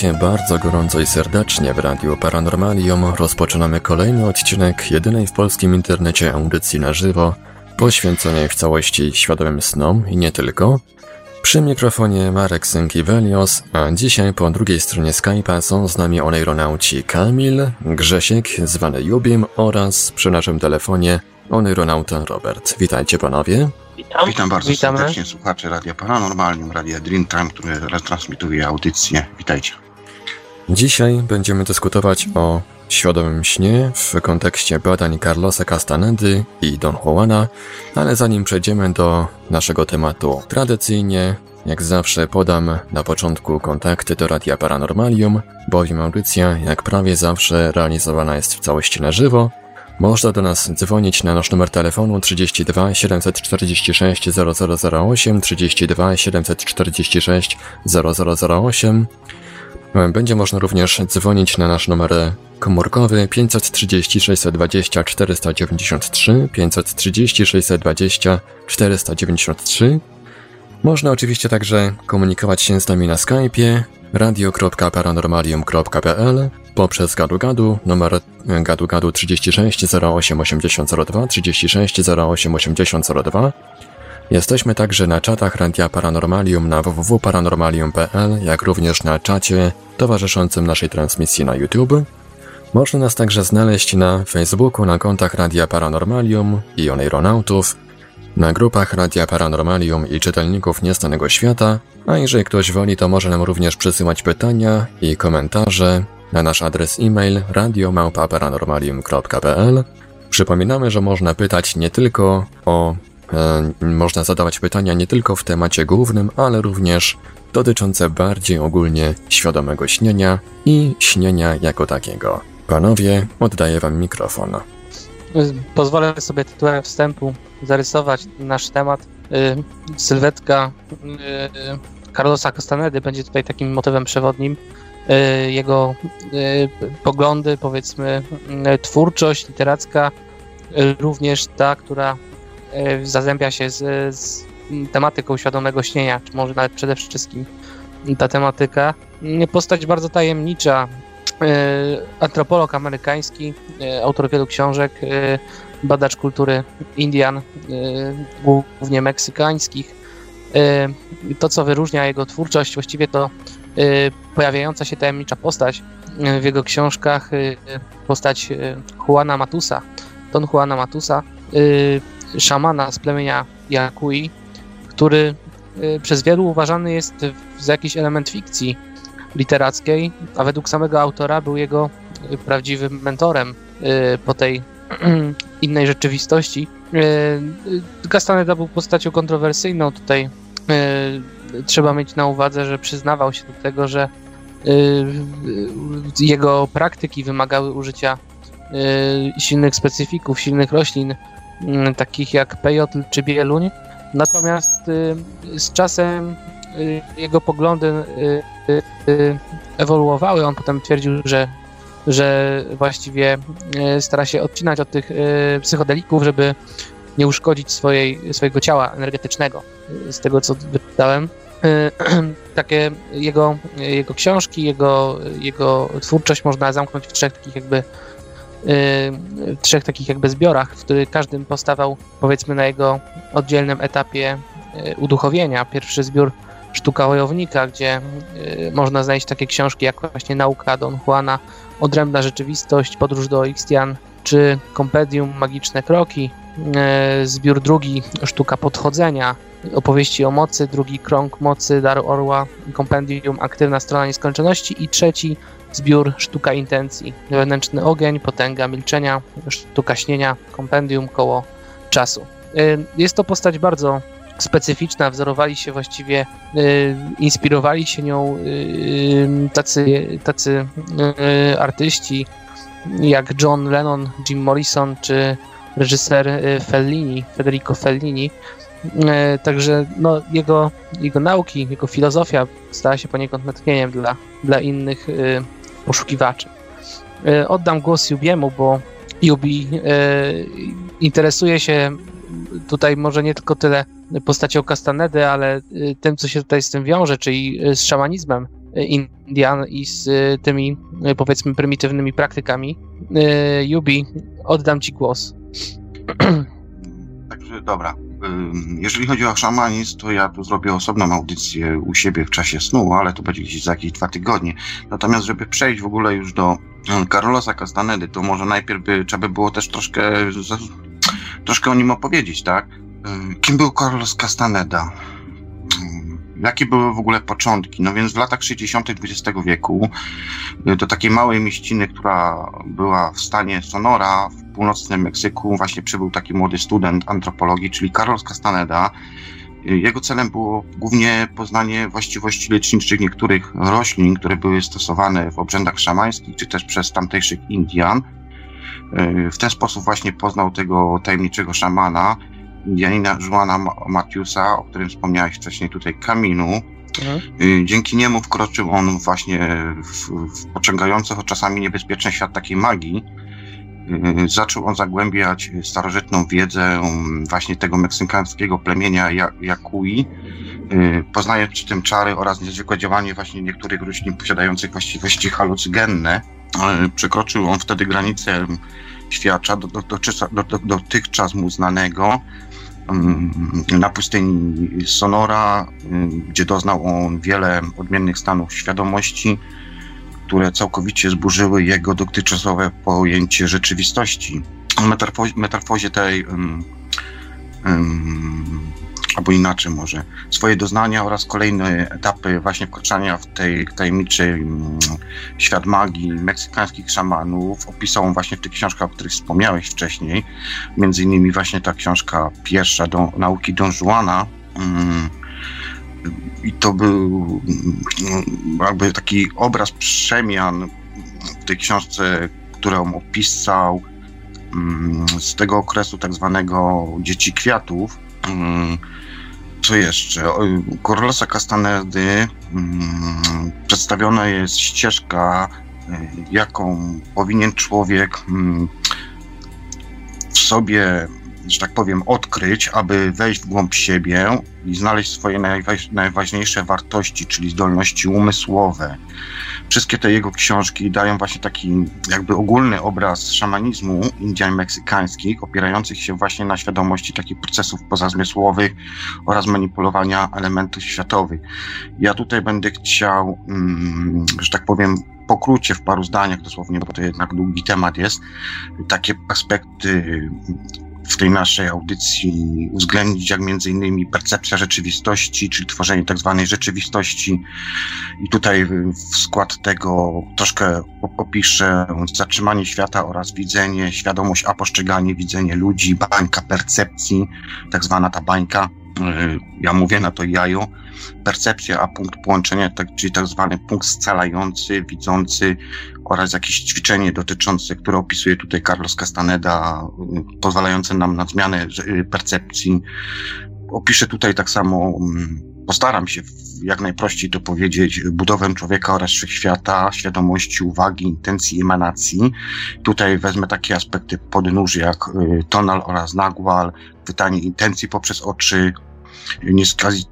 Witajcie bardzo gorąco i serdecznie w Radiu Paranormalium. Rozpoczynamy kolejny odcinek jedynej w polskim internecie audycji na żywo, poświęconej w całości świadomym snom i nie tylko. Przy mikrofonie Marek Synkiewelios, a dzisiaj po drugiej stronie Skype'a są z nami oneironauci Kamil, Grzesiek, zwany Jubim oraz przy naszym telefonie oneironauta Robert. Witajcie panowie. Witam, Witam bardzo Witamy. serdecznie słuchacze Radia Paranormalium, Radia Dreamtime, które retransmituje audycję. Witajcie. Dzisiaj będziemy dyskutować o świadomym śnie w kontekście badań Carlosa Castanedy i Don Juana, ale zanim przejdziemy do naszego tematu tradycyjnie, jak zawsze podam na początku kontakty do Radia Paranormalium, bowiem audycja jak prawie zawsze realizowana jest w całości na żywo, można do nas dzwonić na nasz numer telefonu 32 746 0008, 32 746 0008. Będzie można również dzwonić na nasz numer komórkowy 530 620 493, 530 620 493. Można oczywiście także komunikować się z nami na Skype'ie radio.paranormalium.pl poprzez gadu-gadu, numer gadu-gadu 36 08 8002, 36 08 8002. Jesteśmy także na czatach Radia Paranormalium na www.paranormalium.pl, jak również na czacie towarzyszącym naszej transmisji na YouTube. Można nas także znaleźć na Facebooku na kontach Radia Paranormalium i Oneironautów, na grupach Radia Paranormalium i czytelników Niestanego Świata, a jeżeli ktoś woli, to może nam również przysyłać pytania i komentarze na nasz adres e-mail radiomałpa-paranormalium.pl. Przypominamy, że można pytać nie tylko o... E, można zadawać pytania nie tylko w temacie głównym, ale również dotyczące bardziej ogólnie świadomego śnienia i śnienia jako takiego. Panowie, oddaję wam mikrofon. Pozwolę sobie tytułem wstępu zarysować nasz temat. Y, sylwetka y, Carlosa Castanedy będzie tutaj takim motywem przewodnim. Y, jego poglądy, powiedzmy, twórczość literacka, również ta, która zazębia się z, z tematyką świadomego śnienia, czy może nawet przede wszystkim ta tematyka. Postać bardzo tajemnicza, antropolog amerykański, autor wielu książek, badacz kultury Indian, głównie meksykańskich. To, co wyróżnia jego twórczość, właściwie to pojawiająca się tajemnicza postać w jego książkach, postać Juana Matusa, Don Juana Matusa, szamana z plemienia Yakui, który przez wielu uważany jest za jakiś element fikcji literackiej, a według samego autora był jego prawdziwym mentorem po tej innej rzeczywistości. Castaneda był postacią kontrowersyjną tutaj. Trzeba mieć na uwadze, że przyznawał się do tego, że jego praktyki wymagały użycia silnych specyfików, silnych roślin, takich jak pejotl czy bieluń. Natomiast z czasem jego poglądy ewoluowały. On potem twierdził, że że właściwie stara się odcinać od tych psychodelików, żeby nie uszkodzić swojej, swojego ciała energetycznego. Z tego, co wydałem, e, takie jego, jego książki, jego, jego twórczość można zamknąć w trzech takich jakby trzech takich jakby zbiorach, w których każdym powstawał powiedzmy na jego oddzielnym etapie uduchowienia. Pierwszy zbiór Sztuka Wojownika, gdzie można znaleźć takie książki jak właśnie Nauka Don Juana Odrębna rzeczywistość, Podróż do Ixtian czy Kompendium Magiczne Kroki, zbiór drugi Sztuka Podchodzenia, opowieści o mocy, drugi krąg mocy, Dar Orła, Kompendium Aktywna Strona Nieskończoności i trzeci zbiór Sztuka Intencji, Wewnętrzny Ogień, Potęga Milczenia, Sztuka Śnienia, Kompendium Koło Czasu. E, jest to postać bardzo specyficzna, wzorowali się właściwie, inspirowali się nią tacy, tacy artyści jak John Lennon, Jim Morrison czy reżyser Fellini, Federico Fellini. Także no, jego, jego nauki, jego filozofia stała się poniekąd natchnieniem dla, dla innych poszukiwaczy. Oddam głos Jubiemu, bo Yubi interesuje się tutaj może nie tylko tyle postacią Castanedy, ale y, tym, co się tutaj z tym wiąże, czyli z szamanizmem Indian i z tymi, powiedzmy, prymitywnymi praktykami. Yubi, oddam ci głos. Także dobra. Jeżeli chodzi o szamanizm, to ja tu zrobię osobną audycję u siebie w czasie snu, ale to będzie gdzieś za jakieś dwa tygodnie. Natomiast, żeby przejść w ogóle już do Carlosa Castanedy, to może najpierw by, trzeba by było też troszkę troszkę o nim opowiedzieć, tak? Kim był Carlos Castaneda? Y, jakie były w ogóle początki? No więc w latach 60. XX wieku y, do takiej małej mieściny, która była w stanie Sonora w północnym Meksyku właśnie przybył taki młody student antropologii, czyli Carlos Castaneda. Jego celem było głównie poznanie właściwości leczniczych niektórych roślin, które były stosowane w obrzędach szamańskich, czy też przez tamtejszych Indian. W ten sposób właśnie poznał tego tajemniczego szamana, Indianina Juana Matiusa, o którym wspomniałeś wcześniej tutaj, Kaminu. Mhm. Y, dzięki niemu wkroczył on właśnie w, w pociągający, czasami niebezpieczny świat takiej magii. Y, zaczął on zagłębiać starożytną wiedzę właśnie tego meksykańskiego plemienia Yakui, y, poznając przy tym czary oraz niezwykłe działanie właśnie niektórych roślin posiadających właściwości halucygenne. Przekroczył on wtedy granicę świata do, do, do, do, dotychczas mu znanego mm, na pustyni Sonora, mm, gdzie doznał on wiele odmiennych stanów świadomości, które całkowicie zburzyły jego dotychczasowe pojęcie rzeczywistości. W metamorfozie tej um, um, albo inaczej może, swoje doznania oraz kolejne etapy właśnie wkraczania w tej tajemniczy mm, świat magii meksykańskich szamanów. Opisał właśnie w tych książkach, o których wspomniałeś wcześniej, między innymi właśnie ta książka pierwsza do nauki Don Juana, mm, i to był mm, jakby taki obraz przemian w tej książce, którą opisał z tego okresu tak zwanego dzieci kwiatów, co jeszcze? Corlosa Castanedy mm, przedstawiona jest ścieżka, y, jaką powinien człowiek mm, w sobie, że tak powiem, odkryć, aby wejść w głąb siebie i znaleźć swoje najważniejsze wartości, czyli zdolności umysłowe, wszystkie te jego książki dają właśnie taki jakby ogólny obraz szamanizmu Indian meksykańskich, opierających się właśnie na świadomości takich procesów pozazmysłowych oraz manipulowania elementów światowych. Ja tutaj będę chciał, mm, że tak powiem, pokrócie w paru zdaniach dosłownie, bo to jednak długi temat jest, takie aspekty w tej naszej audycji uwzględnić, jak między innymi percepcja rzeczywistości, czyli tworzenie tak zwanej rzeczywistości. I tutaj w skład tego troszkę opiszę zatrzymanie świata oraz widzenie, świadomość, a postrzeganie, widzenie ludzi, bańka percepcji, tak zwana ta bańka. Y, ja mówię na to jajo, percepcja, a punkt połączenia, tak, czyli tak zwany punkt scalający, widzący oraz jakieś ćwiczenie dotyczące, które opisuje tutaj Carlos Castaneda, y, pozwalające nam na zmianę y, percepcji. Opiszę tutaj tak samo, mm, postaram się jak najprościej to powiedzieć, budowę człowieka oraz wszechświata, świadomości, uwagi, intencji, emanacji. Tutaj wezmę takie aspekty podnóży jak tonal oraz nagłal, pytanie intencji poprzez oczy,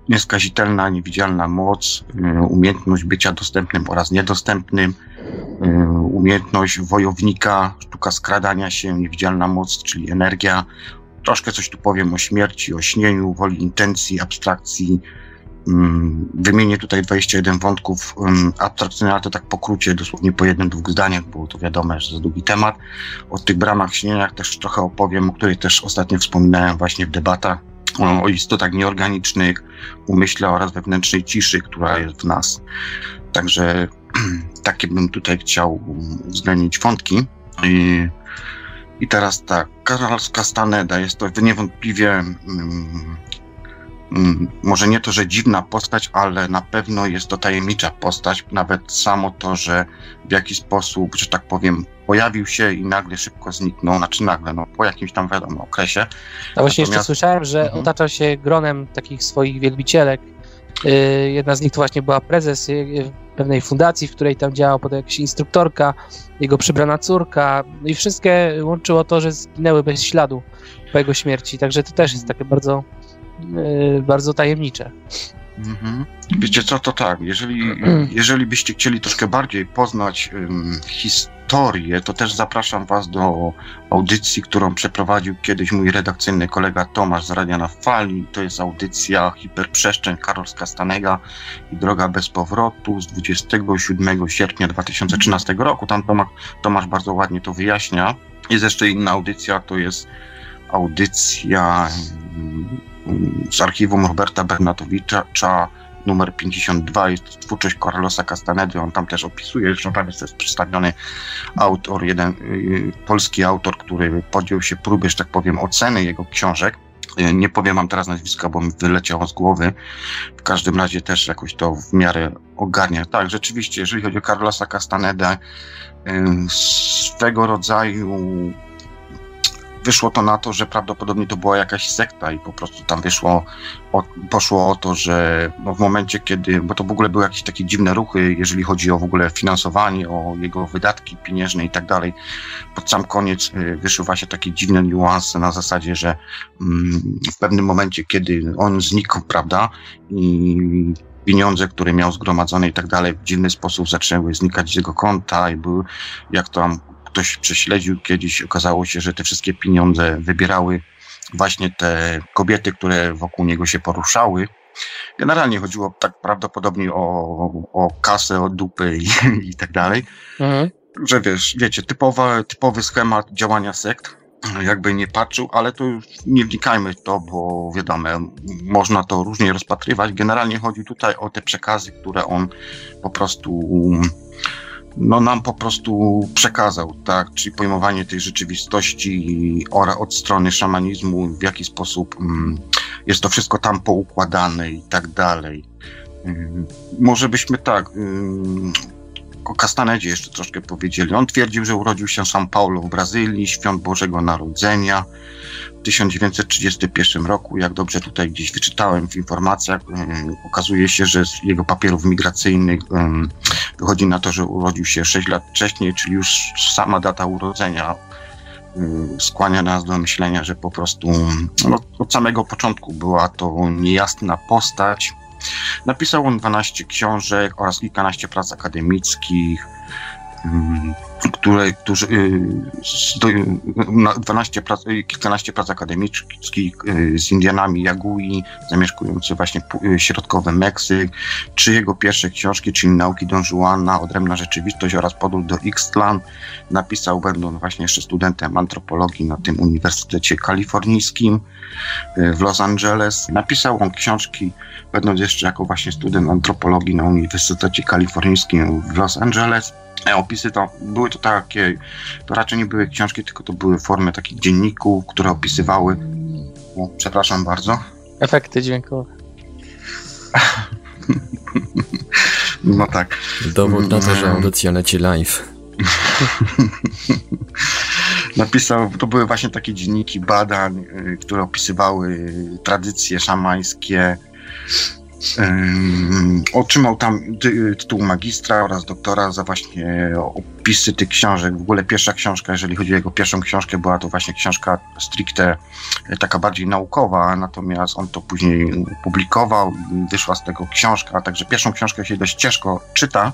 nieskazitelna, niewidzialna moc, y, umiejętność bycia dostępnym oraz niedostępnym, y, umiejętność wojownika, sztuka skradania się, niewidzialna moc, czyli energia. Troszkę coś tu powiem o śmierci, o śnieniu, woli intencji, abstrakcji. Mm, wymienię tutaj 21 wątków mm, abstrakcyjnych, ale to tak pokrócie, dosłownie po jednym, dwóch zdaniach, bo to wiadomo, że za długi temat. O tych bramach śnieniach też trochę opowiem, o których też ostatnio wspominałem właśnie w debatach o istotach nieorganicznych, umyśle oraz wewnętrznej ciszy, która jest w nas. Także takie bym tutaj chciał uwzględnić wątki. I, i teraz tak, Carlos Castaneda jest to niewątpliwie mm, może nie to, że dziwna postać, ale na pewno jest to tajemnicza postać. Nawet samo to, że w jaki sposób, że tak powiem, pojawił się i nagle szybko zniknął, znaczy nagle, no po jakimś tam wiadomo okresie. A właśnie Natomiast... jeszcze słyszałem, że mhm. otacza się gronem takich swoich wielbicielek. Yy, jedna z nich to właśnie była prezes yy, pewnej fundacji, w której tam działała potem jakaś instruktorka, jego przybrana córka no i wszystkie łączyło to, że zginęły bez śladu po jego śmierci, także to też jest takie bardzo, bardzo tajemnicze. Mhm. Wiecie co, to tak, jeżeli, jeżeli byście chcieli troszkę bardziej poznać um, historię, to też zapraszam was do audycji, którą przeprowadził kiedyś mój redakcyjny kolega Tomasz z Radia na Fali. To jest audycja Hiperprzestrzeń Karol Stanega i Droga bez powrotu z 27 sierpnia 2013 roku. Tam Tomasz, Tomasz bardzo ładnie to wyjaśnia. Jest jeszcze inna audycja, to jest audycja z archiwum Roberta Bernatowicza, numer 52, jest twórczość Carlosa Castanedy, on tam też opisuje, zresztą tam jest przedstawiony autor, jeden y, polski autor, który podjął się próby, że tak powiem, oceny jego książek. Y, nie powiem wam teraz nazwiska, bo mi wyleciało z głowy. W każdym razie też jakoś to w miarę ogarnia. Tak, rzeczywiście, jeżeli chodzi o Carlosa Castanedę, y, swego rodzaju wyszło to na to, że prawdopodobnie to była jakaś sekta i po prostu tam wyszło, o, poszło o to, że no w momencie, kiedy, bo to w ogóle były jakieś takie dziwne ruchy, jeżeli chodzi o w ogóle finansowanie, o jego wydatki pieniężne i tak dalej. Pod sam koniec y, wyszły właśnie takie dziwne niuanse na zasadzie, że mm, w pewnym momencie, kiedy on znikł, prawda, i pieniądze, które miał zgromadzone i tak dalej, w dziwny sposób zaczęły znikać z jego konta i były, jak tam ktoś prześledził kiedyś, okazało się, że te wszystkie pieniądze wybierały właśnie te kobiety, które wokół niego się poruszały. Generalnie chodziło tak prawdopodobnie o, o kasę, o dupy i, i tak dalej. Mhm. Że wiesz, wiecie, typowa, typowy schemat działania sekt, jakby nie patrzył, ale to już nie wnikajmy w to, bo wiadomo, można to różnie rozpatrywać. Generalnie chodzi tutaj o te przekazy, które on po prostu no, nam po prostu przekazał, tak, czyli pojmowanie tej rzeczywistości od strony szamanizmu, w jaki sposób mm, jest to wszystko tam poukładane i tak dalej. Mm, może byśmy tak, mm, o Castanedzie jeszcze troszkę powiedzieli. On twierdził, że urodził się w São Paulo w Brazylii, świąt Bożego Narodzenia 1931 roku. Jak dobrze tutaj gdzieś wyczytałem w informacjach, okazuje się, że z jego papierów migracyjnych wychodzi na to, że urodził się 6 lat wcześniej, czyli już sama data urodzenia skłania nas do myślenia, że po prostu no, od samego początku była to niejasna postać, Napisał on 12 książek oraz kilkanaście prac akademickich, które, którzy, 12 prac, y, kilkanaście prac akademickich y, z Indianami Jagui, zamieszkujący właśnie y, środkowy Meksyk, trzy jego pierwsze książki, czyli Nauki Don Juana, Odrębna Rzeczywistość oraz Podróż do Ixtlan. Napisał, będąc właśnie jeszcze studentem antropologii na tym Uniwersytecie Kalifornijskim w Los Angeles. Napisał on książki, będąc jeszcze jako właśnie student antropologii na Uniwersytecie Kalifornijskim w Los Angeles opisy to były to takie, to raczej nie były książki, tylko to były formy takich dzienników, które opisywały. O, przepraszam bardzo. Efekty dźwiękowe. no tak. Dowód na to, że audycja leci live. Napisał, to były właśnie takie dzienniki badań, y, które opisywały tradycje szamańskie, Otrzymał tam tytuł magistra oraz doktora za właśnie opisy tych książek. W ogóle pierwsza książka, jeżeli chodzi o jego pierwszą książkę, była to właśnie książka stricte e, taka bardziej naukowa, natomiast on to później publikował wyszła z tego książka, także pierwszą książkę się dość ciężko czyta,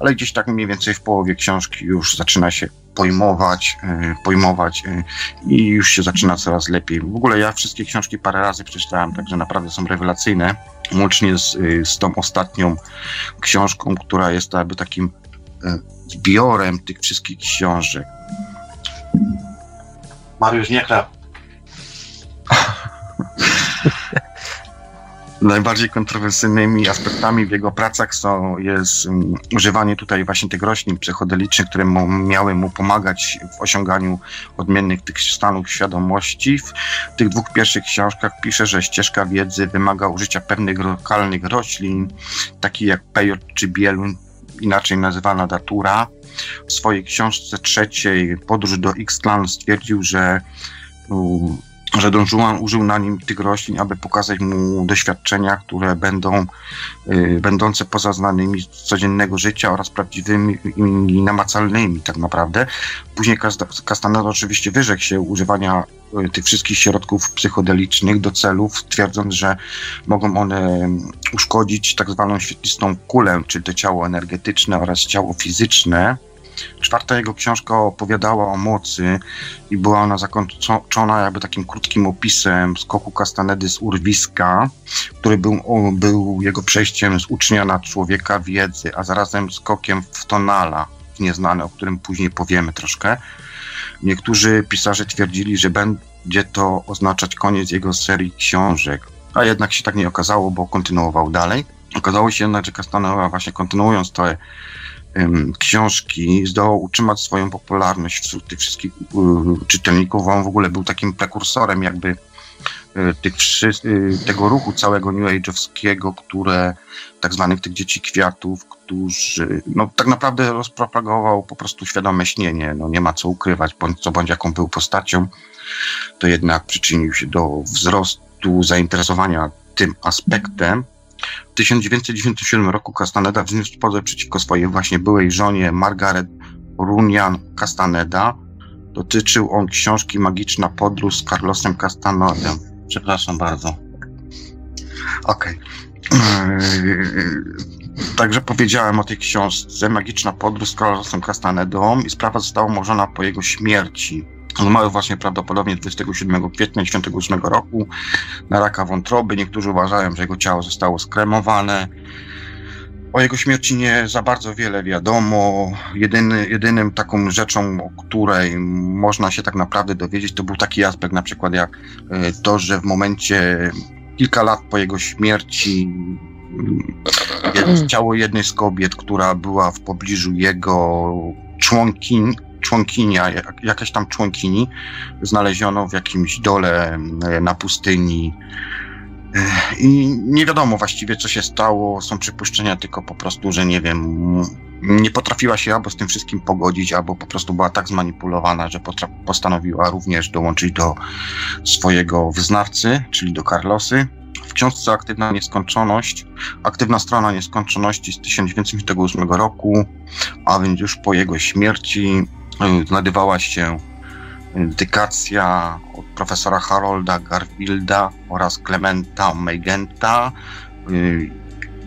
ale gdzieś tak mniej więcej w połowie książki już zaczyna się pojmować, e, pojmować e, i już się zaczyna coraz lepiej. W ogóle ja wszystkie książki parę razy przeczytałem, także naprawdę są rewelacyjne, łącznie z, z tą ostatnią książką, która jest jakby takim zbiorem tych wszystkich książek. Mariusz, nie. najbardziej kontrowersyjnymi aspektami w jego pracach są, jest um, używanie tutaj właśnie tych roślin psychodelicznych, które mu, miały mu pomagać w osiąganiu odmiennych tych stanów świadomości. W tych dwóch pierwszych książkach pisze, że ścieżka wiedzy wymaga użycia pewnych lokalnych roślin, takich jak pejot czy bielun, inaczej nazywana datura. W swojej książce trzeciej, Podróż do X-Clan, stwierdził, że um, że Don Juan użył na nim tych roślin, aby pokazać mu doświadczenia, które będą y, będące poza znanymi z codziennego życia oraz prawdziwymi i namacalnymi tak naprawdę. Później Castaneda oczywiście wyrzekł się używania y, tych wszystkich środków psychodelicznych do celów, twierdząc, że mogą one uszkodzić tak zwaną świetlistą kulę, czyli to ciało energetyczne oraz ciało fizyczne. Czwarta jego książka opowiadała o mocy i była ona zakończona jakby takim krótkim opisem skoku Castanedy z urwiska, który był, był jego przejściem z ucznia na człowieka wiedzy, a zarazem skokiem w tonala, nieznane, o którym później powiemy troszkę. Niektórzy pisarze twierdzili, że będzie to oznaczać koniec jego serii książek, a jednak się tak nie okazało, bo kontynuował dalej. Okazało się jednak, że Castaneda właśnie kontynuując te książki zdołał utrzymać swoją popularność wśród tych wszystkich czytelników. On w ogóle był takim prekursorem jakby e, tych, e, tego ruchu całego New Age'owskiego, które tak zwanych tych dzieci kwiatów, którzy no, tak naprawdę rozpropagował po prostu świadome śnienie. No, nie ma co ukrywać, bądź co bądź jaką był postacią, to jednak przyczynił się do wzrostu zainteresowania tym aspektem. W 1997 roku Castaneda wzniósł pozew przeciwko swojej właśnie byłej żonie Margaret Runian Castaneda. Dotyczył on książki Magiczna podróż z Carlosem Castanedem. Przepraszam bardzo. Okej. Okay. Także powiedziałem o tej książce Magiczna podróż z Carlosem Castanedą i sprawa została umorzona po jego śmierci. Zmarł właśnie prawdopodobnie 27 kwietnia 1998 roku na raka wątroby. Niektórzy uważają, że jego ciało zostało skremowane. O jego śmierci nie za bardzo wiele wiadomo. Jedyny, jedynym taką rzeczą, o której można się tak naprawdę dowiedzieć, to był taki aspekt na przykład jak e, to, że w momencie kilka lat po jego śmierci ciało jednej z kobiet, która była w pobliżu jego członkiń, członkinia, jakaś tam członkini znaleziono w jakimś dole na pustyni. I nie wiadomo właściwie, co się stało. Są przypuszczenia tylko po prostu, że nie wiem, nie potrafiła się albo z tym wszystkim pogodzić, albo po prostu była tak zmanipulowana, że postanowiła również dołączyć do swojego wyznawcy, czyli do Carlosy. W książce Aktywna Nieskończoność, aktywna strona nieskończoności z 1908 roku, a więc już po jego śmierci, znajdowała się dykacja od profesora Harolda Garfielda oraz Clementa Meigenta.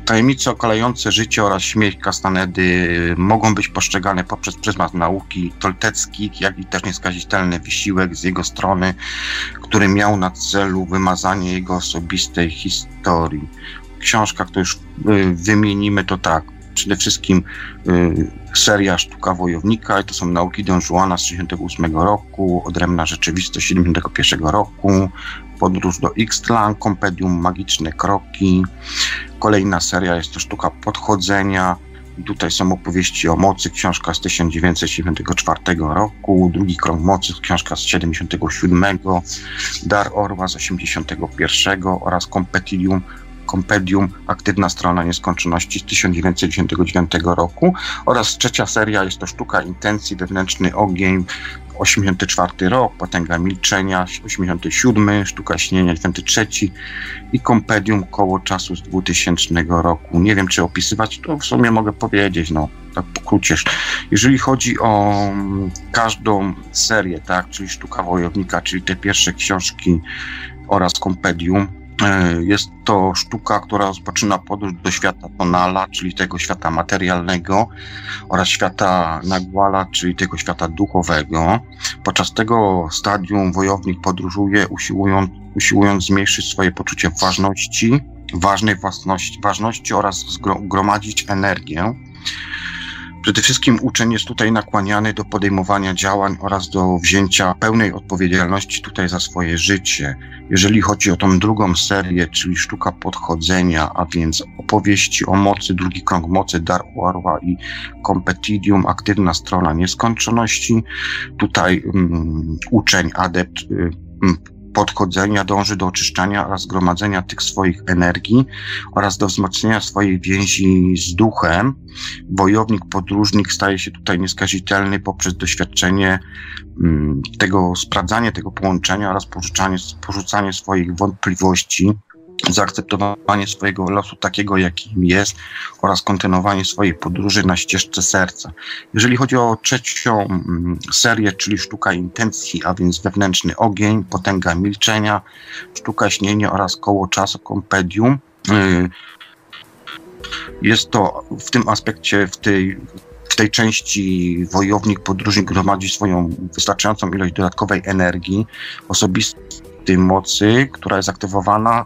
Tajemnice okalające życie oraz śmierć Castanedy mogą być postrzegane poprzez pryzmat nauki tolteckich, jak i też nieskazitelny wysiłek z jego strony, który miał na celu wymazanie jego osobistej historii. Książka, którą już y, wymienimy, to tak, przede wszystkim y, seria Sztuka Wojownika, to są nauki Don Juana z 1968 roku, Odrębna Rzeczywistość 1971 roku, Podróż do Ixtlan, Kompedium Magiczne Kroki. Kolejna seria jest to Sztuka Podchodzenia. Tutaj są opowieści o mocy, książka z 1974 roku, Drugi Krąg Mocy, książka z 1977, Dar Orła z 1981 oraz Kompetium Kompedium Aktywna Strona Nieskończoności z 1999 roku oraz trzecia seria jest to Sztuka Intencji, Wewnętrzny Ogień, 84 rok, Potęga Milczenia, 87, Sztuka Śnienia, 93 i Kompedium Koło Czasu z 2000 roku. Nie wiem, czy opisywać, to w sumie mogę powiedzieć, no, tak pokrócie. Jeżeli chodzi o mm, każdą serię, tak, czyli Sztuka Wojownika, czyli te pierwsze książki oraz Kompedium, E, jest to sztuka, która rozpoczyna podróż do świata tonala, czyli tego świata materialnego, oraz świata nagwala, czyli tego świata duchowego. Podczas tego stadium wojownik podróżuje, usiłując, usiłując zmniejszyć swoje poczucie ważności, ważnej własności, ważności oraz zgromadzić energię. Przede wszystkim uczeń jest tutaj nakłaniany do podejmowania działań oraz do wzięcia pełnej odpowiedzialności tutaj za swoje życie. Jeżeli chodzi o tą drugą serię, czyli sztuka podchodzenia, a więc opowieści o mocy, drugi krąg mocy, dar Orła i Competidium, aktywna strona nieskończoności, tutaj um, uczeń, adept um, podchodzenia dąży do oczyszczania oraz zgromadzenia tych swoich energii oraz do wzmocnienia swojej więzi z duchem. Wojownik, podróżnik staje się tutaj nieskazitelny poprzez doświadczenie mm, tego, sprawdzanie tego połączenia oraz porzucanie, porzucanie swoich wątpliwości zaakceptowanie swojego losu takiego, jakim jest oraz kontynuowanie swojej podróży na ścieżce serca. Jeżeli chodzi o trzecią mm, serię, czyli sztuka intencji, a więc wewnętrzny ogień, potęga milczenia, sztuka śnienia oraz koło czasu kompedium, y, jest to w tym aspekcie, w tej, w tej części wojownik, podróżnik gromadzi swoją wystarczającą ilość dodatkowej energii, osobistej mocy, która jest aktywowana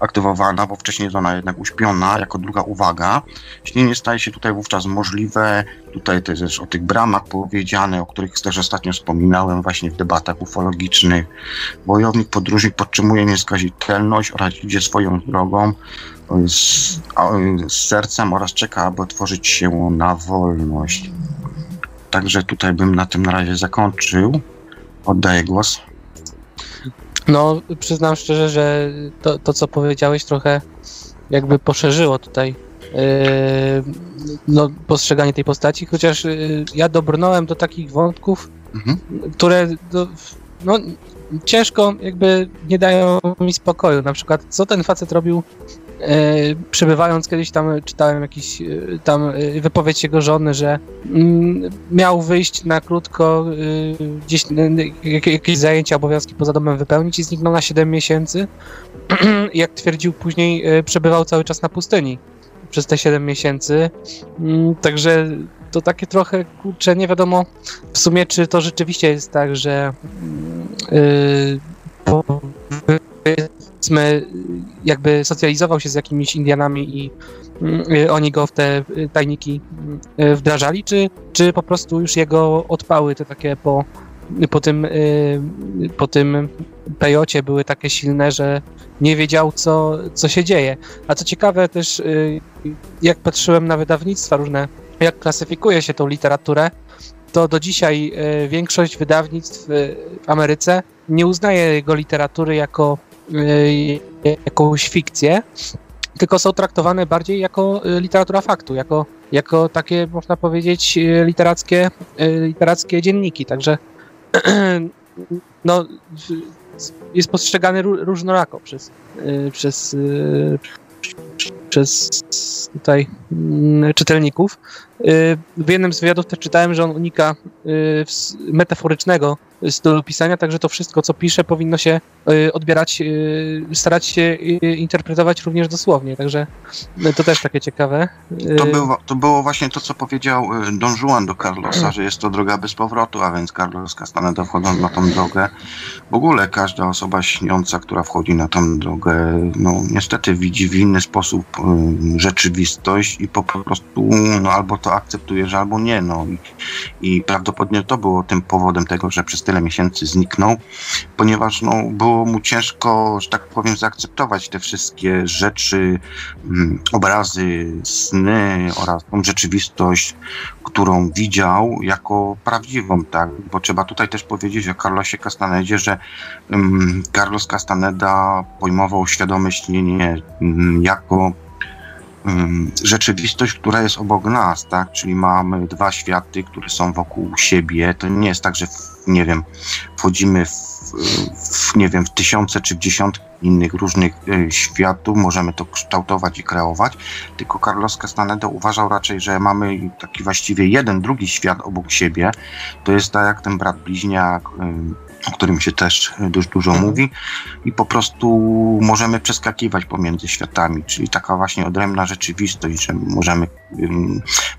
aktywowana, bo wcześniej jest ona jednak uśpiona, jako druga uwaga. Śnienie staje się tutaj wówczas możliwe, tutaj to jest też o tych bramach powiedziane, o których też ostatnio wspominałem właśnie w debatach ufologicznych. Wojownik, podróżnik podtrzymuje nieskazitelność oraz idzie swoją drogą z, z sercem oraz czeka, aby otworzyć się na wolność. Także tutaj bym na tym na razie zakończył. Oddaję głos. No, przyznam szczerze, że to, to co powiedziałeś trochę jakby poszerzyło tutaj yy, no, postrzeganie tej postaci, chociaż yy, ja dobrnąłem do takich wątków, mhm. które do, no, ciężko jakby nie dają mi spokoju. Na przykład, co ten facet robił przebywając kiedyś tam czytałem jakiś e, tam e, wypowiedź jego żony, że mm, miał wyjść na krótko gdzieś jakieś zajęcia, obowiązki poza domem wypełnić i zniknął na 7 miesięcy. Jak twierdził później, przebywał cały czas na pustyni przez te 7 miesięcy. Mm, także to takie trochę, kurczę, nie wiadomo w sumie, czy to rzeczywiście jest tak, że yy, powiedzmy, jakby socjalizował się z jakimiś Indianami i y, oni go w te y, tajniki y, wdrażali, czy, czy po prostu już jego odpały, te takie po, po tym, po tym pejocie były takie silne, że nie wiedział, co, co się dzieje. A co ciekawe też, jak patrzyłem na wydawnictwa różne, jak klasyfikuje się tą literaturę, to do dzisiaj większość wydawnictw w Ameryce nie uznaje jego literatury jako jakąś fikcję, tylko są traktowane bardziej jako y, literatura faktu, jako, jako takie, można powiedzieć, y, literackie, literackie dzienniki. Także no, jest postrzegany różnorako przez, przez, przez tutaj mm, czytelników. W jednym z wywiadów też czytałem, że on unika metaforycznego stylu pisania, także to wszystko, co pisze, powinno się y, odbierać, y, starać się y, interpretować również dosłownie, także to też takie ciekawe. To było, to było właśnie to, co powiedział Don Juan do Carlosa, że jest to droga bez powrotu, a więc Carlos Castaneda wchodząc na tą drogę, w ogóle każda osoba śniąca, która wchodzi na tą drogę, no niestety widzi w inny sposób rzeczywistość i po prostu no, albo to akceptujesz, albo nie, no i, i prawdopodobnie to było tym powodem tego, że przez tyle miesięcy zniknął, ponieważ no, było mu ciężko, że tak powiem, zaakceptować te wszystkie rzeczy, mm, obrazy, sny oraz tą rzeczywistość, którą widział jako prawdziwą, tak? Bo trzeba tutaj też powiedzieć o Carlosie Castanedzie, że um, Carlos Castaneda pojmował świadome śnienie um, jako rzeczywistość, która jest obok nas, tak? Czyli mamy dwa światy, które są wokół siebie. To nie jest tak, że nie wiem, wchodzimy w, w, nie wiem, w tysiące czy w dziesiątki innych różnych y, światów, możemy to kształtować i kreować, tylko Carlos Castaneda uważał raczej, że mamy taki właściwie jeden, drugi świat obok siebie, to jest tak jak ten brat bliźniak, y, o którym się też dość dużo mhm. mówi i po prostu możemy przeskakiwać pomiędzy światami, czyli taka właśnie odrębna rzeczywistość, że możemy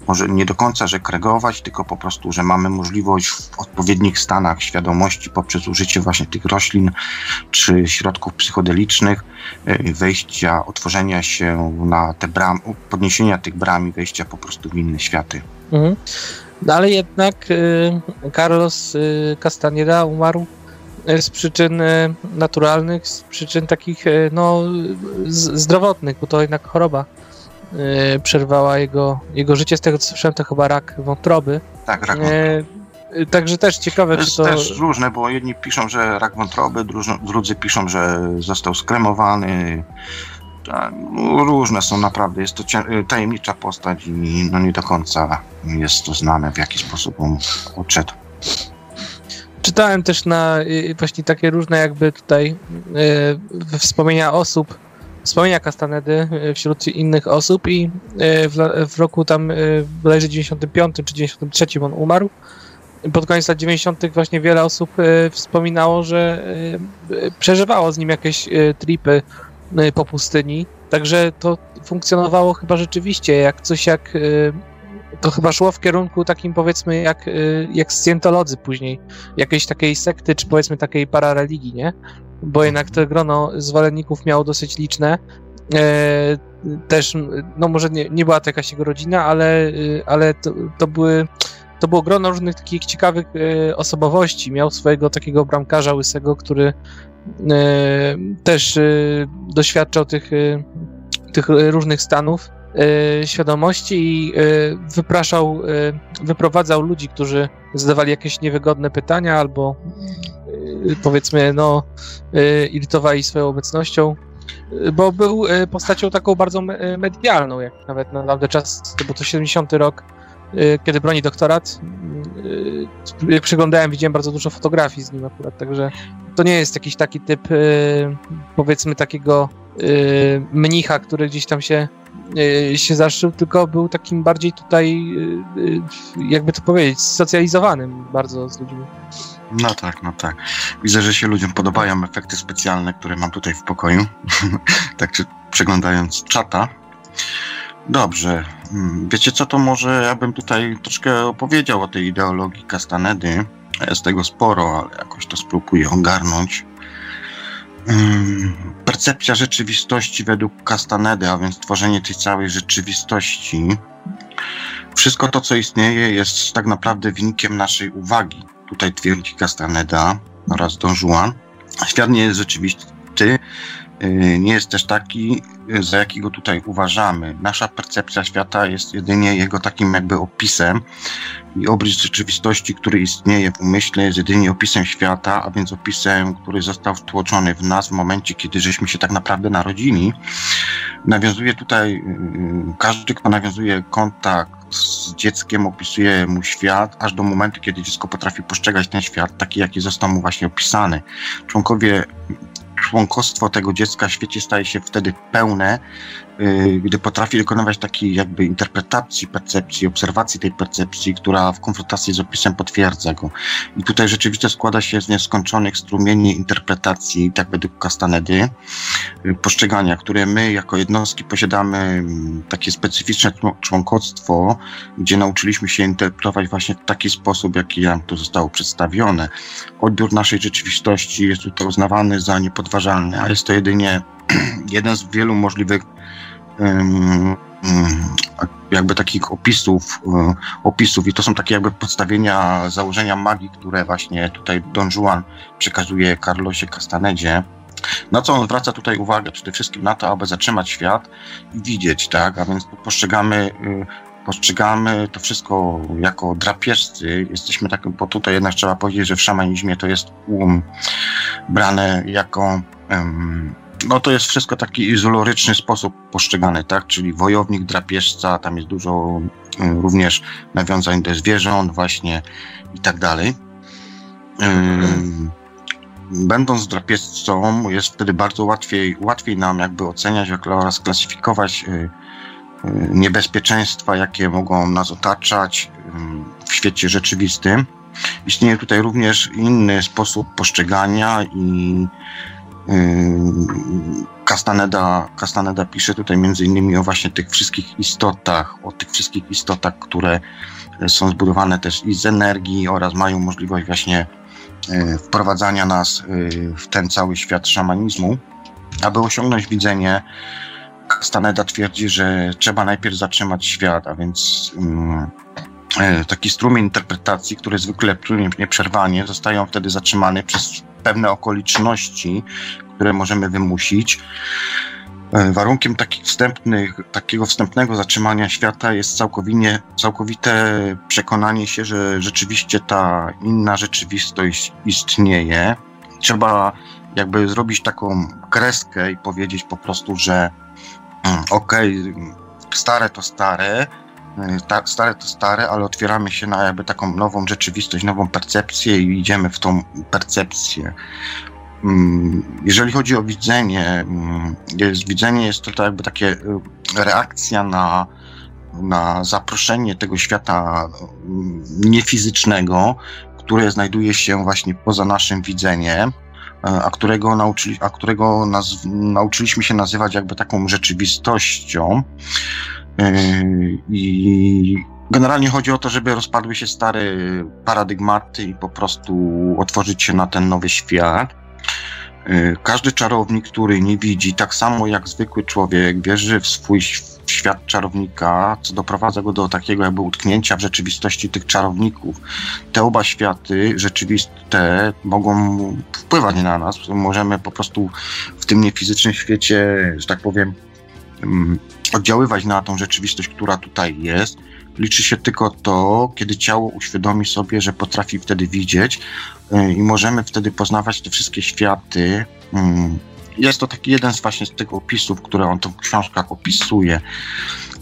może nie do końca, że kregować, tylko po prostu, że mamy możliwość w odpowiednich stanach świadomości poprzez użycie właśnie tych roślin czy środków psychodelicznych y, wejścia, otworzenia się na te bramy, podniesienia tych bram i wejścia po prostu w inne światy. Mhm. No ale jednak y, Carlos y, Castaneda umarł z przyczyn naturalnych, z przyczyn takich no, zdrowotnych, bo to jednak choroba przerwała jego, jego życie. Z tego co słyszałem, to chyba rak wątroby. Tak, rak wątroby. Także też ciekawe, to jest czy to... też różne, bo jedni piszą, że rak wątroby, drudzy piszą, że został skremowany, no, różne są naprawdę. Jest to tajemnicza postać i no nie do końca jest to znane, w jaki sposób on odszedł. Czytałem też na y, właśnie takie różne jakby tutaj y, wspomnienia osób, wspomnienia Castanedy y, wśród innych osób i w, w roku tam bodajże 95 czy 93 on umarł. Pod koniec lat 90. właśnie wiele osób wspominało, że przeżywało z nim jakieś tripy Y, po pustyni. Także to funkcjonowało chyba rzeczywiście jak coś jak. Y, to chyba szło w kierunku takim powiedzmy jak, y, jak scjentolodzy później. Jakiejś takiej sekty, czy powiedzmy takiej parareligii, nie? Bo jednak to grono zwolenników miało dosyć liczne. Też, no może nie, nie była to jakaś jego rodzina, ale, ale to, to były to było grono różnych takich ciekawych osobowości. Miał swojego takiego bramkarza łysego, który E, też e, doświadczał tych, e, tych różnych stanów świadomości i wypraszał, wyprowadzał ludzi, którzy zadawali jakieś niewygodne pytania albo powiedzmy, no, irytowali swoją obecnością, bo był postacią taką bardzo medialną, jak nawet na dawne czas, bo to 70 rok, kiedy broni doktorat. Jak przyglądałem, widziałem bardzo dużo fotografii z nim akurat, także to nie jest jakiś taki typ, y, powiedzmy, takiego y, mnicha, który gdzieś tam się, y, się zaszył, tylko był takim bardziej tutaj, jakby to powiedzieć, socjalizowanym bardzo z ludźmi. No tak, no tak. Widzę, że się ludziom podobają efekty specjalne, które mam tutaj w pokoju. tak przeglądając czata. Dobrze. Hmm, wiecie co, to może ja bym tutaj troszkę opowiedział o tej ideologii Castanedy jest tego sporo, ale jakoś to spróbuję ogarnąć. Percepcja rzeczywistości według Castanedy, a więc tworzenie tej całej rzeczywistości. Wszystko to, co istnieje, jest tak naprawdę wynikiem naszej uwagi. Tutaj twierdzi Castaneda oraz Don Juan. Świat nie jest rzeczywisty, nie jest też taki, za jakiego tutaj uważamy. Nasza percepcja świata jest jedynie jego takim jakby opisem i obraz rzeczywistości, który istnieje w umyśle, jest jedynie opisem świata, a więc opisem, który został wtłoczony w nas w momencie, kiedy żeśmy się tak naprawdę narodzili. Nawiązuje tutaj, y, każdy, kto nawiązuje kontakt z dzieckiem, opisuje mu świat, aż do momentu, kiedy dziecko potrafi postrzegać ten świat taki, jaki został mu właśnie opisany. Członkowie członkostwo tego dziecka w świecie staje się wtedy pełne, gdy potrafi dokonywać takiej jakby interpretacji percepcji, obserwacji tej percepcji, która w konfrontacji z opisem potwierdza go. I tutaj rzeczywiście składa się z nieskończonych strumieni interpretacji, tak według Castanedy, y, postrzegania, które my jako jednostki posiadamy mm, takie specyficzne członkostwo, gdzie nauczyliśmy się interpretować właśnie w taki sposób, jaki nam to zostało przedstawione. Odbiór naszej rzeczywistości jest tutaj uznawany za niepodważalny, a jest to jedynie jeden z wielu możliwych jakby takich opisów, e, opisów i to są takie jakby podstawienia założenia magii, które właśnie tutaj Don Juan przekazuje Carlosie Castanedzie. Na co on zwraca tutaj uwagę? Przede wszystkim na to, aby zatrzymać świat i widzieć, tak? A więc postrzegamy y, postrzegamy to wszystko jako drapieżcy. Jesteśmy takim, bo tutaj jednak trzeba powiedzieć, że w szamanizmie to jest um brane jako um, no to jest wszystko taki izoloryczny sposób postrzegany, tak? Czyli wojownik, drapieżca, tam jest dużo um, również nawiązań do zwierząt właśnie i tak dalej. Będąc drapieżcą jest wtedy bardzo łatwiej, łatwiej nam jakby oceniać oraz klasyfikować y, niebezpieczeństwa, jakie mogą nas otaczać w świecie rzeczywistym. istnieje tutaj również inny sposób postrzegania i Castaneda, Castaneda pisze tutaj między innymi o właśnie tych wszystkich istotach, o tych wszystkich istotach, które są zbudowane też i z energii oraz mają możliwość właśnie e, wprowadzania nas e, w ten cały świat szamanizmu. Aby osiągnąć widzenie, Castaneda twierdzi, że trzeba najpierw zatrzymać świat, a więc taki strumień interpretacji, który zwykle płynie nieprzerwanie, zostają wtedy zatrzymane przez pewne okoliczności, które możemy wymusić. E, warunkiem wstępnych, takiego wstępnego zatrzymania świata jest całkowicie, całkowite przekonanie się, że rzeczywiście ta inna rzeczywistość istnieje. Trzeba jakby zrobić taką kreskę i powiedzieć po prostu, że mm, okej, okay, stare to stare, e, stare to stare, ale otwieramy się na jakby taką nową rzeczywistość, nową percepcję i idziemy w tą percepcję. Mm, jeżeli chodzi o widzenie, mm, jest, widzenie jest to jakby takie y, reakcja na, na zaproszenie tego świata mm, niefizycznego, które znajduje się właśnie poza naszym widzeniem, a którego, nauczyli, a którego naz, nauczyliśmy się nazywać jakby taką rzeczywistością. Y, I generalnie chodzi o to, żeby rozpadły się stare paradygmaty i po prostu otworzyć się na ten nowy świat. Y, każdy czarownik, który nie widzi, tak samo jak zwykły człowiek, wierzy w swój świat czarownika, co doprowadza go do takiego jakby utknięcia w rzeczywistości tych czarowników. Te oba światy rzeczywiste mogą wpływać na nas. Możemy po prostu w tym niefizycznym świecie, że tak powiem, mm, oddziaływać na tą rzeczywistość, która tutaj jest. Liczy się tylko to, kiedy ciało uświadomi sobie, że potrafi wtedy widzieć, Y, i możemy wtedy poznawać te wszystkie światy. Mm, jest to taki jeden z właśnie z tych opisów, które on w książkach opisuje.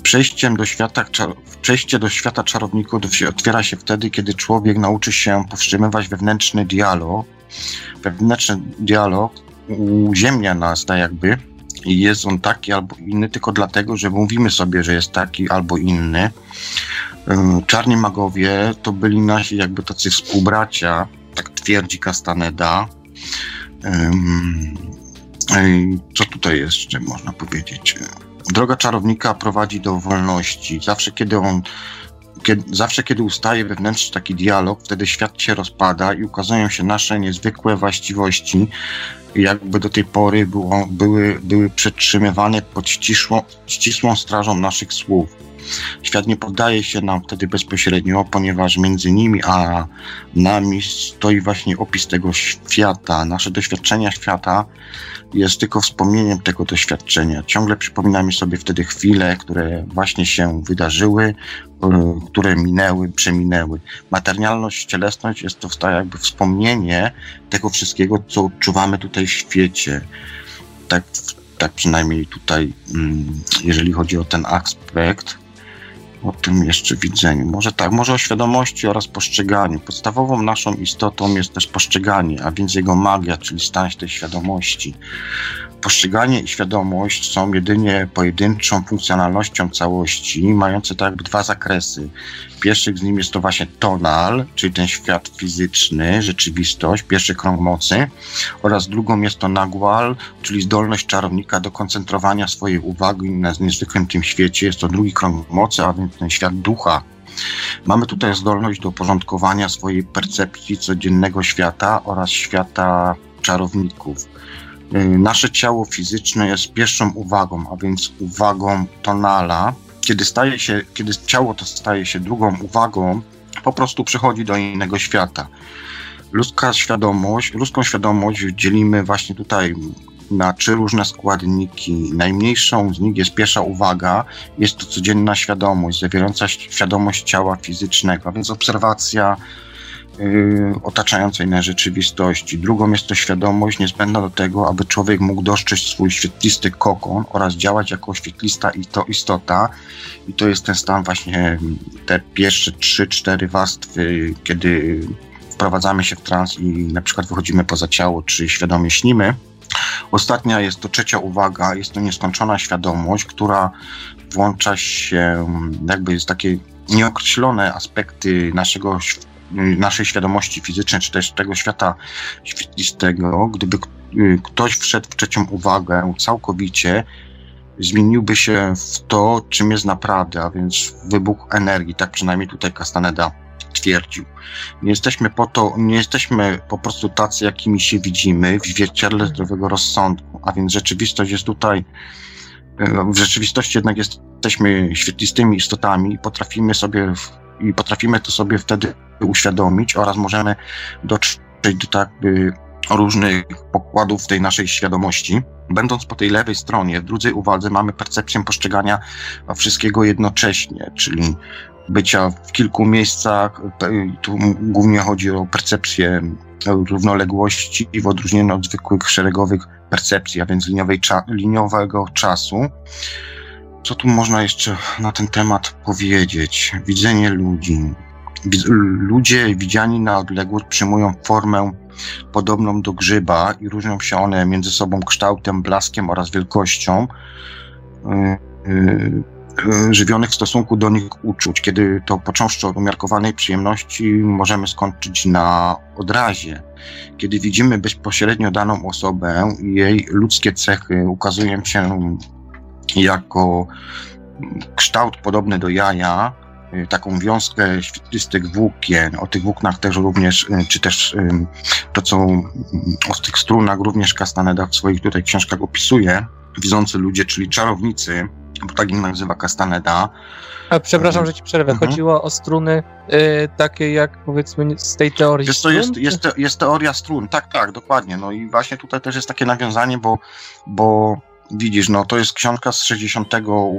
Przejściem do świata, przejście do świata czarowników otwiera się wtedy, kiedy człowiek nauczy się powstrzymywać wewnętrzny dialog. Wewnętrzny dialog uziemnia nas, tak jakby, jest on taki albo inny tylko dlatego, że mówimy sobie, że jest taki albo inny. Czarni magowie to byli nasi jakby tacy współbracia, tak twierdzi Castaneda. Co tutaj jeszcze można powiedzieć? Droga czarownika prowadzi do wolności. Zawsze kiedy on kiedy, zawsze kiedy ustaje wewnętrzny taki dialog, wtedy świat się rozpada i ukazują się nasze niezwykłe właściwości, jakby do tej pory było, były, były przetrzymywane pod ścisłą, ścisłą strażą naszych słów. Świat nie poddaje się nam wtedy bezpośrednio, ponieważ między nimi a nami stoi właśnie opis tego świata. Nasze doświadczenia świata jest tylko wspomnieniem tego doświadczenia. Ciągle przypominamy sobie wtedy chwile, które właśnie się wydarzyły, e, które minęły, przeminęły. Materialność, cielesność jest to jakby wspomnienie tego wszystkiego, co odczuwamy tutaj w świecie. Tak, tak przynajmniej tutaj, mm, jeżeli chodzi o ten aspekt o tym jeszcze widzeniu. Może tak, może o świadomości oraz postrzeganiu. Podstawową naszą istotą jest też postrzeganie, a więc jego magia, czyli stan tej świadomości. Postrzeganie i świadomość są jedynie pojedynczą funkcjonalnością całości, mające tak dwa zakresy. Pierwszy z nim jest to właśnie tonal, czyli ten świat fizyczny, rzeczywistość, pierwszy krąg mocy, oraz drugą jest to nagwal, czyli zdolność czarownika do koncentrowania swojej uwagi na niezwykłym tym świecie. Jest to drugi krąg mocy, a więc ten świat ducha. Mamy tutaj zdolność do porządkowania swojej percepcji codziennego świata oraz świata czarowników. Y, nasze ciało fizyczne jest pierwszą uwagą, a więc uwagą tonala. Kiedy, staje się, kiedy ciało to staje się drugą uwagą, po prostu przechodzi do innego świata. Ludzka świadomość, ludzką świadomość dzielimy właśnie tutaj na trzy różne składniki. Najmniejszą z nich jest pierwsza uwaga, jest to codzienna świadomość, zawierająca świadomość ciała fizycznego, więc obserwacja, otaczającej nas rzeczywistości. Drugą jest to świadomość niezbędna do tego, aby człowiek mógł dostrzec swój świetlisty kokon oraz działać jako świetlista i to istota. I to jest ten stan właśnie, te pierwsze trzy, cztery warstwy, kiedy wprowadzamy się w trans i na przykład wychodzimy poza ciało, czy świadomie śnimy. Ostatnia jest to trzecia uwaga, jest to nieskończona świadomość, która włącza się, jakby jest takie nieokreślone aspekty naszego naszej świadomości fizycznej, czy też tego świata świetlistego, gdyby ktoś wszedł w trzecią uwagę całkowicie, zmieniłby się w to, czym jest naprawdę, a więc wybuch energii, tak przynajmniej tutaj Castaneda twierdził. Nie jesteśmy po to, nie jesteśmy po prostu tacy, jakimi się widzimy w zwierciadle zdrowego rozsądku, a więc rzeczywistość jest tutaj, e, w rzeczywistości jednak jesteśmy świetlistymi istotami i potrafimy sobie, i potrafimy to sobie wtedy uświadomić oraz możemy dotrzeć do tak by różnych pokładów tej naszej świadomości. Będąc po tej lewej stronie, w drugiej uwadze mamy percepcję postrzegania wszystkiego jednocześnie, czyli bycia w kilku miejscach. Tu głównie chodzi o percepcję równoległości w odróżnieniu od zwykłych szeregowych percepcji, a więc liniowej cza liniowego czasu. Co tu można jeszcze na ten temat powiedzieć? Widzenie ludzi. Ludzie widziani na odległość przyjmują formę podobną do grzyba i różnią się one między sobą kształtem, blaskiem oraz wielkością y, y, żywionych w stosunku do nich uczuć. Kiedy to począwszy od umiarkowanej przyjemności możemy skończyć na odrazie. Kiedy widzimy bezpośrednio daną osobę, jej ludzkie cechy ukazują się jako kształt podobny do jaja, Y, taką wiązkę świetlistych włókien. O tych włóknach też również, y, czy też to, co mm, o tych strunach również Castaneda w swoich tutaj książkach opisuje. Widzący ludzie, czyli czarownicy, bo tak ich nazywa Castaneda. A przepraszam, że ci przerwę. Mhm. Chodziło o struny y, takie jak powiedzmy z tej teorii jest, to jest, jest, jest teoria strun, tak, tak, dokładnie. No i właśnie tutaj też jest takie nawiązanie, bo, bo Widzisz, no to jest książka z 60,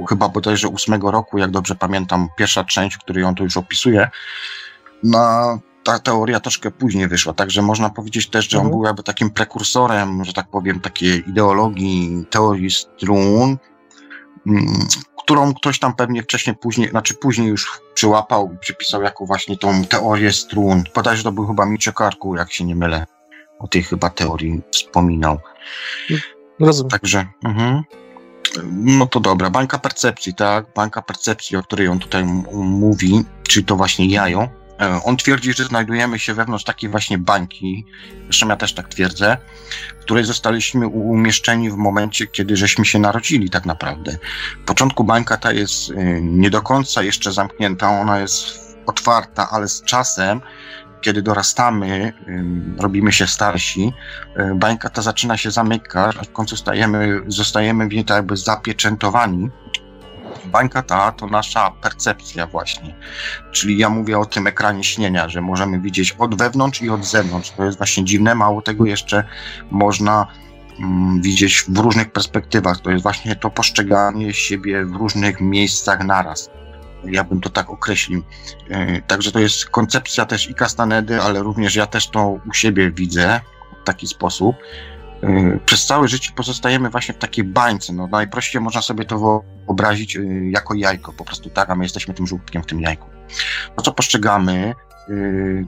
chyba bodajże 8 roku, jak dobrze pamiętam, pierwsza część, w której on to już opisuje. No, ta teoria troszkę później wyszła, także można powiedzieć też, że on mhm. był jakby takim prekursorem, że tak powiem, takiej ideologii teorii strun, mm, którą ktoś tam pewnie wcześniej, później, znaczy później już przyłapał i przypisał jako właśnie tą teorię strun. Podajże to był chyba Miczek jak się nie mylę. O tej chyba teorii wspominał. Rozumiem. Także, mhm. no to dobra. Bańka percepcji, tak? Bańka percepcji, o której on tutaj mówi, czyli to właśnie jajo. E, on twierdzi, że znajdujemy się wewnątrz takiej właśnie bańki, zresztą ja też tak twierdzę, w której zostaliśmy umieszczeni w momencie, kiedy żeśmy się narodzili tak naprawdę. W początku bańka ta jest e, nie do końca jeszcze zamknięta, ona jest otwarta, ale z czasem kiedy dorastamy, robimy się starsi, bańka ta zaczyna się zamykać, a w końcu stajemy, zostajemy w niej tak jakby zapieczętowani. Bańka ta to nasza percepcja właśnie. Czyli ja mówię o tym ekranie śnienia, że możemy widzieć od wewnątrz i od zewnątrz. To jest właśnie dziwne, mało tego jeszcze można widzieć w różnych perspektywach. To jest właśnie to postrzeganie siebie w różnych miejscach naraz ja bym to tak określił. E, także to jest koncepcja też i Castanedy, ale również ja też to u siebie widzę w taki sposób. E, przez całe życie pozostajemy właśnie w takiej bańce. No, najprościej można sobie to wyobrazić e, jako jajko, po prostu tak, a my jesteśmy tym żółtkiem w tym jajku. To, co postrzegamy,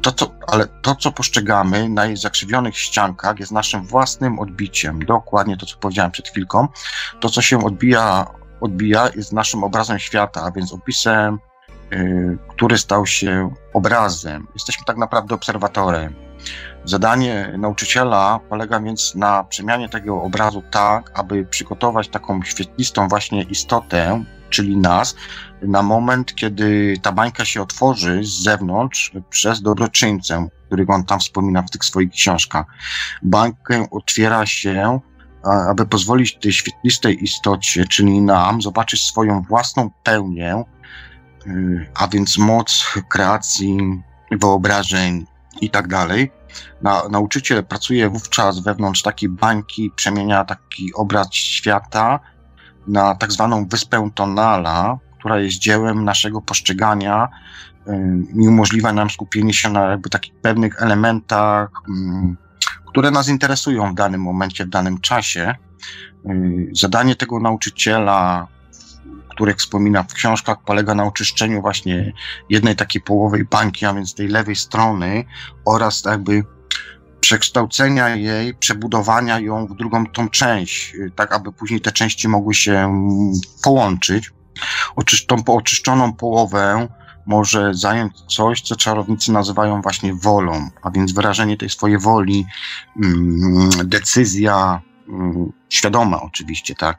to, co, ale to, co postrzegamy na zakrzywionych ściankach, jest naszym własnym odbiciem. Dokładnie to, co powiedziałem przed chwilką. To, co się odbija odbija, jest naszym obrazem świata, a więc opisem, y, który stał się obrazem. Jesteśmy tak naprawdę obserwatorem. Zadanie nauczyciela polega więc na przemianie tego obrazu tak, aby przygotować taką świetlistą właśnie istotę, czyli nas, na moment, kiedy ta bańka się otworzy z zewnątrz przez dobroczyńcę, którego on tam wspomina w tych swoich książkach. Bańkę otwiera się aby pozwolić tej świetlistej istocie, czyli nam, zobaczyć swoją własną pełnię, y, a więc moc kreacji, wyobrażeń i tak dalej. Na, nauczyciel pracuje wówczas wewnątrz takiej bańki, przemienia taki obraz świata na tak zwaną wyspę tonala, która jest dziełem naszego postrzegania y, i umożliwia nam skupienie się na jakby takich pewnych elementach, mm, które nas interesują w danym momencie, w danym czasie. Y, zadanie tego nauczyciela, który wspomina w książkach, polega na oczyszczeniu właśnie jednej takiej połowy bańki, a więc tej lewej strony oraz jakby przekształcenia jej, przebudowania ją w drugą tą część, y, tak aby później te części mogły się połączyć. Oczysz, tą oczyszczoną połowę może zająć coś, co czarownicy nazywają właśnie wolą, a więc wyrażenie tej swojej woli, mm, decyzja, mm, świadoma oczywiście, tak.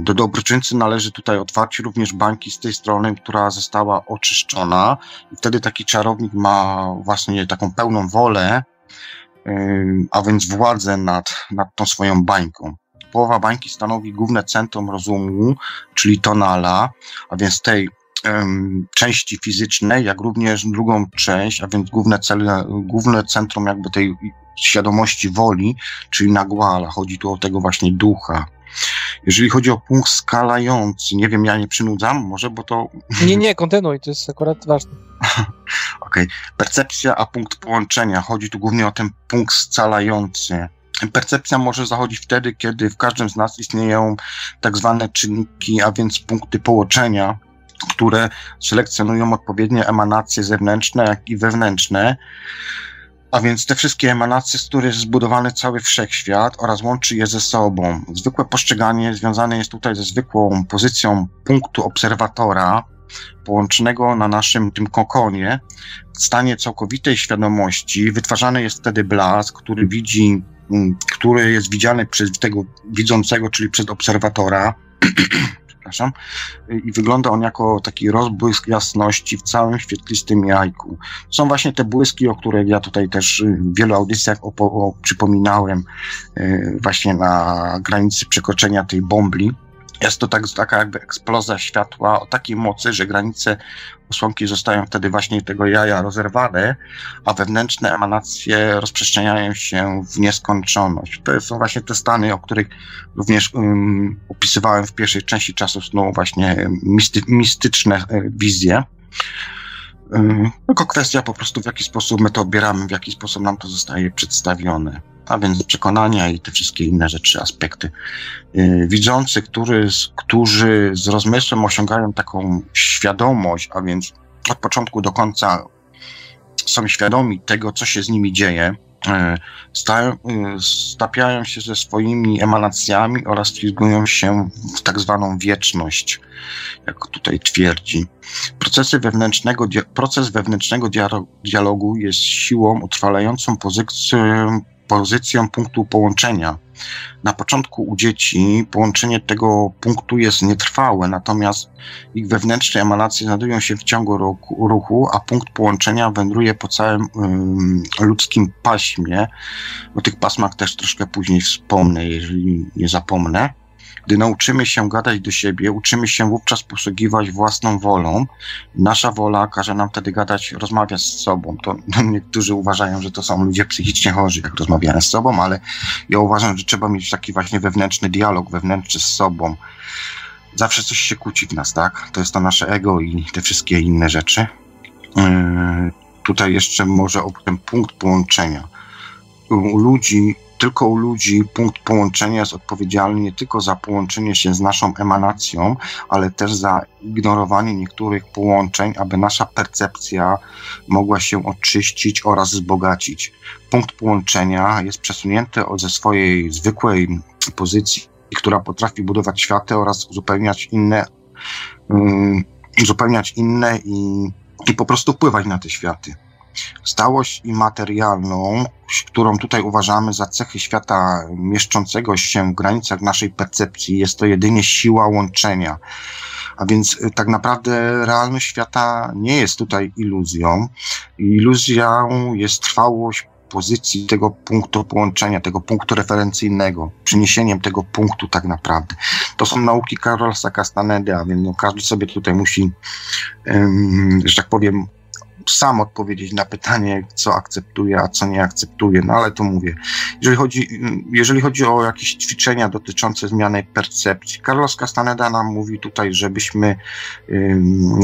Do dobroczyńcy należy tutaj otwarcie również bańki z tej strony, która została oczyszczona wtedy taki czarownik ma właśnie taką pełną wolę, a więc władzę nad, nad tą swoją bańką. Połowa bańki stanowi główne centrum rozumu, czyli tonala, a więc tej um, części fizycznej, jak również drugą część, a więc główne, cele, główne centrum jakby tej świadomości woli, czyli nagłala. Chodzi tu o tego właśnie ducha. Jeżeli chodzi o punkt skalający, nie wiem, ja nie przynudzam, może, bo to... Nie, nie, kontynuuj, to jest akurat ważne. Okej. Okay. Percepcja, a punkt połączenia. Chodzi tu głównie o ten punkt scalający. Percepcja może zachodzić wtedy, kiedy w każdym z nas istnieją tak zwane czynniki, a więc punkty połączenia, które selekcjonują odpowiednie emanacje zewnętrzne, jak i wewnętrzne. A więc te wszystkie emanacje, z których jest zbudowany cały wszechświat oraz łączy je ze sobą. Zwykłe postrzeganie związane jest tutaj ze zwykłą pozycją punktu obserwatora, połączonego na naszym tym kokonie, w stanie całkowitej świadomości, wytwarzany jest wtedy blask, który widzi, mm, który jest widziany przez tego widzącego, czyli przez obserwatora, przepraszam, i wygląda on jako taki rozbłysk jasności w całym świetlistym jajku. Są właśnie te błyski, o których ja tutaj też w wielu audycjach przypominałem, yy, właśnie na granicy przekroczenia tej bombli. Jest to tak, taka jakby eksplozja światła o takiej mocy, że granice osłonki zostają wtedy właśnie tego jaja rozerwane, a wewnętrzne emanacje rozprzestrzeniają się w nieskończoność. To są właśnie te stany, o których również um, opisywałem w pierwszej części czasu snu, właśnie misty, mistyczne e, wizje. Um, tylko kwestia po prostu, w jaki sposób my to odbieramy, w jaki sposób nam to zostaje przedstawione a więc przekonania i te wszystkie inne rzeczy, aspekty. Y, widzący, który, którzy z rozmysłem osiągają taką świadomość, a więc od początku do końca są świadomi tego, co się z nimi dzieje, y, stają, y, stapiają się ze swoimi emanacjami oraz ślizgują się w tak zwaną wieczność, jak tutaj twierdzi. Procesy wewnętrznego, proces wewnętrznego dialogu jest siłą utrwalającą pozycję, pozycją punktu połączenia. Na początku u dzieci połączenie tego punktu jest nietrwałe, natomiast ich wewnętrzne emanacje znajdują się w ciągu ruchu, a punkt połączenia wędruje po całym ludzkim paśmie. O tych pasmach też troszkę później wspomnę, jeżeli nie zapomnę. Gdy nauczymy się gadać do siebie, uczymy się wówczas posługiwać własną wolą. Nasza wola każe nam wtedy gadać, rozmawiać z sobą. To niektórzy uważają, że to są ludzie psychicznie chorzy, jak rozmawiają z sobą, ale ja uważam, że trzeba mieć taki właśnie wewnętrzny dialog, wewnętrzny z sobą. Zawsze coś się kłóci w nas, tak? To jest to nasze ego i te wszystkie inne rzeczy. Yy, tutaj jeszcze może ten punkt połączenia. U ludzi tylko u ludzi punkt połączenia jest odpowiedzialny nie tylko za połączenie się z naszą emanacją, ale też za ignorowanie niektórych połączeń, aby nasza percepcja mogła się oczyścić oraz wzbogacić. Punkt połączenia jest przesunięty od ze swojej zwykłej pozycji, która potrafi budować światy oraz uzupełniać inne, um, uzupełniać inne i, i po prostu wpływać na te światy. Stałość immaterialną, którą tutaj uważamy za cechy świata mieszczącego się w granicach naszej percepcji, jest to jedynie siła łączenia. A więc y, tak naprawdę realność świata nie jest tutaj iluzją. Iluzją jest trwałość pozycji tego punktu połączenia, tego punktu referencyjnego, przyniesieniem tego punktu tak naprawdę. To są nauki Carlosa Castanedy, a więc no, każdy sobie tutaj musi, że tak powiem, sam odpowiedzieć na pytanie, co akceptuje, a co nie akceptuje, no ale to mówię. Jeżeli chodzi, jeżeli chodzi o jakieś ćwiczenia dotyczące zmiany percepcji, Carlos Castaneda nam mówi tutaj, żebyśmy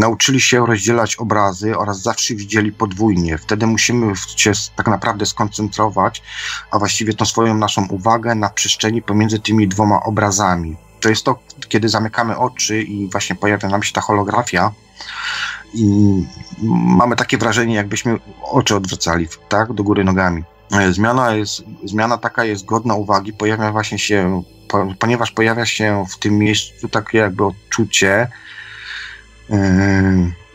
nauczyli się rozdzielać obrazy oraz zawsze widzieli podwójnie. Wtedy musimy się tak naprawdę skoncentrować, a właściwie tą swoją naszą uwagę na przestrzeni pomiędzy tymi dwoma obrazami. To jest to, kiedy zamykamy oczy i właśnie pojawia nam się ta holografia, i mamy takie wrażenie, jakbyśmy oczy odwracali, tak, do góry nogami. E, zmiana, jest, zmiana taka jest godna uwagi, pojawia właśnie się, po, ponieważ pojawia się w tym miejscu takie jakby odczucie,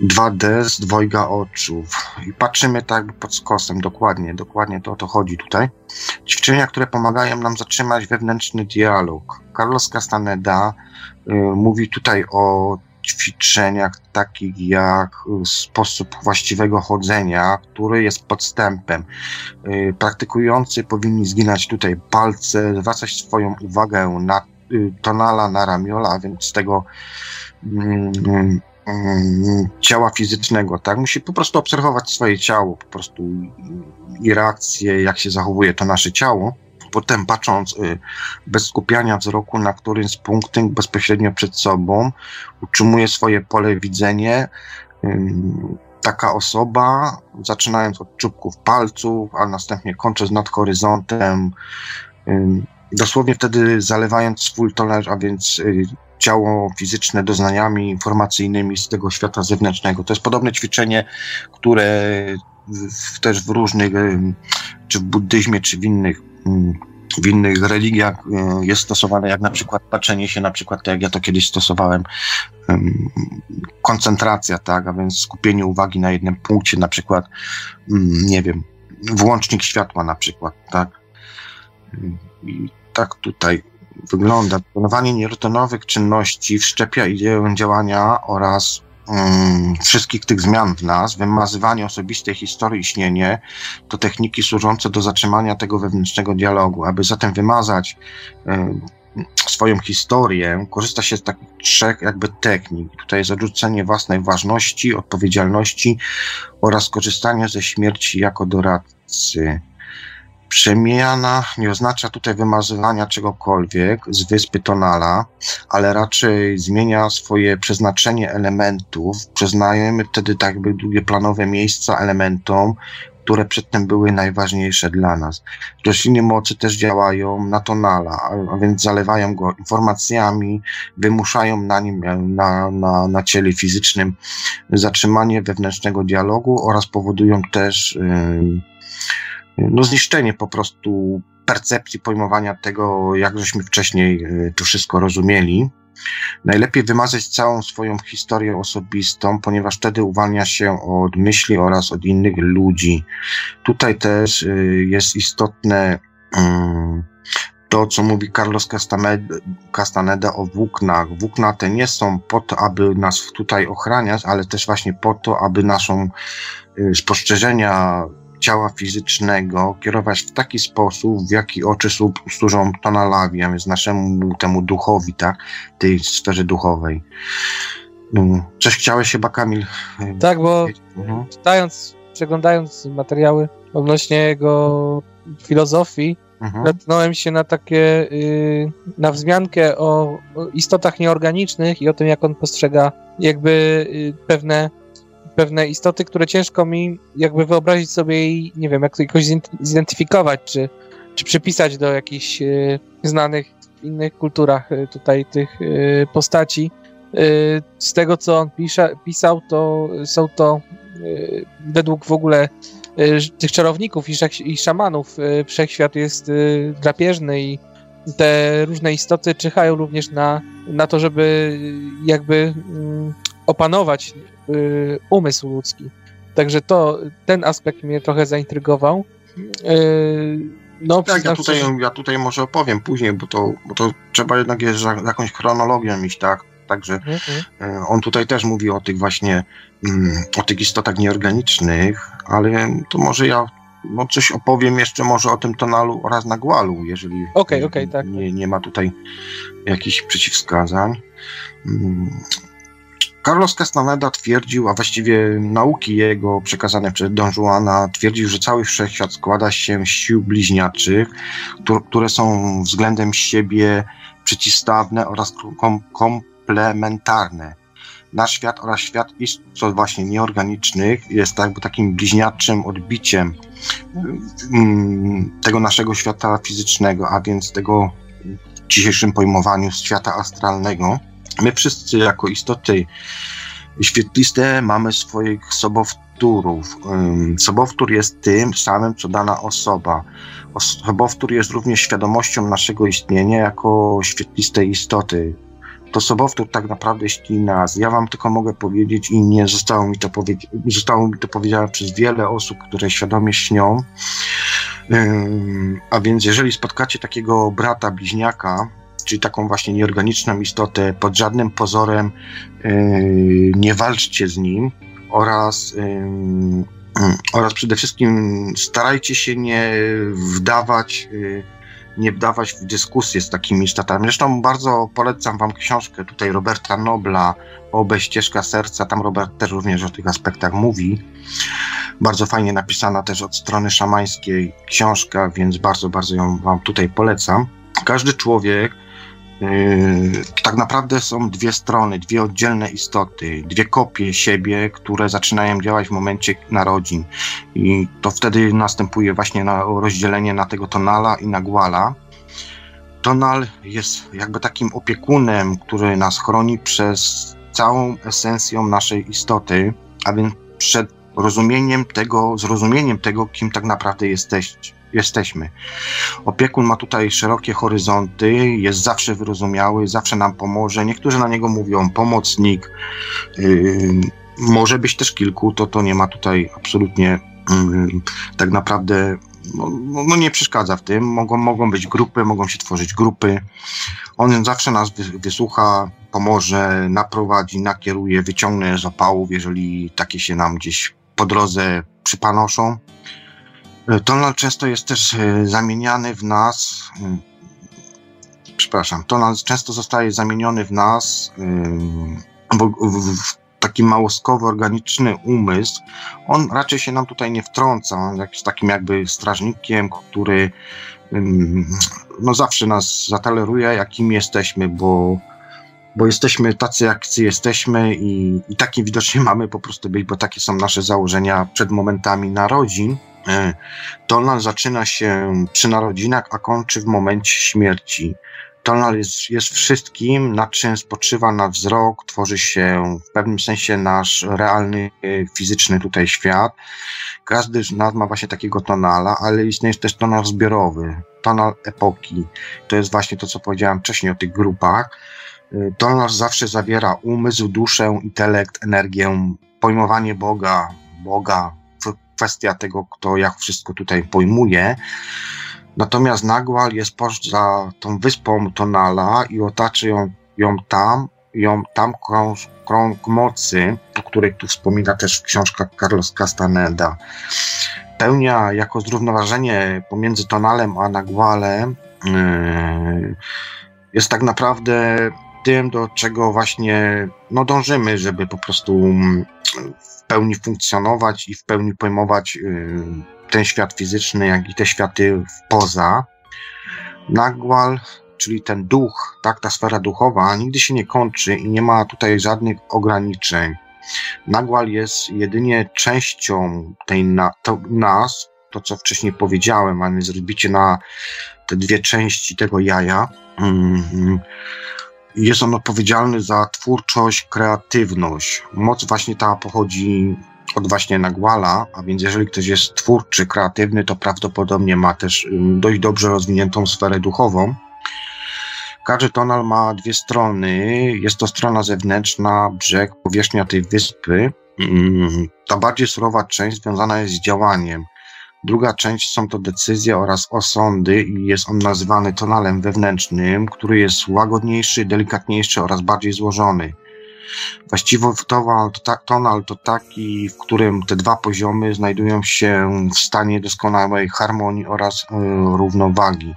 2D z dwojga oczów i patrzymy tak pod skosem, dokładnie, dokładnie to o to chodzi tutaj. Ćwiczenia, które pomagają nam zatrzymać wewnętrzny dialog. Carlos Castaneda y, mówi tutaj o ćwiczeniach takich jak sposób właściwego chodzenia, który jest podstępem. Y, praktykujący powinni zginać tutaj palce, zwracać swoją uwagę na y, tonala, na ramiola, a więc tego mm, mm, ciała fizycznego, tak? Musi po prostu obserwować swoje ciało, po prostu i reakcje, jak się zachowuje to nasze ciało potem patrząc y, bez skupiania wzroku na którymś z punktem bezpośrednio przed sobą, utrzymuje swoje pole widzenia. Taka osoba, zaczynając od czubków palców, a następnie kończąc nad horyzontem, dosłownie wtedy zalewając swój talerz, a więc y, ciało fizyczne doznaniami informacyjnymi z tego świata zewnętrznego. To jest podobne ćwiczenie, które w, też w różnych, czy w buddyzmie, czy w innych w innych religiach e, jest stosowane, jak na przykład patrzenie się, na przykład tak jak ja to kiedyś stosowałem, koncentracja, tak, a więc skupienie uwagi na jednym punkcie, na przykład, mm, nie wiem, włącznik światła na przykład, tak. I tak tutaj wygląda. Wykonywanie nierutynowych czynności wszczepia ideę działania oraz wszystkich tych zmian w nas, wymazywanie osobistej historii istnienie, to techniki służące do zatrzymania tego wewnętrznego dialogu. Aby zatem wymazać um, swoją historię, korzysta się z takich trzech jakby technik. Tutaj jest odrzucenie własnej ważności, odpowiedzialności oraz korzystanie ze śmierci jako doradcy. Przemiana nie oznacza tutaj wymazywania czegokolwiek z wyspy Tonala, ale raczej zmienia swoje przeznaczenie elementów. Przyznajemy wtedy tak jakby długoplanowe miejsca elementom, które przedtem były najważniejsze dla nas. Rośliny mocy też działają na Tonala, a więc zalewają go informacjami, wymuszają na nim, na, na, na ciele fizycznym zatrzymanie wewnętrznego dialogu oraz powodują też yy, no, zniszczenie po prostu percepcji pojmowania tego, jak żeśmy wcześniej y, to wszystko rozumieli. Najlepiej wymazać całą swoją historię osobistą, ponieważ wtedy uwalnia się od myśli oraz od innych ludzi. Tutaj też y, jest istotne mm, to, co mówi Carlos Castaneda o włóknach. Włókna te nie są po to, aby nas tutaj ochraniać, ale też właśnie po to, aby naszą y, spostrzeżenia ciała fizycznego kierować w taki sposób, w jaki oczy służą tonalawi, a więc naszemu temu duchowi, tak, tej sferze duchowej. No, coś chciałeś chyba, Kamil? Tak, bo mhm. czytając, przeglądając materiały odnośnie jego filozofii, mhm. natknąłem się na takie, yy, na wzmiankę o, istotach nieorganicznych i o tym, jak on postrzega jakby yy, pewne pewne istoty, które ciężko mi jakby wyobrazić sobie i nie wiem, jak to jakoś zidentyfikować, czy, czy przypisać do jakichś y, znanych w innych kulturach y, tutaj tych y, postaci. z tego, co on pisał, to są to według w ogóle tych czarowników i, i szamanów wszechświat jest drapieżny i te różne istoty czyhają również na, na to, żeby jakby mm, opanować y, umysł ludzki. Także to, ten aspekt mnie trochę zaintrygował. Y, no, tak, ja tutaj, ja tutaj może opowiem później, bo to, bo to trzeba jednak jest jakąś chronologią iść, tak? Także mhm. y, on tutaj też mówi o tych właśnie, mm, o tych istotach nieorganicznych, ale to może ja no coś opowiem jeszcze może o tym tonalu oraz na głalu, jeżeli okay, okay, tak. nie, nie ma tutaj jakichś przeciwwskazań. Carlos Castaneda twierdził, a właściwie nauki jego przekazane przez Don Juana twierdził, że cały wszechświat składa się z sił bliźniaczych, które są względem siebie przeciwstawne oraz kom komplementarne. Nasz świat oraz świat istot właśnie nieorganicznych jest jakby takim bliźniaczym odbiciem mm, tego naszego świata fizycznego, a więc tego w dzisiejszym pojmowaniu świata astralnego. My wszyscy jako istoty świetliste mamy swoich sobowtórów. Sobowtór jest tym samym, co dana osoba. Sobowtór jest również świadomością naszego istnienia jako świetlistej istoty. to sobowtór tak naprawdę śni nas. Ja wam tylko mogę powiedzieć i nie zostało mi to, powie- zostało mi to powiedziane przez wiele osób, które świadomie śnią. A więc jeżeli spotkacie takiego brata, bliźniaka, czyli taką właśnie nieorganiczną istotę, pod żadnym pozorem yy, nie walczcie z nim oraz, yy, oraz przede wszystkim starajcie się nie wdawać yy, nie wdawać w dyskusję z takimi istotami. Zresztą bardzo polecam wam książkę tutaj Roberta Nobla Obe ścieżka serca. Tam Robert też również o tych aspektach mówi. Bardzo fajnie napisana też od strony szamańskiej książka, więc bardzo, bardzo ją wam tutaj polecam. Każdy człowiek tak naprawdę są dwie strony, dwie oddzielne istoty, dwie kopie siebie, które zaczynają działać w momencie narodzin. I to wtedy następuje właśnie na, rozdzielenie na tego tonala i na gwala. Tonal jest jakby takim opiekunem, który nas chroni przez całą esencją naszej istoty, a więc przed rozumieniem tego, zrozumieniem tego, kim tak naprawdę jesteście jesteśmy. Opiekun ma tutaj szerokie horyzonty, jest zawsze wyrozumiały, zawsze nam pomoże. Niektórzy na niego mówią pomocnik, yy, może być też kilku, to to nie ma tutaj absolutnie yy, tak naprawdę no, no, no, nie przeszkadza w tym. Mogą, mogą być grupy, mogą się tworzyć grupy. On zawsze nas wysłucha, pomoże, naprowadzi, nakieruje, wyciągnie z opałów, jeżeli takie się nam gdzieś po drodze przypanoszą. Tonal często jest też e, zamieniany w nas. E, przepraszam, tonal często zostaje zamieniony w nas e, w taki małostkowy, organiczny umysł. On raczej się nam tutaj nie wtrąca. On jest takim jakby strażnikiem, który no zawsze nas zataleruje, jakim jesteśmy, bo, bo jesteśmy tacy, jacy jesteśmy i, i taki widocznie mamy po prostu być, bo takie są nasze założenia przed momentami narodzin. E, Tonal zaczyna się przy narodzinach, a kończy w momencie śmierci. Tonal jest, jest wszystkim, nad czym spoczywa na wzrok, tworzy się w pewnym sensie nasz realny, e, fizyczny tutaj świat. Każdy z nas ma właśnie takiego tonala, ale istnieje też tonal zbiorowy, tonal epoki. To jest właśnie to, co powiedziałem wcześniej o tych grupach. E, tonal zawsze zawiera umysł, duszę, intelekt, energię, pojmowanie Boga, Boga, kwestia tego, kto jak wszystko tutaj pojmuje. Natomiast Nagwal jest poza tą wyspą Tonala i otacza ją, ją tam, ją tam krąg, krąg mocy, o której tu wspomina też książka Carlos Castaneda. Pełnia jako zrównoważenie pomiędzy Tonalem a Nagwalem yy, jest tak naprawdę tym, do czego właśnie no, dążymy, żeby po prostu w pełni funkcjonować i w pełni pojmować y, ten świat fizyczny, jak i te światy poza. Nagwal, czyli ten duch, tak, ta sfera duchowa, nigdy się nie kończy i nie ma tutaj żadnych ograniczeń. Nagwal jest jedynie częścią tej na, to, nas, to co wcześniej powiedziałem, a więc rozbicie na te dwie części tego jaja. Mm, jest on odpowiedzialny za twórczość, kreatywność. Moc właśnie ta pochodzi od właśnie Nagwala, a więc jeżeli ktoś jest twórczy, kreatywny, to prawdopodobnie ma też dość dobrze rozwiniętą sferę duchową. Każdy tonal ma dwie strony. Jest to strona zewnętrzna, brzeg, powierzchnia tej wyspy. Ta bardziej surowa część związana jest z działaniem. Druga część są to decyzje oraz osądy i jest on nazywany tonalem wewnętrznym, który jest łagodniejszy, delikatniejszy oraz bardziej złożony. Właściwie tonal to, tonal to taki, w którym te dwa poziomy znajdują się w stanie doskonałej harmonii oraz y, równowagi.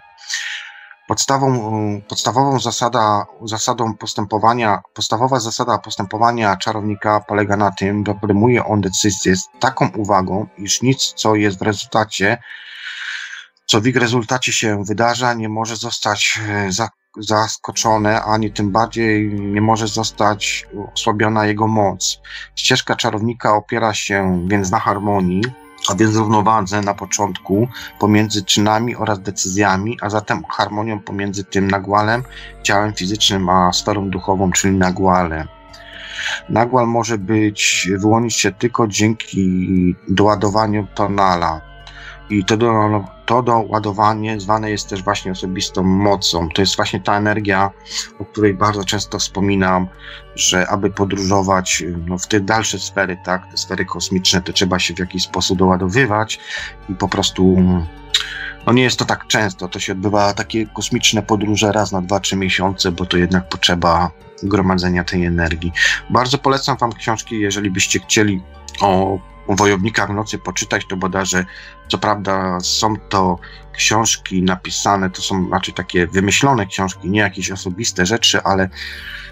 Podstawą, podstawową zasada, zasadą postępowania, podstawowa zasada postępowania czarownika polega na tym, że podejmuje on decyzję z taką uwagą, iż nic, co jest w rezultacie, co w ich rezultacie się wydarza, nie może zostać e, za, zaskoczone, ani tym bardziej nie może zostać osłabiona jego moc. Ścieżka czarownika opiera się więc na harmonii, a więc równowadze na początku pomiędzy czynami oraz decyzjami, a zatem harmonią pomiędzy tym nagłalem, ciałem fizycznym, a sferą duchową, czyli nagłalem. Nagłal może być, wyłonić się tylko dzięki doładowaniu tonala. I to, do, to doładowanie zwane jest też właśnie osobistą mocą. To jest właśnie ta energia, o której bardzo często wspominam, że aby podróżować no, w te dalsze sfery, tak, te sfery kosmiczne, to trzeba się w jakiś sposób doładowywać i po prostu no nie jest to tak często. To się odbywa takie kosmiczne podróże raz na 2-3 miesiące, bo to jednak potrzeba gromadzenia tej energii. Bardzo polecam Wam książki, jeżeli byście chcieli o o wojownikach nocy poczytać, to bodajże, co prawda są to książki napisane, to są raczej takie wymyślone książki, nie jakieś osobiste rzeczy, ale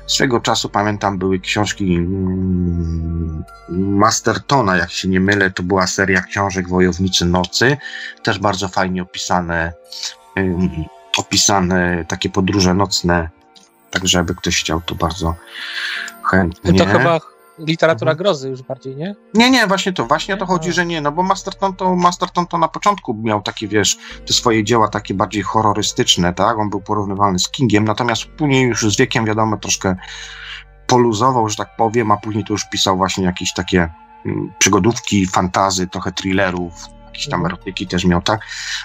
swego czasu pamiętam były książki mm, Mastertona, jak się nie mylę, to była seria książek Wojownicy Nocy, też bardzo fajnie opisane, opisane takie podróże nocne, także jakby ktoś chciał, to bardzo chętnie. To chyba literatura mhm. grozy już bardziej, nie? Nie, nie, właśnie to, właśnie o to chodzi, że nie, no bo Masterton to, Masterton to na początku miał takie, wiesz, te swoje dzieła takie bardziej horrorystyczne, tak, on był porównywalny z Kingiem, natomiast później już z wiekiem, wiadomo, troszkę poluzował, że tak powiem, a później to już pisał właśnie jakieś takie mm, przygodówki, fantazy, trochę thrillerów, jakieś tam mhm. erotyki też miał, tak?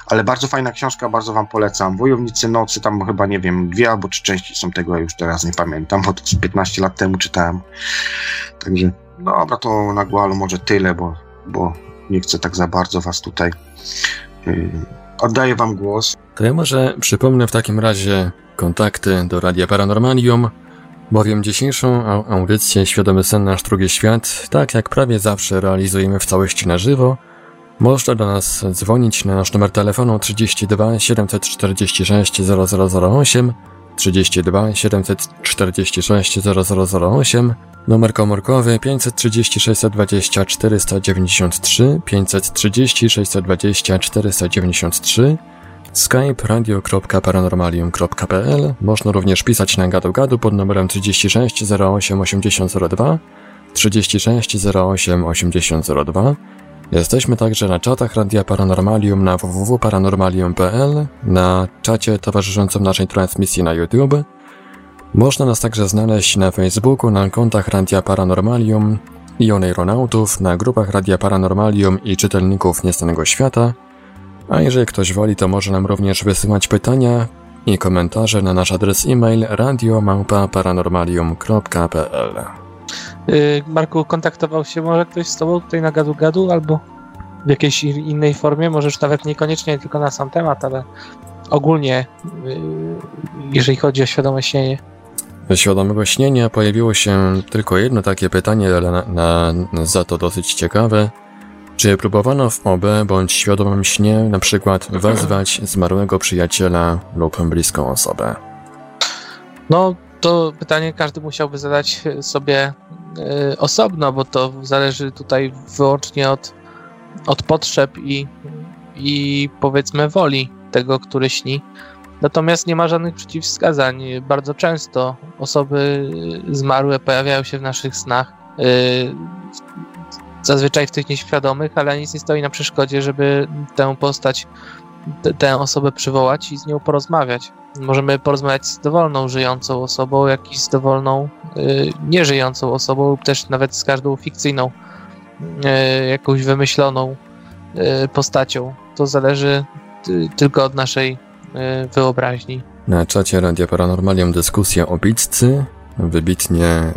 Ale bardzo fajna książka, bardzo wam polecam. Wojownicy Nocy, tam chyba, nie wiem, dwie albo trzy części są tego, już teraz nie pamiętam, bo to 15 lat temu czytałem. Także, dobra, to na Gualu może tyle, bo, bo nie chcę tak za bardzo was tutaj yy, oddaję wam głos. To ja może przypomnę w takim razie kontakty do Radia Paranormalium, bowiem dzisiejszą audycję Świadomy Sen Nasz Drugi Świat, tak jak prawie zawsze realizujemy w całości na żywo, można do nas dzwonić na nasz numer telefonu 32 746 0008, 32 746 0008, numer komórkowy 530 620 493, 530 620 493, skype radio.paranormalium.pl. Można również pisać na gadu gadu pod numerem 36 08 8002, 36 08 8002, Jesteśmy także na czatach Radia Paranormalium na www.paranormalium.pl, na czacie towarzyszącym naszej transmisji na YouTube. Można nas także znaleźć na Facebooku, na kontach Radia Paranormalium i Oneironautów, na grupach Radia Paranormalium i czytelników Niestanego Świata. A jeżeli ktoś woli, to może nam również wysyłać pytania i komentarze na nasz adres e-mail radiomałpa-paranormalium.pl. Y, Marku, kontaktował się może ktoś z tobą tutaj na gadu gadu albo w jakiejś innej formie, możesz nawet niekoniecznie tylko na sam temat, ale ogólnie, y, jeżeli chodzi o świadome śnienie. Świadomego śnienia pojawiło się tylko jedno takie pytanie, ale na, na, za to dosyć ciekawe. Czy próbowano w OB bądź świadomym śnie na przykład wezwać zmarłego przyjaciela lub bliską osobę? No, to pytanie każdy musiałby zadać sobie y, osobno, bo to zależy tutaj wyłącznie od, od potrzeb i, i powiedzmy woli tego, który śni. Natomiast nie ma żadnych przeciwwskazań. Bardzo często osoby zmarłe pojawiają się w naszych snach. Y, zazwyczaj w tych nieświadomych, ale nic nie stoi na przeszkodzie, żeby tę postać, tę osobę przywołać i z nią porozmawiać. Możemy porozmawiać z dowolną żyjącą osobą, jak i z dowolną y, nieżyjącą osobą, lub też nawet z każdą fikcyjną, y, jakąś wymyśloną y, postacią. To zależy y, tylko od naszej y, wyobraźni. Na czacie Radia Paranormalium dyskusja o pizzcy, wybitnie,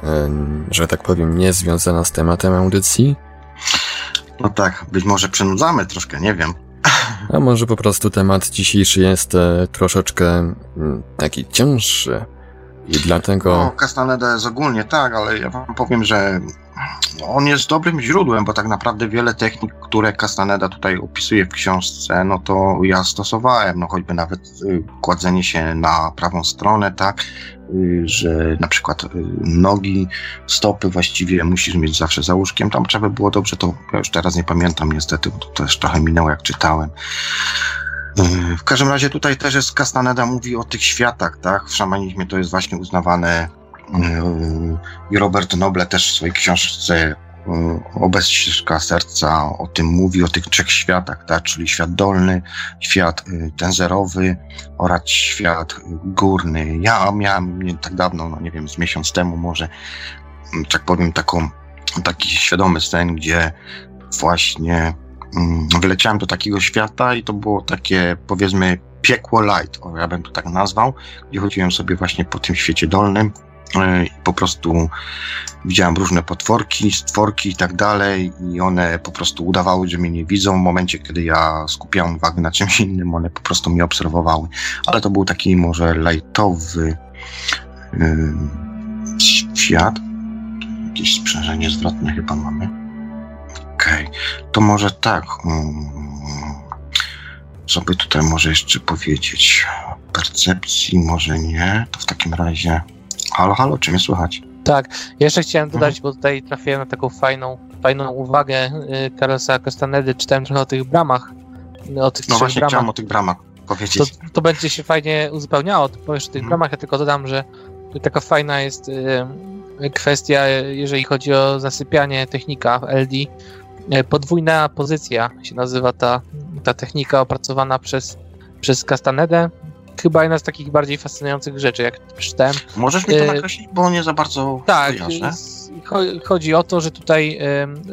że tak powiem, nie związana z tematem audycji. No tak, być może przynudzamy troszkę, nie wiem. A może po prostu temat dzisiejszy jest e, troszeczkę mm, taki cięższy. I dlatego... No, Castaneda jest ogólnie tak, ale ja wam powiem, że on jest dobrym źródłem, bo tak naprawdę wiele technik, które Castaneda tutaj opisuje w książce, no to ja stosowałem, no choćby nawet y, kładzenie się na prawą stronę, tak, że na przykład y, nogi, stopy właściwie musisz mieć zawsze za łóżkiem, tam trzeba było dobrze, to ja już teraz nie pamiętam niestety, bo to też trochę minęło jak czytałem. W każdym razie tutaj też jest Castaneda mówi o tych światach, tak? W szamanizmie to jest właśnie uznawane i Robert Noble też w swojej książce Obecka Serca o tym mówi, o tych trzech światach, tak? czyli świat dolny, świat y, tenzerowy oraz świat górny. Ja miałem nie tak dawno, no nie wiem, z miesiąc temu może, mm, tak powiem, taką, taki świadomy sen, gdzie właśnie mm, wyleciałem do takiego świata i to było takie, powiedzmy, piekło light, o, ja bym to tak nazwał, gdzie chodziłem sobie właśnie po tym świecie dolnym po prostu widziałem różne potworki, stworki i tak dalej i one po prostu udawały, że mnie nie widzą. W momencie, kiedy ja skupiałem uwagę na czymś innym, one po prostu mnie obserwowały. Ale to był taki może lightowy yy, świat. Jakieś sprzężenie zwrotne chyba mamy. Okej, okay. to może tak. Co by tutaj może jeszcze powiedzieć? Percepcji może nie. To w takim razie. Halo, halo, czy mnie słychać? Tak, jeszcze chciałem dodać, mhm. bo tutaj trafiłem na taką fajną, fajną uwagę y, Carlosa Castanedy. Czytałem trochę o tych bramach. O tych no właśnie, bramach. chciałem o tych bramach powiedzieć. To, to będzie się fajnie uzupełniało. Ty powiesz o tych mhm. bramach, ja tylko dodam, że taka fajna jest y, kwestia, jeżeli chodzi o zasypianie technika w LD. Y, podwójna pozycja się nazywa ta, ta technika opracowana przez, przez Castanedę chyba jedna z takich bardziej fascynujących rzeczy, jak przeczytałem. Możesz mi to e, nakreślić, bo nie za bardzo Tak, kojarzę. chodzi o to, że tutaj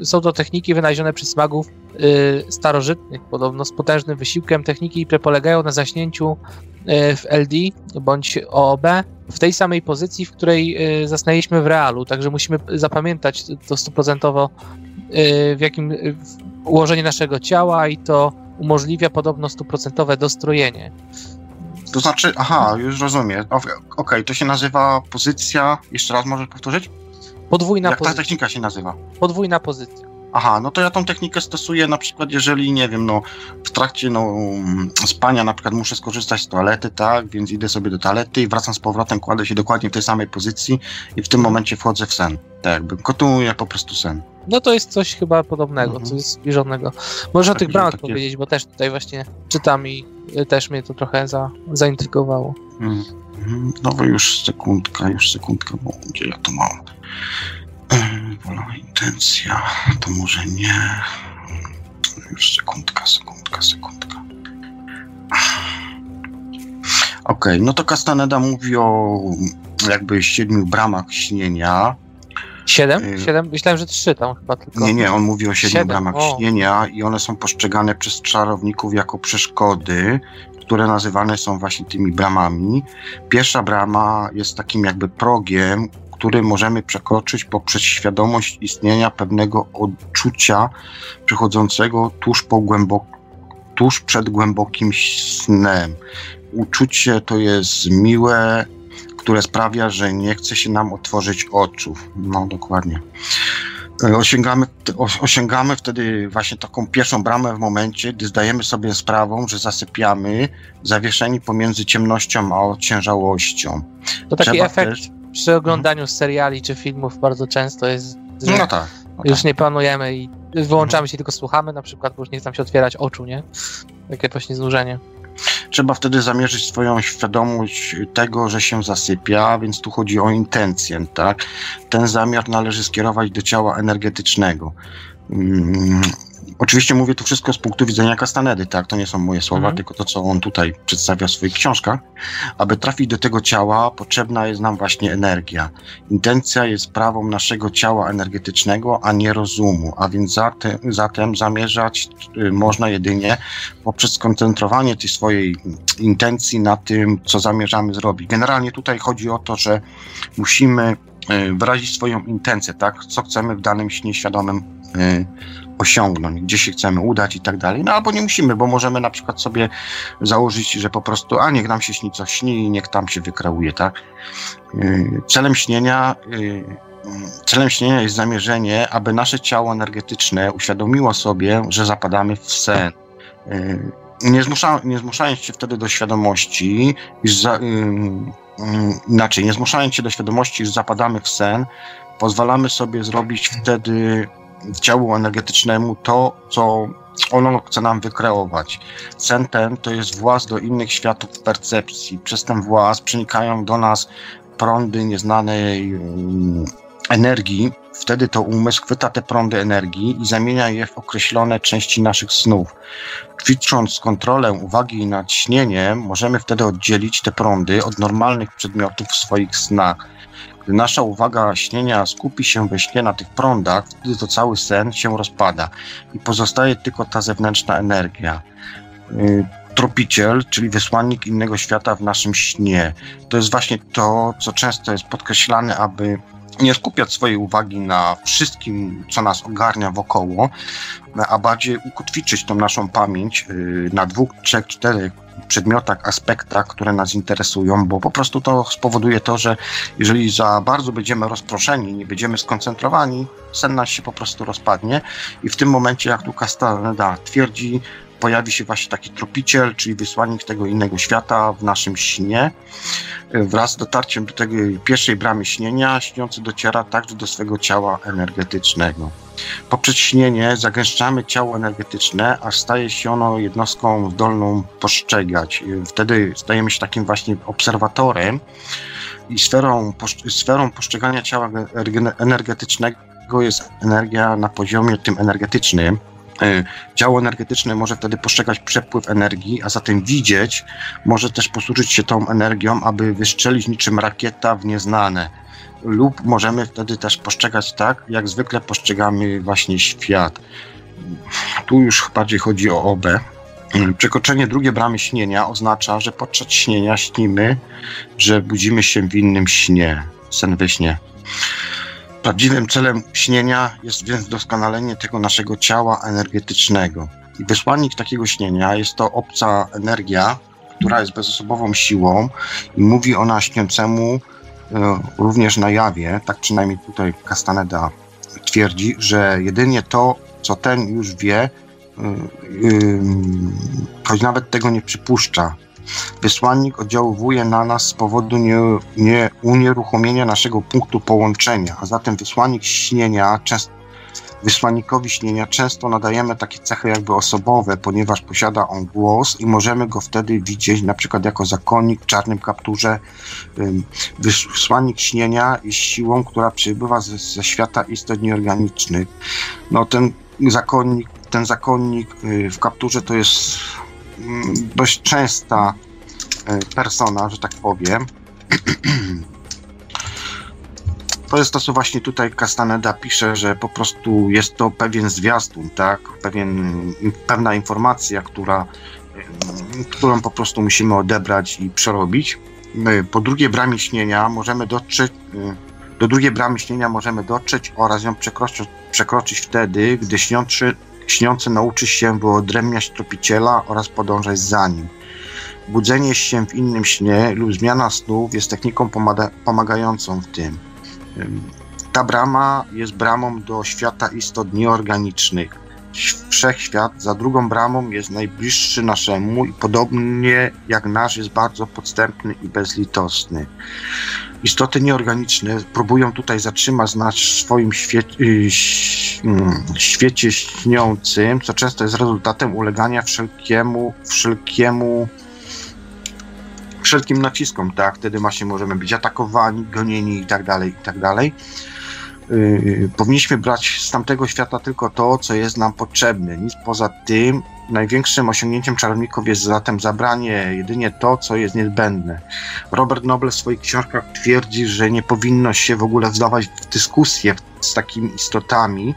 są to techniki wynalezione przez magów e, starożytnych, podobno z potężnym wysiłkiem. Techniki, które polegają na zaśnięciu e, w LD bądź OOB w tej samej pozycji, w której zasnęliśmy w realu, także musimy zapamiętać to stuprocentowo w jakim ułożenie naszego ciała i to umożliwia podobno stuprocentowe dostrojenie. To znaczy, aha, już rozumiem. Okej, okay, to się nazywa pozycja. Jeszcze raz możesz powtórzyć? Podwójna Jak pozycja. ta technika się nazywa? Podwójna pozycja. Aha, no to ja tą technikę stosuję na przykład, jeżeli, nie wiem, no w trakcie no, spania na przykład muszę skorzystać z toalety, tak, więc idę sobie do toalety i wracam z powrotem, kładę się dokładnie w tej samej pozycji i w tym momencie wchodzę w sen. Tak jakby kontynuuję po prostu sen. No to jest coś chyba podobnego, mhm. coś zbliżonego. Może o tych bramach takie... powiedzieć, bo też tutaj właśnie czytam i też mnie to trochę za, zaintrygowało. Mhm. No już sekundka, już sekundka, bo gdzie ja to mam? Wola intencja, to może nie. Już sekundka, sekundka, sekundka. Okej, okay, no to Castaneda mówi o jakby siedmiu bramach śnienia. Siedem? Y Siedem? Myślałem, że trzy tam chyba tylko. Nie, nie, on mówi o siedmiu Siedem. bramach o. śnienia i one są postrzegane przez czarowników jako przeszkody, które nazywane są właśnie tymi bramami. Pierwsza brama jest takim jakby progiem, który możemy przekroczyć poprzez świadomość istnienia pewnego odczucia przechodzącego tuż, po głębok, tuż przed głębokim snem. Uczucie to jest miłe, które sprawia, że nie chce się nam otworzyć oczu. No dokładnie. E, osiągamy, osiągamy wtedy właśnie taką pierwszą bramę w momencie, gdy zdajemy sobie sprawę, że zasypiamy zawieszeni pomiędzy ciemnością a ociężałością. To taki Trzeba efekt też przy oglądaniu seriali czy filmów bardzo często jest, że no tak, no już tak. nie planujemy i wyłączamy się, tylko słuchamy na przykład, bo już nie chce nam się otwierać oczu, nie? Takie właśnie znużenie. Trzeba wtedy zamierzyć swoją świadomość tego, że się zasypia, więc tu chodzi o intencję, tak? Ten zamiar należy skierować do ciała energetycznego. Mm, Oczywiście mówię to wszystko z punktu widzenia Castanedy, tak? To nie są moje słowa, mm. tylko to, co on tutaj przedstawia w swoich książkach. Aby trafić do tego ciała, potrzebna jest nam właśnie energia. Intencja jest sprawą naszego ciała energetycznego, a nie rozumu, a więc zatem, zatem zamierzać y, można jedynie poprzez skoncentrowanie tej swojej intencji na tym, co zamierzamy zrobić. Generalnie tutaj chodzi o to, że musimy y, wyrazić swoją intencję, tak? Co chcemy w danym śnie świadomym y, osiągnąć, gdzie się chcemy udać i tak dalej. No albo nie musimy, bo możemy na przykład sobie założyć, że po prostu, a niech nam się śni coś śni i niech tam się wykreuje, tak? Y, celem śnienia y, Celem śnienia jest zamierzenie, aby nasze ciało energetyczne uświadomiło sobie, że zapadamy w sen. Y, nie, zmusza, nie zmuszając się wtedy do świadomości, iż za, inaczej, nie zmuszając się do świadomości, że zapadamy w sen, pozwalamy sobie zrobić wtedy ciału energetycznemu to, co ono chce nam wykreować. Sen ten to jest włas do innych światów percepcji. Przez ten włas przenikają do nas prądy nieznanej um, energii. Wtedy to umysł chwyta te prądy energii i zamienia je w określone części naszych snów. Ćwicząc kontrolę uwagi nad śnieniem, możemy wtedy oddzielić te prądy od normalnych przedmiotów w swoich snach Gdy nasza uwaga śnienia skupi się we śnie na tych prądach, wtedy to cały sen się rozpada i pozostaje tylko ta zewnętrzna energia. Y, tropiciel, czyli wysłannik innego świata w naszym śnie. To jest właśnie to, co często jest podkreślane, aby nie skupiać swojej uwagi na wszystkim, co nas ogarnia wokoło, a bardziej ukotwiczyć tą naszą pamięć y, na dwóch, trzech, czterech przedmiotach, aspektach, które nas interesują, bo po prostu to spowoduje to, że jeżeli za bardzo będziemy rozproszeni, nie będziemy skoncentrowani, sen nas się po prostu rozpadnie i w tym momencie, jak tu Castaneda twierdzi, pojawi się właśnie taki tropiciel, czyli wysłannik tego innego świata w naszym śnie. Wraz z dotarciem do tej pierwszej bramy śnienia, śniący dociera także do swego ciała energetycznego. Poprzez śnienie zagęszczamy ciało energetyczne, aż staje się ono jednostką zdolną postrzegać. Wtedy stajemy się takim właśnie obserwatorem i sferą, sferą postrzegania ciała energetycznego jest energia na poziomie tym energetycznym. E, ciało energetyczne może wtedy postrzegać przepływ energii, a zatem widzieć, może też posłużyć się tą energią, aby wystrzelić niczym rakieta w nieznane. Lub możemy wtedy też postrzegać tak, jak zwykle postrzegamy właśnie świat. Tu już bardziej chodzi o OB. Przekroczenie drugiej bramy śnienia oznacza, że podczas śnienia śnimy, że budzimy się w innym śnie, sen we śnie. Prawdziwym celem śnienia jest więc doskonalenie tego naszego ciała energetycznego. I wysłannik takiego śnienia jest to obca energia, która jest bezosobową siłą i mówi ona śniącemu e, również na jawie, tak przynajmniej tutaj Castaneda twierdzi, że jedynie to, co ten już wie, e, e, choć nawet tego nie przypuszcza, Wysłannik oddziałuje na nas z powodu nie, nie, unieruchomienia naszego punktu połączenia, a zatem wysłannik śnienia często Wysłannikowi śnienia często nadajemy takie cechy jakby osobowe, ponieważ posiada on głos i możemy go wtedy widzieć na przykład jako zakonnik w czarnym kapturze. Wysłannik śnienia jest siłą, która przybywa ze, ze świata istot nieorganicznych. No ten zakonnik, ten zakonnik y, w kapturze to jest dość częsta e, persona, że tak powiem. To jest to, co właśnie tutaj Castaneda pisze, że po prostu jest to pewien zwiastun, tak? Pewien, pewna informacja, która, którą po prostu musimy odebrać i przerobić. Po drugiej bramie śnienia możemy dotrzeć, e, do drugiej bramy śnienia możemy dotrzeć oraz ją przekroczyć, przekroczyć wtedy, gdy śniący, Śniący nauczy się wyodrębniać tropiciela oraz podążać za nim. Budzenie się w innym śnie lub zmiana snów jest techniką pomagającą w tym. Ta brama jest bramą do świata istot nieorganicznych. Wszechświat za drugą bramą jest najbliższy naszemu i podobnie jak nasz jest bardzo podstępny i bezlitosny. Istoty nieorganiczne próbują tutaj zatrzymać nas w swoim świecie, y, mm, świecie śniącym, co często jest rezultatem ulegania wszelkiemu, wszelkiemu wszelkim naciskom, tak? Wtedy właśnie możemy być atakowani, gonieni i tak dalej, i tak dalej. Yy, powinniśmy brać z tamtego świata tylko to, co jest nam potrzebne. Nic poza tym. Największym osiągnięciem czarowników jest zatem zabranie jedynie to, co jest niezbędne. Robert Noble w swoich książkach twierdzi, że nie powinno się w ogóle wdawać w dyskusję z takimi istotami,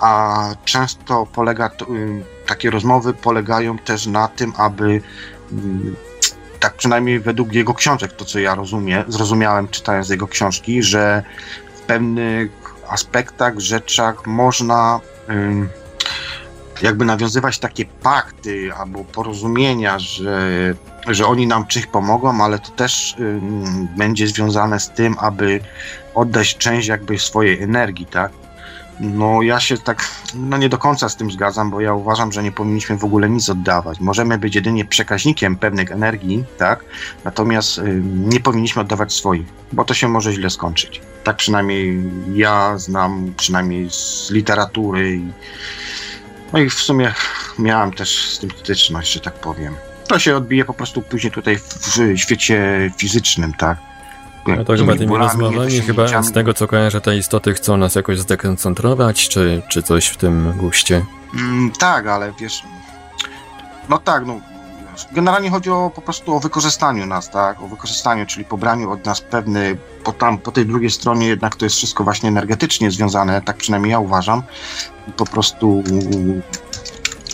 a często polega to, yy, takie rozmowy polegają też na tym, aby yy, tak przynajmniej według jego książek, to co ja rozumiem, zrozumiałem czytając jego książki, że pewnych aspektach, rzeczach można jakby nawiązywać takie pakty albo porozumienia, że, że oni nam czymś pomogą, ale to też będzie związane z tym, aby oddać część jakby swojej energii, tak? No ja się tak, no nie do końca z tym zgadzam, bo ja uważam, że nie powinniśmy w ogóle nic oddawać. Możemy być jedynie przekaźnikiem pewnych energii, tak? Natomiast y, nie powinniśmy oddawać swoich, bo to się może źle skończyć. Tak przynajmniej ja znam, przynajmniej z literatury. I, no i w sumie miałem też z tym styczność, że tak powiem. To się odbije po prostu później tutaj w, świecie fizycznym, tak? No to chyba tymi rozmowami, chyba z tego co kojarzę, te istoty chcą nas jakoś zdekoncentrować, czy, czy coś w tym guście? Mm, tak, ale wiesz, no tak, no Generalnie chodzi o po prostu o wykorzystaniu nas, tak? O wykorzystaniu, czyli pobraniu od nas pewny, po, tam, po tej drugiej stronie jednak to jest wszystko właśnie energetycznie związane, tak przynajmniej ja uważam. Po prostu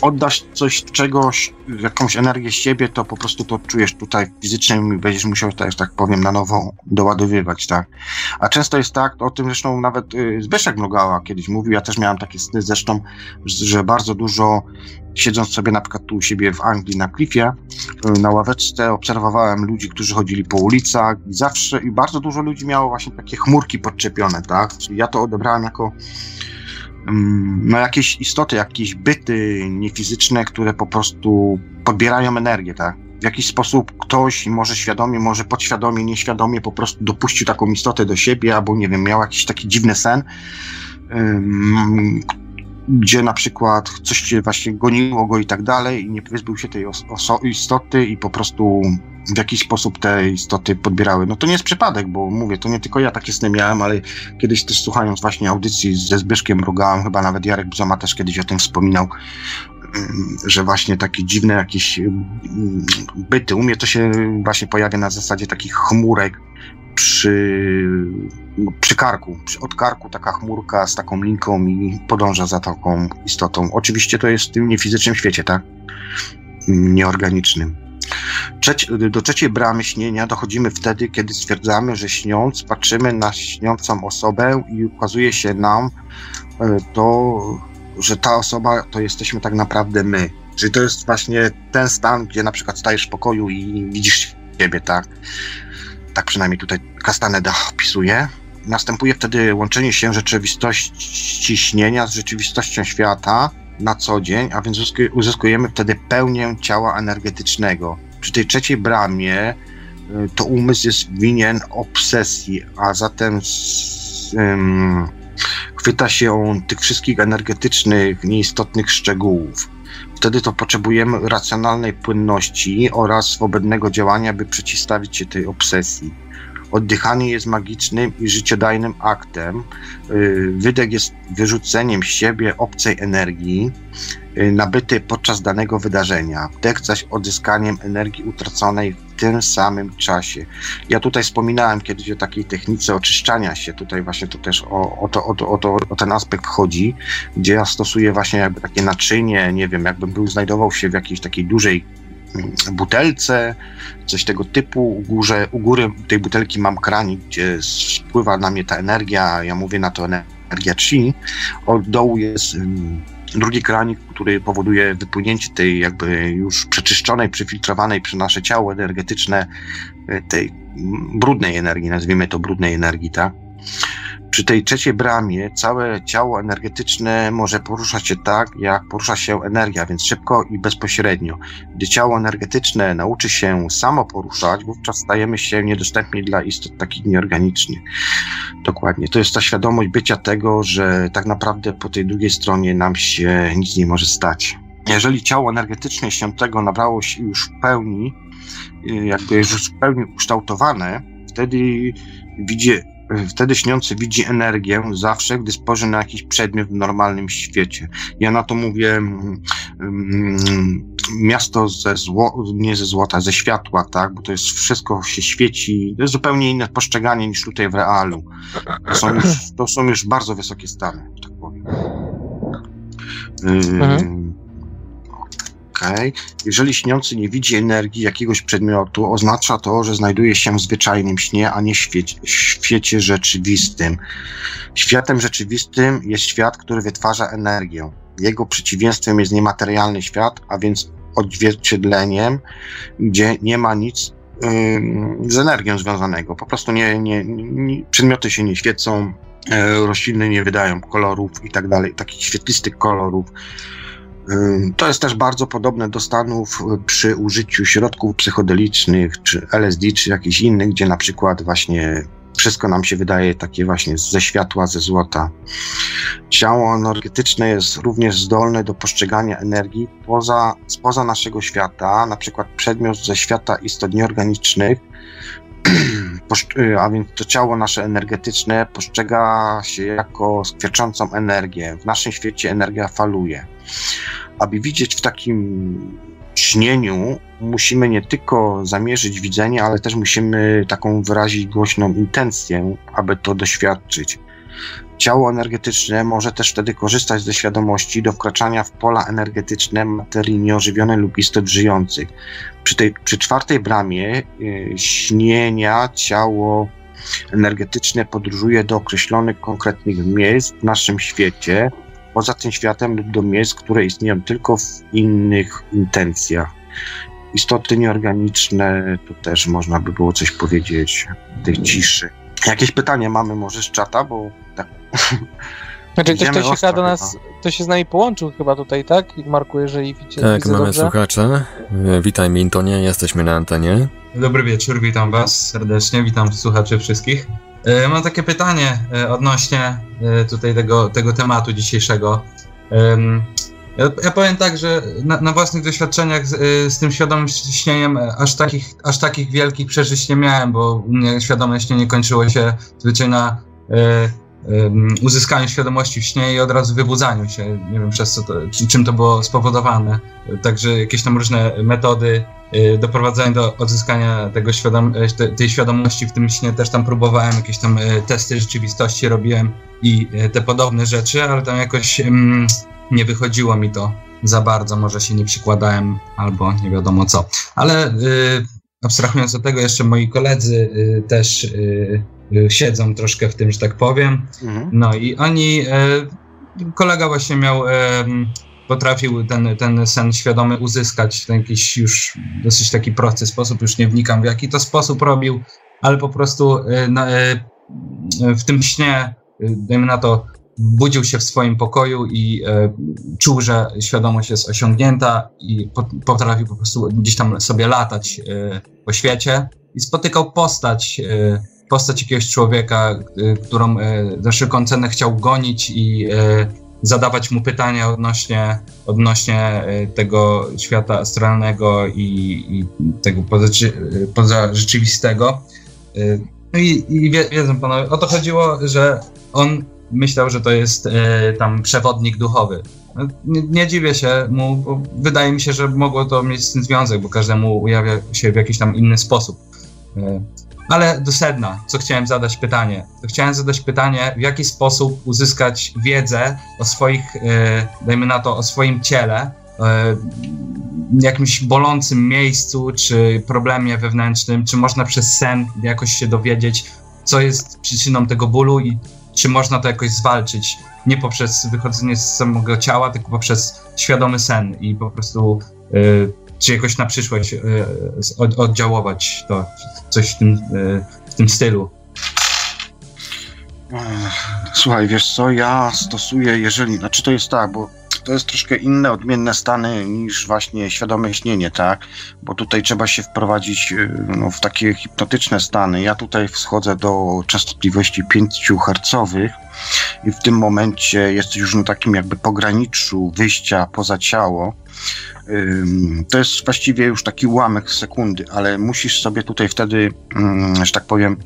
oddasz coś, czegoś, jakąś energię z siebie, to po prostu to czujesz tutaj fizycznie i będziesz musiał, tak, tak powiem, na nowo doładowywać, tak. A często jest tak, o tym zresztą nawet y, Zbyszek Mrugała kiedyś mówił, ja też miałem takie sny zresztą, że bardzo dużo siedząc sobie na przykład tu u siebie w Anglii na klifie, y, na ławeczce, obserwowałem ludzi, którzy chodzili po ulicach i zawsze, i bardzo dużo ludzi miało właśnie takie chmurki podczepione, tak. Czyli ja to odebrałem jako no, jakieś istoty, jakieś byty niefizyczne, które po prostu podbierają energię, tak? W jakiś sposób ktoś, może świadomie, może podświadomie, nieświadomie po prostu dopuścił taką istotę do siebie, albo nie wiem, miał jakiś taki dziwny sen, gdzie na przykład coś się właśnie goniło go i tak dalej i nie wyzbył się tej istoty i po prostu w jakiś sposób te istoty podbierały. No to nie jest przypadek, bo mówię, to nie tylko ja takie sny miałem, ale kiedyś też słuchając właśnie audycji ze Zbyszkiem Rogałem, chyba nawet Jarek Bzoma też kiedyś o tym wspominał, mm, że właśnie takie dziwne jakieś mm, byty. U mnie to się właśnie pojawia na zasadzie takich chmurek przy, przy karku. Od karku taka chmurka z taką linką i podąża za taką istotą. Oczywiście to jest w tym niefizycznym świecie, tak? Nieorganicznym. Trzeci, do trzeciej bramy śnienia dochodzimy wtedy, kiedy stwierdzamy, że śniąc, patrzymy na śniącą osobę i ukazuje się nam e, to, że ta osoba to jesteśmy tak naprawdę my. Czyli to jest właśnie ten stan, gdzie na przykład stajesz w pokoju i widzisz siebie, tak? Tak przynajmniej tutaj Castaneda opisuje. Następuje wtedy łączenie się rzeczywistości śnienia z rzeczywistością świata na co dzień, a więc uzyskujemy wtedy pełnię ciała energetycznego. Przy tej trzeciej bramie y, to umysł jest winien obsesji, a zatem um, chwyta się on tych wszystkich energetycznych, nieistotnych szczegółów. Wtedy to potrzebujemy racjonalnej płynności oraz swobodnego działania, by przeciwstawić się tej obsesji. Oddychanie jest magicznym i życiodajnym aktem. Y, wydech jest wyrzuceniem z siebie obcej energii y, nabytej podczas danego wydarzenia. Wdech zaś odyskaniem energii utraconej w tym samym czasie. Ja tutaj wspominałem kiedyś o takiej technice oczyszczania się. Tutaj właśnie to też o, o, to, o, to, o, to, o ten aspekt chodzi, gdzie ja stosuję właśnie jakby takie naczynie, nie wiem, jakbym był znajdował się w jakiejś takiej dużej butelce, coś tego typu. U, górze, u góry tej butelki mam kranik, gdzie spływa na mnie ta energia, ja mówię na to energia chi. Od dołu jest drugi kranik, który powoduje wypłynięcie tej jakby już przeczyszczonej, przefiltrowanej przez nasze ciało energetyczne, y, tej brudnej energii, nazwijmy to brudnej energii, tak? Przy tej trzeciej bramie całe ciało energetyczne może poruszać się tak, jak porusza się energia, więc szybko i bezpośrednio. Gdy ciało energetyczne nauczy się samo poruszać, wówczas stajemy się niedostępni dla istot takich nieorganicznych. Dokładnie. To jest ta świadomość bycia tego, że tak naprawdę po tej drugiej stronie nam się nic nie może stać. Jeżeli ciało energetyczne świętego nabrało się już w pełni, jakby już w pełni ukształtowane, wtedy widzi wtedy śniący widzi energię zawsze, gdy spojrzy na jakiś przedmiot w normalnym świecie. Ja na to mówię mm, miasto ze zło, nie ze złota, ze światła, tak, bo to jest wszystko się świeci, to jest zupełnie inne postrzeganie niż tutaj w realu. To są już, to są już bardzo wysokie stany, tak powiem. Mhm. Jeżeli śniący nie widzi energii jakiegoś przedmiotu, oznacza to, że znajduje się w zwyczajnym śnie, a nie świecie, świecie rzeczywistym. Światem rzeczywistym jest świat, który wytwarza energię. Jego przeciwieństwem jest niematerialny świat, a więc odzwierciedleniem, gdzie nie ma nic yy, z energią związanego. Po prostu nie, nie, nie, przedmioty się nie świecą, yy, rośliny nie wydają kolorów i tak dalej, takich świetlistych kolorów. To jest też bardzo podobne do stanów y, przy użyciu środków psychodelicznych, czy LSD, czy jakichś innych, gdzie na przykład właśnie wszystko nam się wydaje takie właśnie ze światła, ze złota. Ciało energetyczne jest również zdolne do postrzegania energii poza, spoza naszego świata, na przykład przedmiot ze świata istot nieorganicznych, a więc to ciało nasze energetyczne postrzega się jako skwierczącą energię. W naszym świecie energia faluje aby widzieć w takim śnieniu musimy nie tylko zamierzyć widzenie, ale też musimy taką wyrazić głośną intencję, aby to doświadczyć. Ciało energetyczne może też wtedy korzystać ze świadomości do wkraczania w pola energetyczne materii nieożywionej lub istot żyjących. Przy, tej, przy czwartej bramie y, śnienia ciało energetyczne podróżuje do określonych konkretnych miejsc w naszym świecie, poza tym światem lub do miejsc, które istnieją tylko w innych intencjach. Istoty nieorganiczne, to też można by było coś powiedzieć tej ciszy. Jakieś pytanie mamy może z czata, bo tak. Znaczy ktoś, ktoś się do nas, to się z nami połączył chyba tutaj, tak? Marku, jeżeli widzicie, Tak, widzę mamy dobrze. słuchacza. E, Witaj Mintonie, jesteśmy na antenie. Dobry wieczór, witam Was serdecznie, witam słuchaczy wszystkich. E, Mam takie pytanie e, odnośnie tutaj tego, tego tematu dzisiejszego. Ja, ja powiem tak, że na, na własnych doświadczeniach z, z tym świadomym śnieniem aż takich, aż takich wielkich przeżyć nie miałem, bo u mnie świadome śnienie kończyło się zwyczaj na uzyskaniu świadomości w śnie i od razu wybudzaniu się. Nie wiem przez co to, czy- czym to było spowodowane. Także jakieś tam różne metody y, doprowadzenia do odzyskania tego świadom, te, tej świadomości w tym śnie też tam próbowałem, jakieś tam y, testy rzeczywistości robiłem i y, te podobne rzeczy, ale tam jakoś mm, nie wychodziło mi to za bardzo, może się nie przykładałem albo nie wiadomo co. Ale y, abstrahując od tego, jeszcze moi koledzy y, też y, siedzą troszkę w tym, że tak powiem. Mhm. No i oni, e, kolega właśnie miał, e, potrafił ten, ten sen świadomy uzyskać w jakiś już dosyć taki prosty sposób, już nie wnikam w jaki to sposób robił, ale po prostu w tym śnie, dajmy na to, budził się w swoim pokoju i e, czuł, że świadomość jest osiągnięta i po, potrafił po prostu gdzieś tam sobie latać e, po świecie i spotykał postać, e, postać jakiegoś człowieka, y, którą y, za wszelką cenę chciał gonić i y, zadawać mu pytania odnośnie, odnośnie tego świata astralnego i, i tego poza, poza rzeczywistego. Y, No i, i wie, wiedzą panowie, o to chodziło, że on myślał, że to jest tam przewodnik duchowy. No, Nie, nie dziwię się mu, bo wydaje mi się, że mogło to mieć z tym związek, bo każdemu ujawia się w jakiś tam inny sposób. Ale do sedna, co chciałem zadać pytanie. To chciałem zadać pytanie, w jaki sposób uzyskać wiedzę o swoich, e, dajmy na to, o swoim ciele, e, jakimś bolącym miejscu, czy problemie wewnętrznym, czy można przez sen jakoś się dowiedzieć, co jest przyczyną tego bólu i czy można to jakoś zwalczyć, nie poprzez wychodzenie z samego ciała, tylko poprzez świadomy sen i po prostu e, czy jakoś na przyszłość e, od, to, coś w tym, e, w tym stylu. Słuchaj, wiesz co, ja stosuję, jeżeli, znaczy to jest tak, bo to jest troszkę inne, odmienne stany niż właśnie świadome śnienie, tak? Bo tutaj trzeba się wprowadzić y, no, w takie hipnotyczne stany. Ja tutaj wschodzę do częstotliwości 5 hercowych i w tym momencie jesteś już na takim jakby pograniczu wyjścia poza ciało. To jest właściwie już taki ułamek sekundy, ale musisz sobie tutaj wtedy, mm, że tak powiem,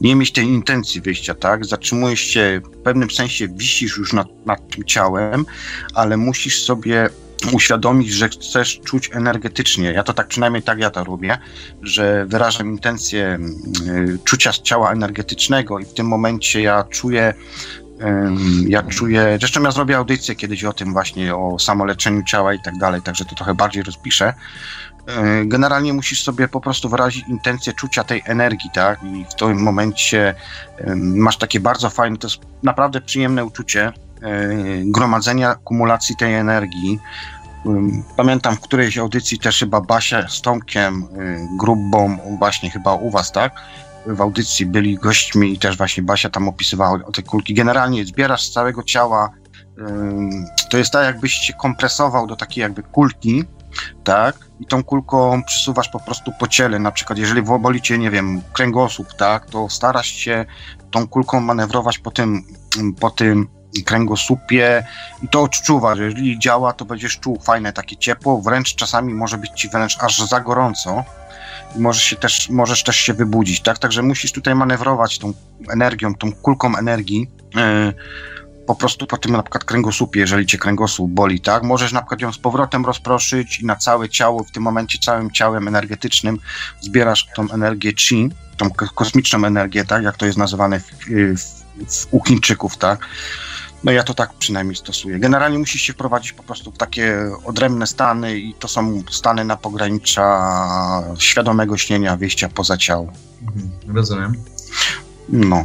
nie mieć tej intencji wyjścia, tak? Zatrzymujesz się, w pewnym sensie wisisz już nad, nad tym ciałem, ale musisz sobie uświadomić, że chcesz czuć energetycznie. Ja to tak przynajmniej tak ja to robię, że wyrażam intencję y, czucia z ciała energetycznego i w tym momencie ja czuję ym, ja czuję, zresztą ja zrobię audycję kiedyś o tym właśnie, o samoleczeniu ciała i tak dalej, także to trochę bardziej rozpiszę. Y, Generalnie musisz sobie po prostu wyrazić intencję czucia tej energii, tak? I w tym momencie masz takie bardzo fajne, to jest naprawdę przyjemne uczucie y, gromadzenia, kumulacji tej energii. Pamiętam w którejś audycji też chyba Basia z Tomkiem y, Grubą, właśnie chyba u was, tak? W audycji byli gośćmi i też właśnie Basia tam opisywała o te kulki. Generalnie zbierasz z całego ciała, to jest tak jakbyś się kompresował do takiej jakby kulki, tak? I tą kulką przesuwasz po prostu po ciele. Na przykład, jeżeli boli cię, nie wiem, kręgosłup, tak? To starasz się tą kulką manewrować po tym, po tym kręgosłupie i to odczuwasz. Jeżeli działa, to będziesz czuł fajne takie ciepło, wręcz czasami może być ci wręcz aż za gorąco i możesz się też, możesz też się wybudzić, tak? Także musisz tutaj manewrować tą energią, tą kulką energii. Yy, po prostu po tym na przykład kręgosłupie, jeżeli cię kręgosłup boli, tak, możesz na przykład ją z powrotem rozproszyć i na całe ciało, w tym momencie całym ciałem energetycznym zbierasz tą energię chi, tą kosmiczną energię, tak, jak to jest nazywane w, w, u Chińczyków, tak, no ja to tak przynajmniej stosuję. Generalnie musisz się wprowadzić po prostu w takie odrębne stany i to są stany na pogranicza świadomego śnienia, wyjścia poza ciało. Mhm, rozumiem. No.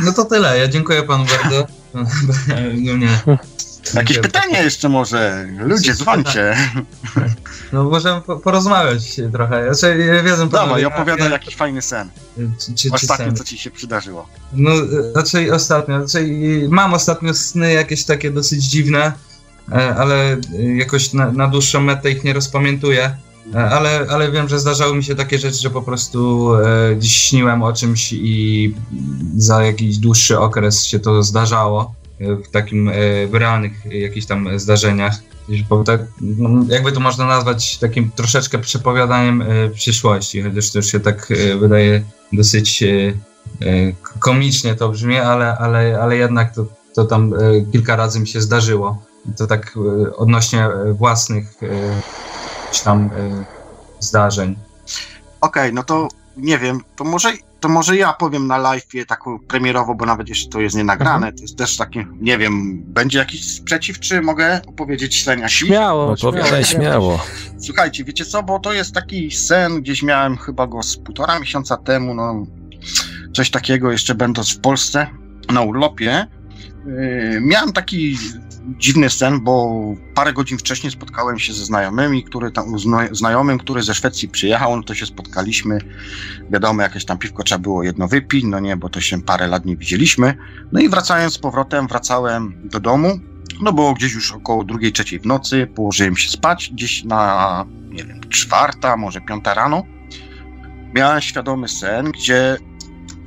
No to tyle. Ja dziękuję panu bardzo. No nie. Jakieś pytania jeszcze może? Ludzie, dzwońcie. No możemy porozmawiać trochę. Znaczy, ja wiedzą, Dawaj, opowiadaj jakiś fajny sen. Czy, czy, Ostatnio, sen? co ci się przydarzyło. No, raczej ostatnio. Raczej mam ostatnio sny jakieś takie dosyć dziwne, e, ale jakoś na, na dłuższą metę ich nie rozpamiętuję. E, ale, ale wiem, że zdarzały mi się takie rzeczy, że po prostu e, śniłem o czymś i za jakiś dłuższy okres się to zdarzało e, w takim e, w realnych jakichś tam zdarzeniach. Tak, no, jakby to można nazwać takim troszeczkę przepowiadaniem e, przyszłości, chociaż to już się tak wydaje dosyć komicznie to brzmi, ale, ale, ale jednak to, to tam kilka razy mi się zdarzyło. To tak odnośnie własnych tam y, zdarzeń. Okej, okay, no to nie wiem, to może, to może ja powiem na live taką premierową, bo nawet jeśli to jest nienagrane, mhm. to jest też takie, nie wiem, będzie jakiś sprzeciw, czy mogę opowiedzieć sen jakiś? Śmiało, Opowiadaj śmiało. Słuchajcie, wiecie co, bo to jest taki sen, gdzieś miałem chyba go z półtora miesiąca temu, no coś takiego, jeszcze będąc w Polsce na urlopie, miałem taki dziwny sen, bo parę godzin wcześniej spotkałem się ze znajomymi, który tam, znajomym, który ze Szwecji przyjechał, no to się spotkaliśmy, wiadomo, jakieś tam piwko trzeba było jedno wypić, no nie, bo to się parę lat nie widzieliśmy, no i wracając z powrotem, wracałem do domu, no było gdzieś już około drugiej, trzeciej w nocy, położyłem się spać, gdzieś na, nie wiem, czwarta, może piąta rano, miałem świadomy sen, gdzie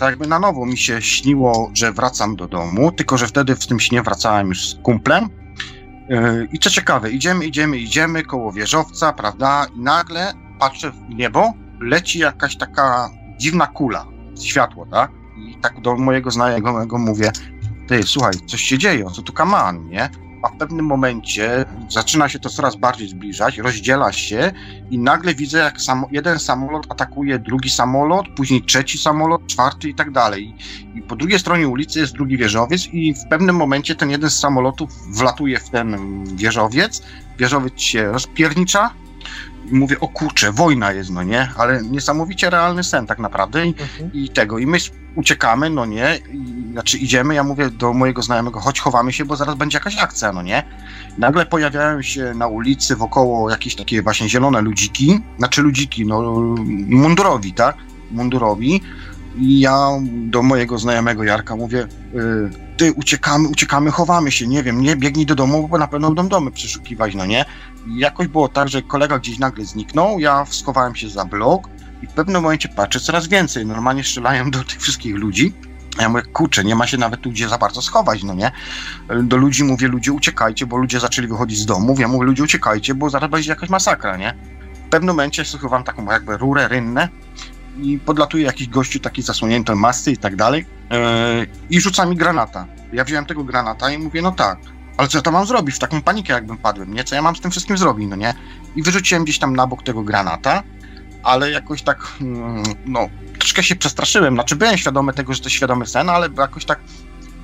tak jakby na nowo mi się śniło, że wracam do domu, tylko że wtedy w tym śnie wracałem już z kumplem. Yy, I co ciekawe, idziemy, idziemy, idziemy koło wieżowca, prawda? I nagle patrzę w niebo, leci jakaś taka dziwna kula, światło, tak? I tak do mojego znajomego mówię, ty, słuchaj, coś się dzieje, co tu kaman, nie? A w pewnym momencie zaczyna się to coraz bardziej zbliżać, rozdziela się i nagle widzę, jak sam, jeden samolot atakuje drugi samolot, później trzeci samolot, czwarty i tak dalej. I po drugiej stronie ulicy jest drugi wieżowiec i w pewnym momencie ten jeden z samolotów wlatuje w ten wieżowiec, wieżowiec się rozpiernicza, mówię, o kurczę, wojna jest, no nie? Ale niesamowicie realny sen tak naprawdę i, mhm. i tego. I my uciekamy, no nie? I, znaczy idziemy, ja mówię do mojego znajomego, chodź chowamy się, bo zaraz będzie jakaś akcja, no nie? Nagle pojawiają się na ulicy wokoło jakieś takie właśnie zielone ludziki, znaczy ludziki, no mundurowi, tak? Mundurowi. I ja do mojego znajomego Jarka mówię, y, ty uciekamy, uciekamy, chowamy się, nie wiem, nie biegnij do domu, bo na pewno będą domy przeszukiwać, no nie? Jakoś było tak, że kolega gdzieś nagle zniknął, ja schowałem się za blok i w pewnym momencie patrzę coraz więcej, normalnie strzelają do tych wszystkich ludzi. Ja mówię, kurczę, nie ma się nawet tu gdzie za bardzo schować, no nie? Do ludzi mówię, ludzie uciekajcie, bo ludzie zaczęli wychodzić z domu. Ja mówię, ludzie uciekajcie, bo zaraz będzie jakaś masakra, nie? W pewnym momencie schowam taką jakby rurę rynnę i podlatuje jakiś gościu taki zasłonięty masy i tak dalej yy, i rzuca mi granata. Ja wziąłem tego granata i mówię, no tak, ale co ja to mam zrobić? W taką panikę jakbym padłem, nie? Co ja mam z tym wszystkim zrobić, no nie? I wyrzuciłem gdzieś tam na bok tego granata, ale jakoś tak, mm, no, troszkę się przestraszyłem. Znaczy byłem świadomy tego, że to świadomy sen, ale jakoś tak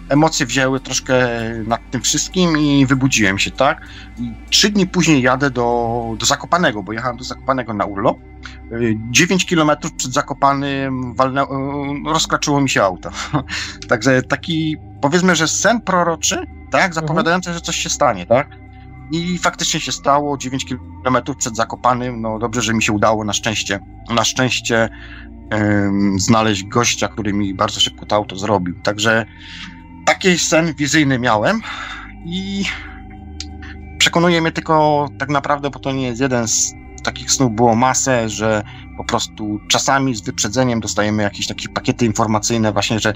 emocje wzięły troszkę nad tym wszystkim i wybudziłem się, tak? I trzy dni później jadę do, do Zakopanego, bo jechałem do Zakopanego na urlop. 9 kilometrów przed Zakopanym walne, rozkraczyło mi się auto. Także taki, powiedzmy, że sen proroczy, tak? Zapowiadający, że coś się stanie, tak? I faktycznie się stało, 9 kilometrów przed Zakopanym, no dobrze, że mi się udało na szczęście, na szczęście um, znaleźć gościa, który mi bardzo szybko to auto zrobił. Także taki sen wizyjny miałem i przekonuje mnie tylko tak naprawdę, bo to nie jest jeden z takich snów było masę, że po prostu czasami z wyprzedzeniem dostajemy jakieś takie pakiety informacyjne właśnie, że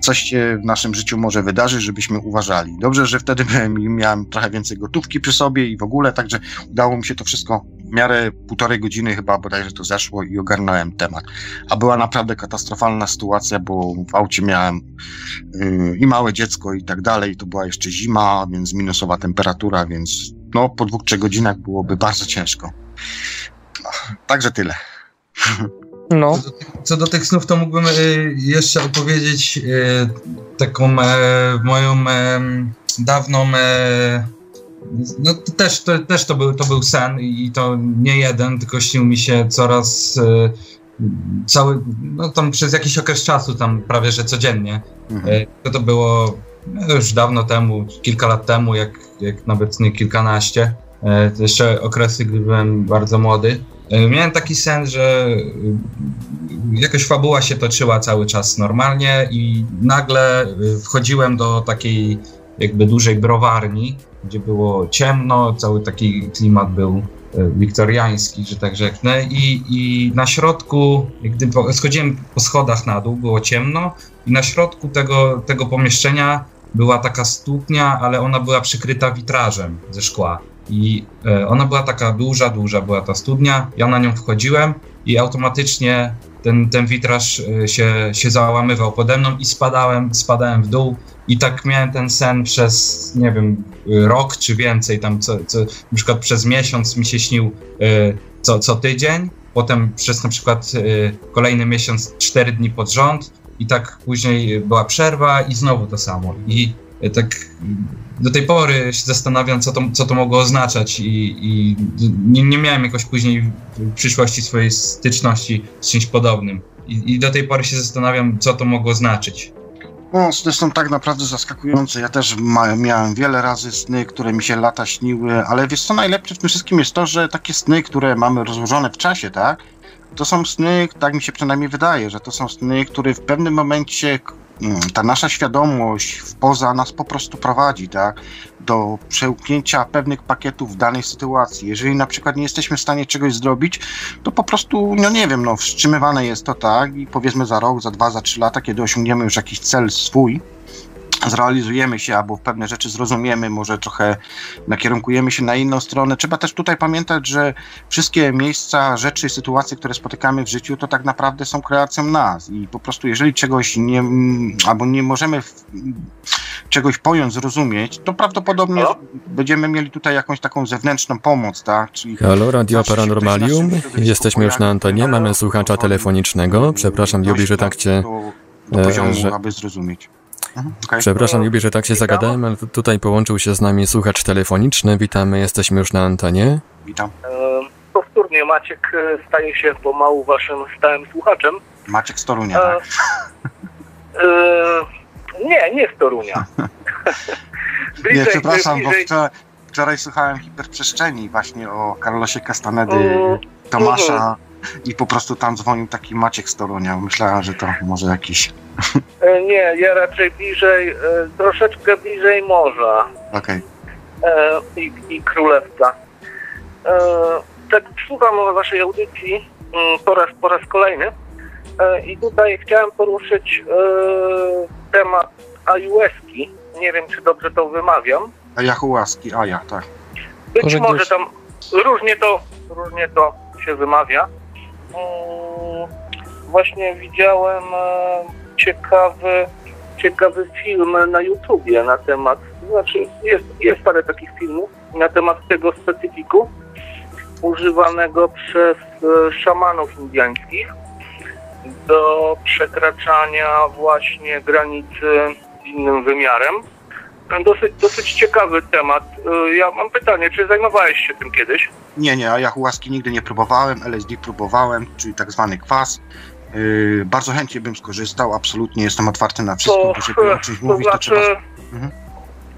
coś się w naszym życiu może wydarzyć, żebyśmy uważali. Dobrze, że wtedy miałem trochę więcej gotówki przy sobie i w ogóle, także udało mi się to wszystko w miarę półtorej godziny chyba bodajże to zeszło i ogarnąłem temat. A była naprawdę katastrofalna sytuacja, bo w aucie miałem yy, i małe dziecko i tak dalej. To była jeszcze zima, więc minusowa temperatura, więc no po dwóch, trzech godzinach byłoby bardzo ciężko. No, także tyle. No, Co do, tych- co do tych snów, to mógłbym y, jeszcze opowiedzieć y, taką e, moją e, dawną. E, no to też, to, też to, był, to był sen i to nie jeden, tylko śnił mi się coraz e, cały, no tam przez jakiś okres czasu, tam prawie że codziennie. Mhm. E, To, to było no, już dawno temu, kilka lat temu, jak, jak nawet nie kilkanaście. E, To jeszcze okresy, gdy byłem bardzo młody. E, Miałem taki sen, że y, jakaś fabuła się toczyła cały czas normalnie i nagle wchodziłem do takiej jakby dużej browarni, gdzie było ciemno, cały taki klimat był wiktoriański, że tak rzeknę i, i na środku, gdy schodziłem po schodach na dół, było ciemno i na środku tego, tego pomieszczenia była taka studnia, ale ona była przykryta witrażem ze szkła. I e, ona była taka duża, duża była ta studnia. Ja na nią wchodziłem i automatycznie ten, ten witraż e, się, się załamywał pode mną i spadałem, spadałem w dół. I tak miałem ten sen przez, nie wiem, rok czy więcej, tam co, co, na przykład przez miesiąc mi się śnił e, co, co tydzień, potem przez na przykład kolejny miesiąc cztery dni pod rząd i tak później była przerwa i znowu to samo. I tak do tej pory się zastanawiam, co to, co to mogło oznaczać i, i nie, nie miałem jakoś później w przyszłości swojej styczności z czymś podobnym. I, I do tej pory się zastanawiam, co to mogło znaczyć. No, sny są tak naprawdę zaskakujące. Ja też ma, miałem wiele razy sny, które mi się lata śniły, ale wiesz co najlepsze w tym wszystkim jest to, że takie sny, które mamy rozłożone w czasie, tak? To są sny, tak mi się przynajmniej wydaje, że to są sny, które w pewnym momencie ta nasza świadomość poza nas po prostu prowadzi, tak? Do przełknięcia pewnych pakietów w danej sytuacji. Jeżeli na przykład nie jesteśmy w stanie czegoś zrobić, to po prostu, no nie wiem, no wstrzymywane jest to tak i powiedzmy za rok, za dwa, za trzy lata, kiedy osiągniemy już jakiś cel swój, zrealizujemy się albo pewne rzeczy zrozumiemy, może trochę nakierunkujemy się na inną stronę. Trzeba też tutaj pamiętać, że wszystkie miejsca, rzeczy, sytuacje, które spotykamy w życiu, to tak naprawdę są kreacją nas i po prostu jeżeli czegoś nie, albo nie możemy w, czegoś pojąć, zrozumieć, to prawdopodobnie Halo? będziemy mieli tutaj jakąś taką zewnętrzną pomoc, tak? Czyli Halo, Radio Paranormalium. Jesteśmy już na antenie, mamy słuchacza telefonicznego. Przepraszam, Jubi, że tak cię... Do, do e, poziomu, że- aby zrozumieć. Okej. Przepraszam, Jubi, że tak się Witam. zagadałem, ale tu- tutaj połączył się z nami słuchacz telefoniczny. Witamy, jesteśmy już na antenie. Witam. E, Powtórnie Maciek e, staje się pomału waszym stałym słuchaczem. Maciek z Torunia, E, tak? e, nie, nie z Torunia. Nie, przepraszam, bo bliżej, wczoraj, wczoraj słuchałem hiperprzestrzeni właśnie o Carlosie Castanedy, Mm, Tomasza i po prostu tam dzwonił taki Maciek z Torunia. Myślałem, że to może jakiś... e, nie, ja raczej bliżej, e, troszeczkę bliżej morza Okej. e, i, i królewca. Tak słucham waszej audycji mm, po raz, po raz kolejny i tutaj chciałem poruszyć temat iOS-ki. Nie wiem, czy dobrze to wymawiam. Jachułaski, a ja, tak. Być Może tam różnie to, różnie to się wymawia. Mm, Właśnie widziałem ciekawy, ciekawy film na YouTubie na temat, znaczy jest, jest parę takich filmów na temat tego specyfiku używanego przez e, szamanów indiańskich do przekraczania właśnie granicy z innym wymiarem. Dosyć, dosyć ciekawy temat. Y, Ja mam pytanie, czy zajmowałeś się tym kiedyś? Nie, nie, a Jachułaski nigdy nie próbowałem, LSD próbowałem, czyli tak zwany kwas. Yy, bardzo chętnie bym skorzystał, absolutnie jestem otwarty na wszystko, To, żeby o czymś to mówić, to znaczy, trzeba... Mhm.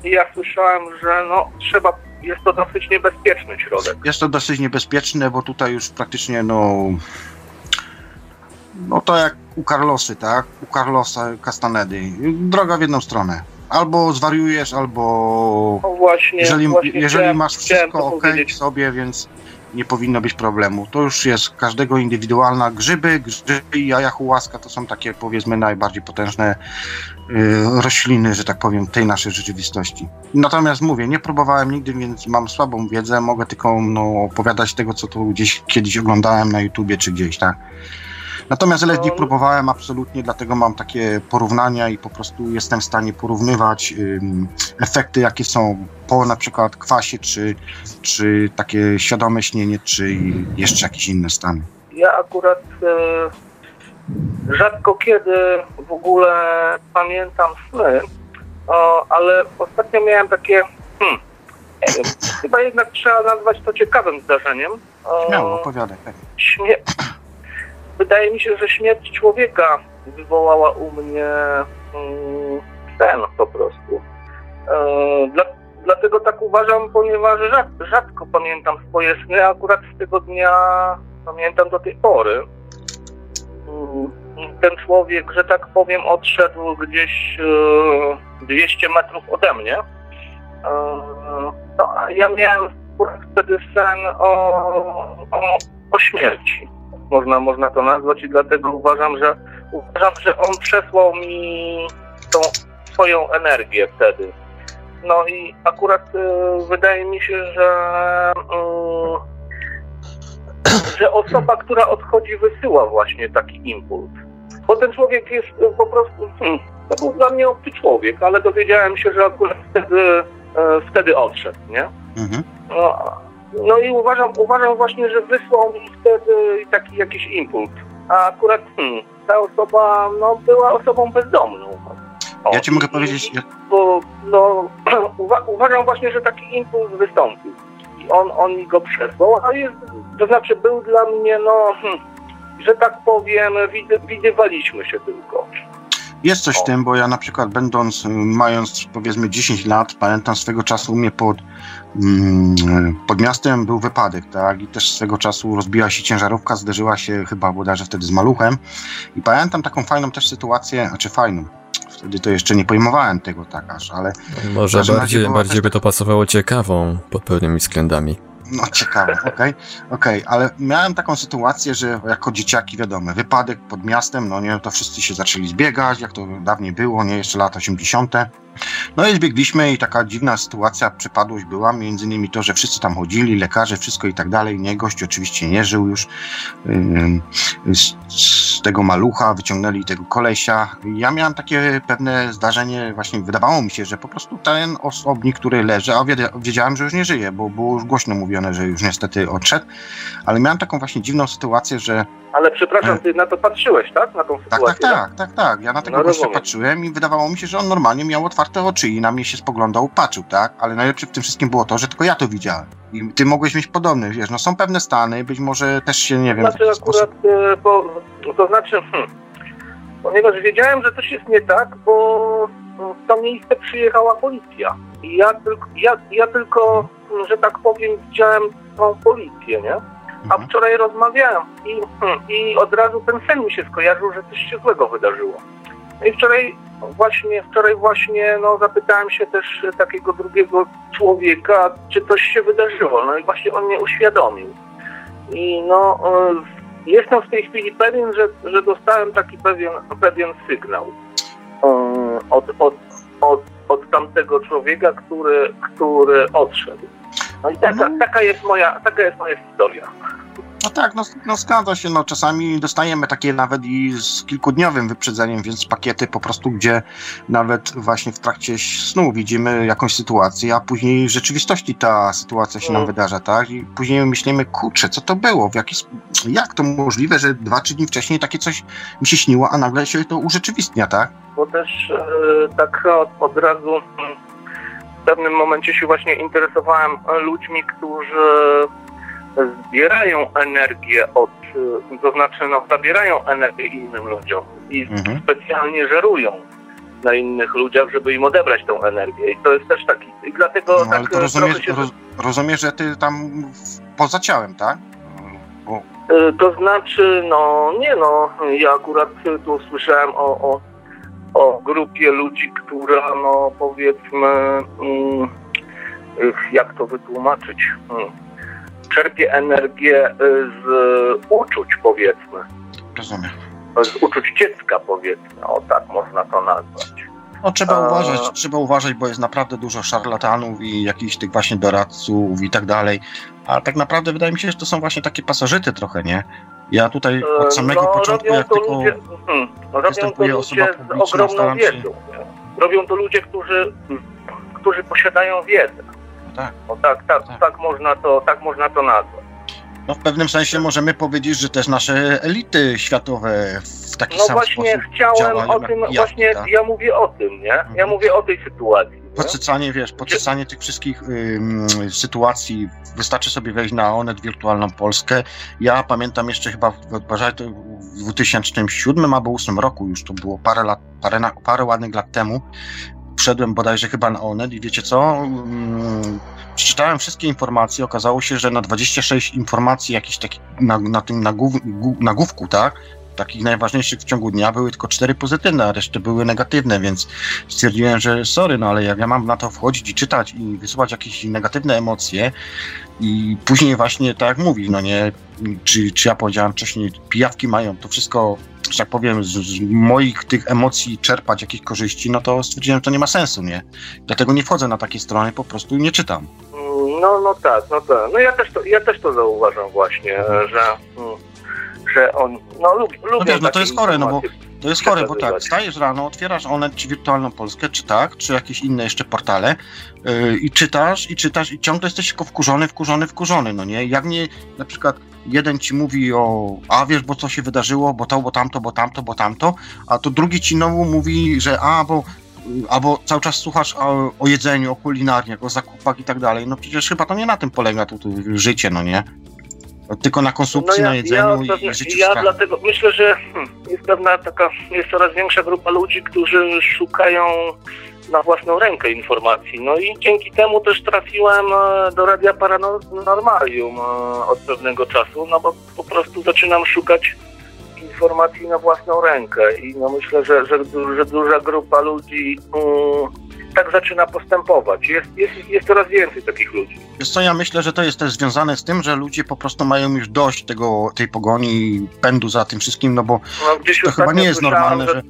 ja słyszałem, że no trzeba, jest to dosyć niebezpieczny środek. Jest to dosyć niebezpieczne, bo tutaj już praktycznie no. No to jak u Carlosy, tak? U Carlosa Castanedy. Droga w jedną stronę. Albo zwariujesz, albo. No właśnie, Jeżeli, właśnie jeżeli chciałem, masz wszystko to ok sobie, więc nie powinno być problemu. To już jest każdego indywidualna. Grzyby, grzyby i jajahułaska to są takie powiedzmy najbardziej potężne y, rośliny, że tak powiem, tej naszej rzeczywistości. Natomiast mówię, nie próbowałem nigdy, więc mam słabą wiedzę, mogę tylko no, opowiadać tego, co tu gdzieś kiedyś oglądałem na YouTubie czy gdzieś, tak? Natomiast LSD No. próbowałem absolutnie, dlatego mam takie porównania i po prostu jestem w stanie porównywać ym, efekty, jakie są po na przykład kwasie, czy, czy takie świadome śnienie, czy jeszcze jakieś inne stany. Ja akurat e, rzadko kiedy w ogóle pamiętam sny, o, ale ostatnio miałem takie, hmm, nie wiem, chyba jednak trzeba nazwać to ciekawym zdarzeniem. O, Śmiało, opowiadaj. tak. śmie- Wydaje mi się, że śmierć człowieka wywołała u mnie mm, sen po prostu. E, dla, dlatego tak uważam, ponieważ rzad, rzadko pamiętam swoje sny, akurat z tego dnia pamiętam do tej pory. Mm, Ten człowiek, że tak powiem, odszedł gdzieś e, 200 metrów ode mnie. E, No, a ja miałem wtedy sen o, o, o śmierci można, można to nazwać i dlatego uważam, że uważam, że on przesłał mi tą swoją energię wtedy. No i akurat y, wydaje mi się, że y, że osoba, która odchodzi, wysyła właśnie taki impuls. Bo ten człowiek jest y, po prostu, hmm, to był dla mnie obcy człowiek, ale dowiedziałem się, że akurat wtedy, y, wtedy odszedł, nie? Mhm. No, no i uważam, uważam właśnie, że wysłał mi wtedy taki jakiś impuls. A akurat hmm, ta osoba no, była osobą bezdomną. O, Ja ci mogę powiedzieć, Bo no, uwa- uważam właśnie, że taki impuls wystąpił. I on, on mi go przesłał, a jest, to znaczy był dla mnie, no, hmm, że tak powiem, widy, widywaliśmy się tylko. Jest coś w tym, bo ja na przykład będąc, y, mając powiedzmy 10 lat, pamiętam swego czasu u mnie pod, mm, pod miastem był wypadek, tak, i też swego czasu rozbiła się ciężarówka, zderzyła się chyba bodajże wtedy z maluchem. I pamiętam taką fajną też sytuację, znaczy fajną, wtedy to jeszcze nie pojmowałem tego tak aż, ale Może bardziej, bardziej by to pasowało ciekawą pod pewnymi względami. No ciekawe, okej, okej, ale miałem taką sytuację, że jako dzieciaki wiadomo, wypadek pod miastem, no nie, to wszyscy się zaczęli zbiegać, jak to dawniej było, nie, jeszcze lata 80. No i zbiegliśmy i taka dziwna sytuacja, przypadłość była, między innymi to, że wszyscy tam chodzili, lekarze, wszystko i tak dalej, nie, gość oczywiście nie żył już, Ym, z, tego malucha wyciągnęli tego kolesia. Ja miałem takie pewne zdarzenie, właśnie wydawało mi się, że po prostu ten osobnik, który leży, a wiedzia- wiedziałem, że już nie żyje, bo było już głośno mówione, że już niestety odszedł, ale miałem taką właśnie dziwną sytuację, że Ale przepraszam, ty na to patrzyłeś, tak? Na tą tak, tak, sytuację? tak, tak, tak, ja na tego No, gościa patrzyłem i wydawało mi się, że on normalnie miał otwarte oczy i na mnie się spoglądał, patrzył, tak, ale najlepsze w tym wszystkim było to, że tylko ja to widziałem. I ty mogłeś mieć podobny, wiesz, no są pewne stany, być może też się, nie wiem, w Znaczy jakiś akurat, sposób... e, bo, to znaczy, hmm, ponieważ wiedziałem, że coś jest nie tak, bo w to miejsce przyjechała policja. I ja tylko, ja, ja tylko, że tak powiem, widziałem tą policję, nie? A Mhm. wczoraj rozmawiałem i, hmm, i od razu ten sen mi się skojarzył, że coś się złego wydarzyło. No i wczoraj właśnie, wczoraj właśnie no, zapytałem się też takiego drugiego człowieka, czy coś się wydarzyło. No i właśnie on mnie uświadomił. I no, e, jestem w tej chwili pewien, że, że dostałem taki pewien, pewien sygnał e, od, od, od, od tamtego człowieka, który, który odszedł. No i taka, No. taka, jest moja, taka jest moja historia. No tak, no, no zgadza się, no czasami dostajemy takie nawet i z kilkudniowym wyprzedzeniem, więc pakiety po prostu, gdzie nawet właśnie w trakcie snu widzimy jakąś sytuację, a później w rzeczywistości ta sytuacja się nam Mm. wydarza, tak? I później myślimy, kurczę, co to było? W jaki, jak to możliwe, że dwa, trzy dni wcześniej takie coś mi się śniło, a nagle się to urzeczywistnia, tak? bo też e, tak od, od razu mm, w pewnym momencie się właśnie interesowałem ludźmi, którzy zbierają energię od, e, to znaczy no, zabierają energię innym ludziom i Mhm. specjalnie żerują na innych ludziach, żeby im odebrać tą energię. I to jest też taki, i dlatego No, tak ale to e, rozumiesz, się... roz, rozumiesz, że ty tam poza ciałem, tak? Bo, E, To znaczy, no nie no, ja akurat tu słyszałem o, o, o grupie ludzi, która no powiedzmy, mm, jak to wytłumaczyć, mm, czerpie energię y, z uczuć, powiedzmy. Rozumiem. Z uczuć dziecka, powiedzmy. O tak można to nazwać. No, trzeba A- uważać, trzeba uważać, bo jest naprawdę dużo szarlatanów i jakichś tych właśnie doradców i tak dalej. A tak naprawdę wydaje mi się, że to są właśnie takie pasożyty trochę, nie? Ja tutaj E, od samego no, początku, jak tylko... ludzie, hmm, to występuje osoba publiczna, staram się- wiedzą. Robią to ludzie, którzy, którzy posiadają wiedzę. No tak. O, tak, tak, Tak. tak, można to, tak można to nazwać. No w pewnym sensie możemy powiedzieć, że też nasze elity światowe w taki No sam właśnie sposób chciałem działają o jak tym, pijawki, właśnie tak? ja mówię o tym, nie? Ja Mhm. mówię o tej sytuacji. nie? Podsycanie, wiesz, podsycanie tych wszystkich ym, sytuacji. Wystarczy sobie wejść na Onet Wirtualną Polskę. Ja pamiętam jeszcze chyba, w- w 2007 albo 2008 roku już to było parę lat, parę, parę ładnych lat temu. Wszedłem bodajże chyba na Onet i wiecie co? Ym, Przeczytałem wszystkie informacje, okazało się, że na 26 informacji jakichś takich na, na tym nagłów, nagłówku, tak? Takich najważniejszych w ciągu dnia były tylko cztery pozytywne, a reszty były negatywne, więc stwierdziłem, że sorry, no ale jak ja mam na to wchodzić i czytać i wysyłać jakieś negatywne emocje i później właśnie tak jak mówi, no nie, czy, czy ja powiedziałem wcześniej, pijawki mają to wszystko, że tak powiem, z, z moich tych emocji czerpać jakieś korzyści, no to stwierdziłem, że to nie ma sensu, nie? Dlatego nie wchodzę na takie strony, po prostu nie czytam. No, no tak, no tak. No ja też to, ja też to zauważam właśnie, że, mm, że on, no lub, lubię wiesz, no to jest chore, no bo-. To jest chore, bo tak, wstajesz rano, otwierasz Onet, czy Wirtualną Polskę, czy tak, czy jakieś inne jeszcze portale yy, i czytasz, i czytasz, i ciągle jesteś tylko wkurzony, wkurzony, wkurzony, no nie? Jak nie, na przykład jeden ci mówi o, a wiesz, bo co się wydarzyło, bo to, bo tamto, bo tamto, bo tamto, a to drugi ci znowu mówi, że a, bo y, albo cały czas słuchasz o, o jedzeniu, o kulinarniach, o zakupach i tak dalej. No przecież chyba to nie na tym polega tu, tu życie, no nie? Tylko na konsumpcji, na jedzeniu ja, i życiu ja dlatego myślę, że hmm, jest pewna taka, jest coraz większa grupa ludzi, którzy szukają na własną rękę informacji. No i dzięki temu też trafiłem e, do Radia Paranormalium e, od pewnego czasu, no bo po prostu zaczynam szukać informacji na własną rękę i no myślę, że, że, że duża grupa ludzi mm, tak zaczyna postępować. Jest, jest, jest coraz więcej takich ludzi. Wiesz co, ja myślę, że to jest też związane z tym, że ludzie po prostu mają już dość tego, tej pogoni i pędu za tym wszystkim, no bo No, to chyba nie jest normalne, że...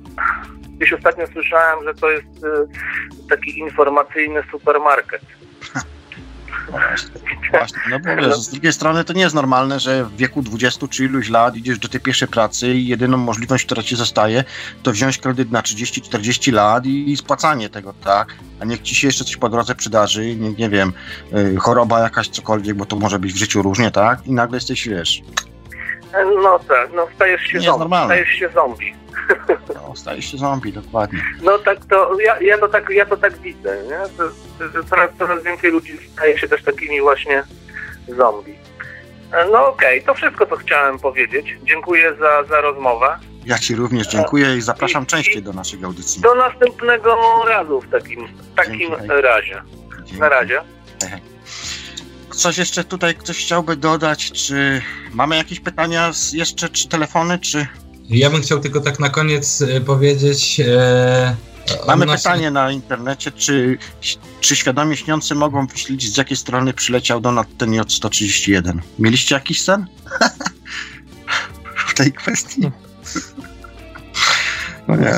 Gdzieś ostatnio słyszałem, że to jest y, taki informacyjny supermarket. Właśnie, no bo wiesz, z drugiej strony to nie jest normalne, że w wieku 20 czy iluś lat idziesz do tej pierwszej pracy i jedyną możliwość, która ci zostaje, to wziąć kredyt na 30-40 lat i, i spłacanie tego, tak? A niech ci się jeszcze coś po drodze przydarzy, nie, nie wiem, y, choroba jakaś, cokolwiek, bo to może być w życiu różnie, tak? I nagle jesteś, wiesz, No tak, no stajesz się zombie. Stajesz się zombie. No, się zombie, dokładnie. No tak to, ja, ja to tak, ja to tak widzę, nie? Że, że coraz, coraz więcej ludzi staje się też takimi właśnie zombie. E, No okej, to wszystko, co chciałem powiedzieć. Dziękuję za, za rozmowę. Ja ci również dziękuję i zapraszam I- częściej do naszych audycji. Do następnego razu w takim, takim Dzięki. razie. Dzięki. Na razie. Coś jeszcze tutaj ktoś chciałby dodać? Czy mamy jakieś pytania jeszcze, czy telefony, czy... Ja bym chciał tylko tak na koniec e, powiedzieć. E, Mamy pytanie na internecie, czy, czy świadomie śniący mogą wyśledzić, z jakiej strony przyleciał Donat ten J131? Mieliście jakiś sen? w tej kwestii? No nie.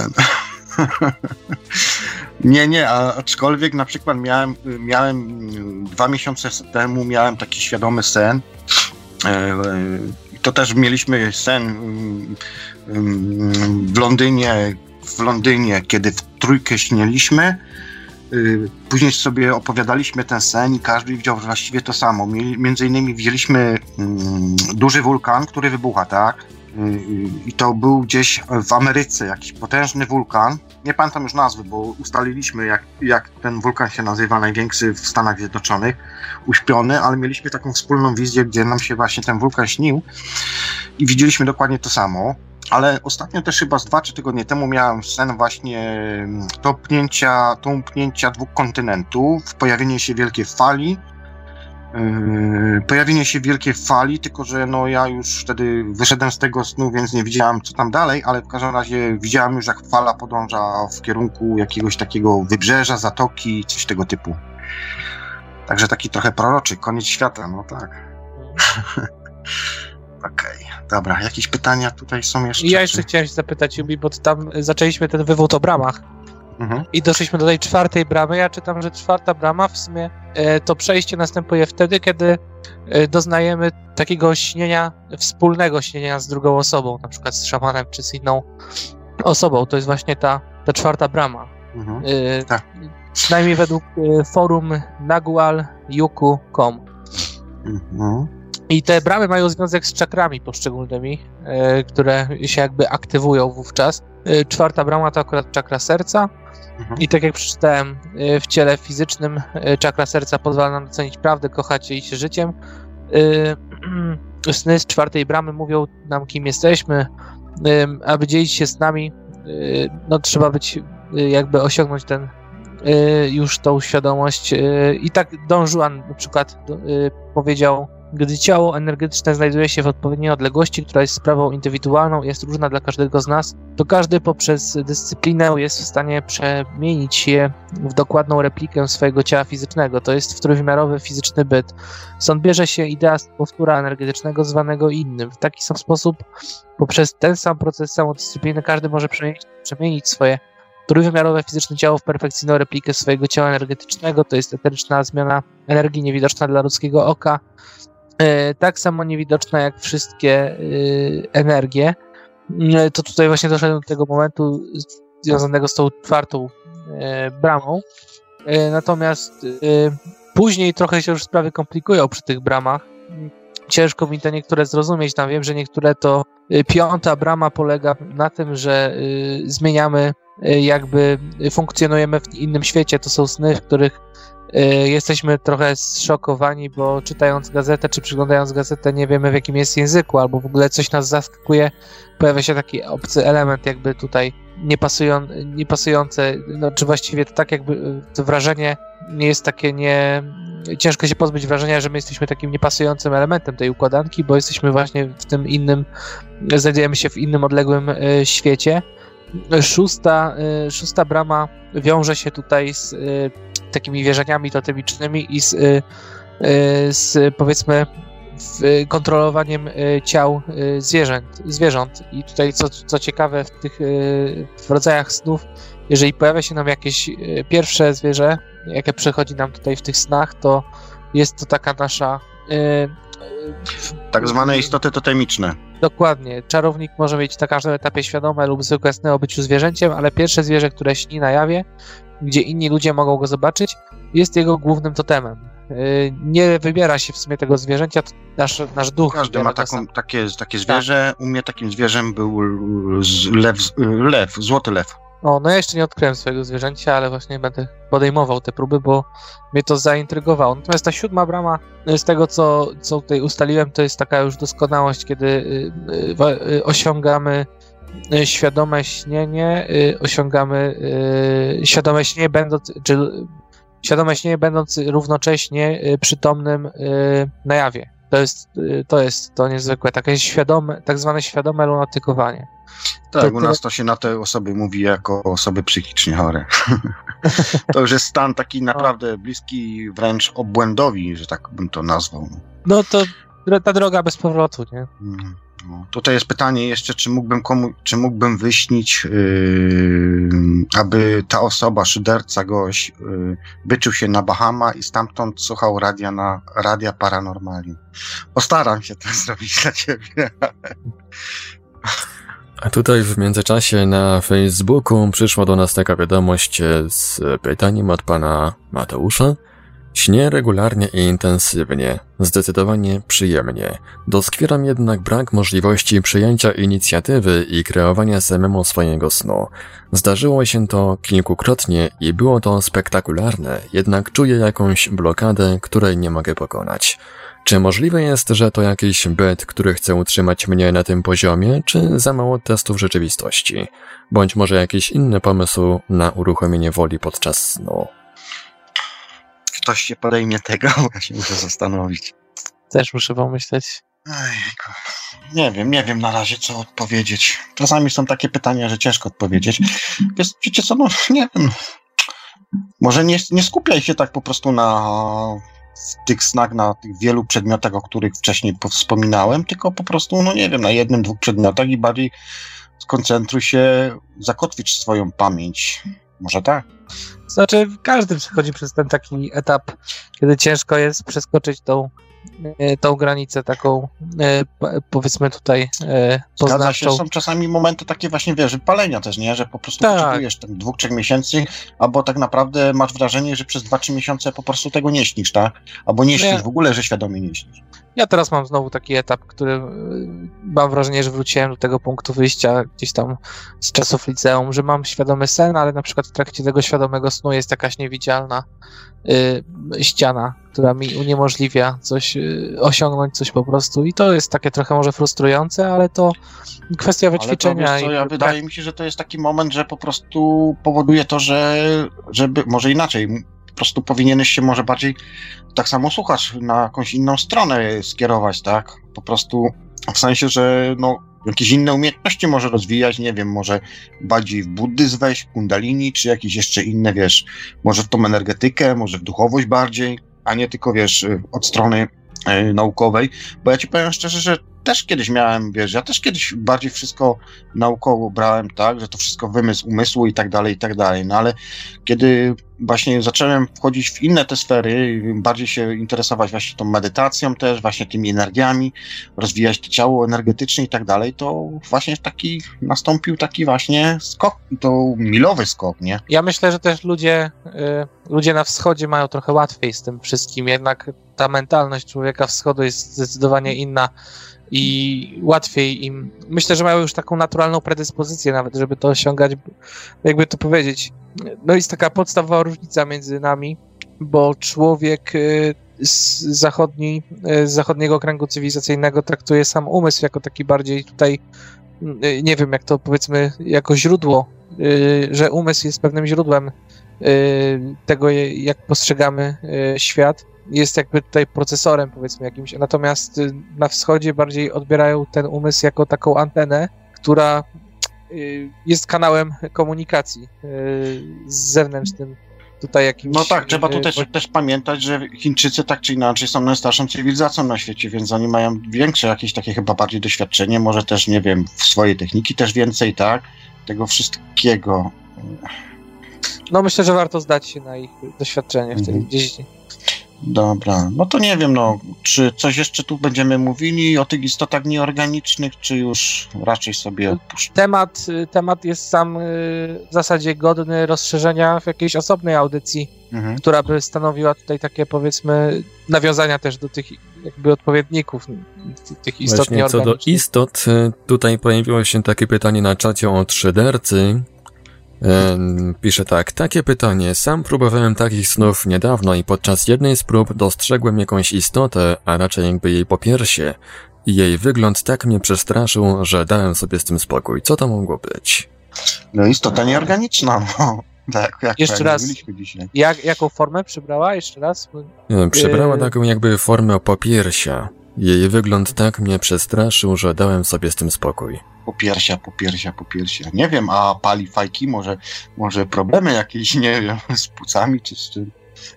Nie, nie, a aczkolwiek na przykład miałem, miałem dwa miesiące temu miałem taki świadomy sen. To też mieliśmy sen mm, mm, w Londynie, w Londynie, kiedy w trójkę śnieliśmy. Y, Później sobie opowiadaliśmy ten sen i każdy widział właściwie to samo. Między innymi widzieliśmy mm, duży wulkan, który wybucha, tak? Y, I to był gdzieś w Ameryce, jakiś potężny wulkan. Nie pamiętam już nazwy, bo ustaliliśmy, jak, jak ten wulkan się nazywa, największy w Stanach Zjednoczonych, uśpiony, ale mieliśmy taką wspólną wizję, gdzie nam się właśnie ten wulkan śnił i widzieliśmy dokładnie to samo. Ale ostatnio też chyba z dwa, trzy tygodnie temu miałem sen właśnie mm, topnięcia, tąpnięcia dwóch kontynentów, pojawienie się wielkiej fali. Yy, pojawienie się wielkiej fali, tylko że no ja już wtedy wyszedłem z tego snu, więc nie widziałem co tam dalej, ale w każdym razie widziałem już jak fala podąża w kierunku jakiegoś takiego wybrzeża, zatoki, coś tego typu. Także taki trochę proroczy, koniec świata, no tak. Okej, dobra. Jakieś pytania tutaj są jeszcze? I ja jeszcze czy- chciałem się zapytać, Jubi, bo tam zaczęliśmy ten wywód o bramach Mhm. i doszliśmy do tej czwartej bramy. Ja czytam, że czwarta brama w sumie to przejście następuje wtedy, kiedy e, doznajemy takiego śnienia, wspólnego śnienia z drugą osobą, na przykład z szamanem czy z inną osobą. To jest właśnie ta, ta czwarta brama. Mhm. E, Tak. Przynajmniej według e, forum nagual.yuku.com. Mhm. I te bramy mają związek z czakrami poszczególnymi, e, które się jakby aktywują wówczas. E, czwarta brama to akurat czakra serca. Mhm. I tak jak przeczytałem, e, w ciele fizycznym e, czakra serca pozwala nam docenić prawdę, kochać się i się życiem. E, Sny z czwartej bramy mówią nam, kim jesteśmy. Aby dzielić się z nami, no trzeba być, jakby osiągnąć ten już tą świadomość. I tak Don Juan na przykład powiedział, gdy ciało energetyczne znajduje się w odpowiedniej odległości, która jest sprawą indywidualną jest różna dla każdego z nas, to każdy poprzez dyscyplinę jest w stanie przemienić je w dokładną replikę swojego ciała fizycznego. To jest trójwymiarowy fizyczny byt. Stąd bierze się idea powtóra energetycznego zwanego innym. W taki sam sposób, poprzez ten sam proces samodyscypliny, każdy może przemienić, przemienić swoje trójwymiarowe fizyczne ciało w perfekcyjną replikę swojego ciała energetycznego. To jest eteryczna zmiana energii niewidoczna dla ludzkiego oka. E, tak samo niewidoczna jak wszystkie e, energie. E, To tutaj właśnie doszedłem do tego momentu związanego z tą czwartą bramą. Natomiast później trochę się już sprawy komplikują przy tych bramach. Ciężko mi te niektóre zrozumieć. Tam wiem, że niektóre to piąta brama polega na tym, że zmieniamy jakby funkcjonujemy w innym świecie. To są sny, w których jesteśmy trochę zszokowani, bo czytając gazetę czy przyglądając gazetę nie wiemy w jakim jest języku, albo w ogóle coś nas zaskakuje. Pojawia się taki obcy element jakby tutaj niepasują, niepasujące, no, czy właściwie to tak jakby e, to wrażenie nie jest takie nie... Ciężko się pozbyć wrażenia, że my jesteśmy takim niepasującym elementem tej układanki, bo jesteśmy właśnie w tym innym, znajdujemy się w innym odległym e, świecie. Szósta, szósta brama wiąże się tutaj z takimi wierzeniami totemicznymi i z, y, y, z powiedzmy kontrolowaniem y, ciał zwierząt, zwierząt. I tutaj co, co ciekawe w tych w rodzajach snów, jeżeli pojawia się nam jakieś pierwsze zwierzę, jakie przychodzi nam tutaj w tych snach, to jest to taka nasza Tak zwane istoty totemiczne. Dokładnie. Czarownik może mieć na każdym etapie świadome lub zwykłe sny o byciu zwierzęciem, ale pierwsze zwierzę, które śni na jawie, gdzie inni ludzie mogą go zobaczyć, jest jego głównym totemem. Yy, Nie wybiera się w sumie tego zwierzęcia, nasz, nasz duch. Każdy ma taką, takie, takie zwierzę. U mnie takim zwierzem był lew, lew, złoty lew. O, no ja jeszcze nie odkryłem swojego zwierzęcia, ale właśnie będę podejmował te próby, bo mnie to zaintrygowało. Natomiast ta siódma brama, y, z tego co, co tutaj ustaliłem, to jest taka już doskonałość, kiedy y, y, y, osiągamy y, świadome śnienie, y, osiągamy y, świadome śnienie, będąc, czy y, świadome śnienie będąc równocześnie y, przytomnym y, na jawie. To jest, y, to jest to niezwykłe, takie świadome, tak zwane świadome lunatykowanie. Tak, To u nas to się na te osoby mówi jako osoby psychicznie chore. to już jest stan taki naprawdę bliski wręcz obłędowi, że tak bym to nazwał. No to ta droga bez powrotu, nie? Mm, No. Tutaj jest pytanie jeszcze, czy mógłbym komu, czy mógłbym wyśnić, yy, aby ta osoba, szyderca, gość, yy, byczył się na Bahama i stamtąd słuchał radia na radia paranormalium. Postaram się to zrobić dla ciebie. A tutaj w międzyczasie na Facebooku przyszła do nas taka wiadomość e, z pytaniem od pana Mateusza. Śnię regularnie i intensywnie, zdecydowanie przyjemnie. Doskwieram jednak brak możliwości przyjęcia inicjatywy i kreowania samemu swojego snu. Zdarzyło się to kilkukrotnie i było to spektakularne, jednak czuję jakąś blokadę, której nie mogę pokonać. Czy możliwe jest, że to jakiś byt, który chce utrzymać mnie na tym poziomie, czy za mało testów rzeczywistości? Bądź może jakiś inny pomysł na uruchomienie woli podczas snu? Ktoś się podejmie tego, ja się muszę zastanowić. Też muszę pomyśleć. Ejku. Nie wiem, nie wiem na razie, co odpowiedzieć. Czasami są takie pytania, że ciężko odpowiedzieć. Wiesz, wiecie co, no nie wiem. Może nie, nie skupiaj się tak po prostu na tych snach na tych wielu przedmiotach, o których wcześniej po- wspominałem, tylko po prostu, no nie wiem, na jednym, dwóch przedmiotach i bardziej skoncentruj się, zakotwić swoją pamięć. Może tak? Znaczy, każdy przechodzi przez ten taki etap, kiedy ciężko jest przeskoczyć tą, tą granicę taką, e, powiedzmy tutaj, e, Zgadza się, poznawczą. są czasami momenty takie właśnie, wiesz, wypalenia też, nie? Że po prostu Tak. potrzebujesz tam dwóch, trzech miesięcy, albo tak naprawdę masz wrażenie, że przez dwa, trzy miesiące po prostu tego nie śnisz, tak? Albo nie śnisz w ogóle, że świadomie nie śnisz. Ja teraz mam znowu taki etap, który e, mam wrażenie, że wróciłem do tego punktu wyjścia gdzieś tam z czasów liceum, że mam świadomy sen, ale na przykład w trakcie tego świadomego snu jest jakaś niewidzialna y, ściana, która mi uniemożliwia coś y, osiągnąć, coś po prostu. I to jest takie trochę może frustrujące, ale to kwestia wyćwiczenia. Ale to, co, i ja wydaje mi się, że to jest taki moment, że po prostu powoduje to, że żeby, może inaczej, po prostu powinieneś się może bardziej tak samo słuchać na jakąś inną stronę skierować, tak? Po prostu w sensie, że no jakieś inne umiejętności może rozwijać, nie wiem, może bardziej w buddyzm wejść, w kundalini, czy jakieś jeszcze inne, wiesz, może w tą energetykę, może w duchowość bardziej, a nie tylko, wiesz, od strony e, naukowej, bo ja ci powiem szczerze, że też kiedyś miałem, wiesz, ja też kiedyś bardziej wszystko naukowo brałem, tak, że to wszystko wymysł umysłu i tak dalej, i tak dalej, no ale kiedy właśnie zacząłem wchodzić w inne te sfery, bardziej się interesować właśnie tą medytacją też, właśnie tymi energiami, rozwijać to ciało energetycznie i tak dalej, to właśnie taki nastąpił taki właśnie skok, to milowy skok, nie? Ja myślę, że też ludzie, y, ludzie na wschodzie mają trochę łatwiej z tym wszystkim, jednak ta mentalność człowieka wschodu jest zdecydowanie inna i łatwiej im. Myślę, że mają już taką naturalną predyspozycję nawet, żeby to osiągać, jakby to powiedzieć. No jest taka podstawowa różnica między nami, bo człowiek y, z, zachodni, y, z zachodniego kręgu cywilizacyjnego traktuje sam umysł jako taki bardziej tutaj, y, nie wiem jak to powiedzmy, jako źródło, że umysł jest pewnym źródłem tego, jak postrzegamy świat. Jest jakby tutaj procesorem, powiedzmy, jakimś. Natomiast y, na wschodzie bardziej odbierają ten umysł jako taką antenę, która y, jest kanałem komunikacji y, z zewnętrznym tutaj jakimś. No tak, trzeba tu też, też pamiętać, że Chińczycy tak czy inaczej są najstarszą cywilizacją na świecie, więc oni mają większe jakieś takie chyba bardziej doświadczenie, może też, nie wiem, w swojej techniki też więcej, tak? Tego wszystkiego. No myślę, że warto zdać się na ich doświadczenie w tej Mhm. dziedzinie. Dobra, no to nie wiem, no, czy coś jeszcze tu będziemy mówili o tych istotach nieorganicznych, czy już raczej sobie odpuszczę? Temat, y, temat jest sam y, w zasadzie godny rozszerzenia w jakiejś osobnej audycji. Mhm. która by stanowiła tutaj takie powiedzmy nawiązania też do tych jakby odpowiedników ty- tych istot Właśnie co do nieorganicznych. istot, y, tutaj pojawiło się takie pytanie na czacie o 3dercy. Pisze tak, takie pytanie. Sam próbowałem takich snów niedawno i podczas jednej z prób dostrzegłem jakąś istotę, a raczej jakby jej popiersie. I jej wygląd tak mnie przestraszył, że dałem sobie z tym spokój. Co to mogło być? No istota nieorganiczna, no. Tak, jak Jeszcze jak raz. Jak, jaką formę przybrała? Jeszcze raz? Przybrała taką jakby formę popiersia. Jej wygląd tak mnie przestraszył, że dałem sobie z tym spokój. Popiersia, popiersia, popiersia. Nie wiem, a pali fajki, może, może problemy jakieś, nie wiem, z płucami czy z czym.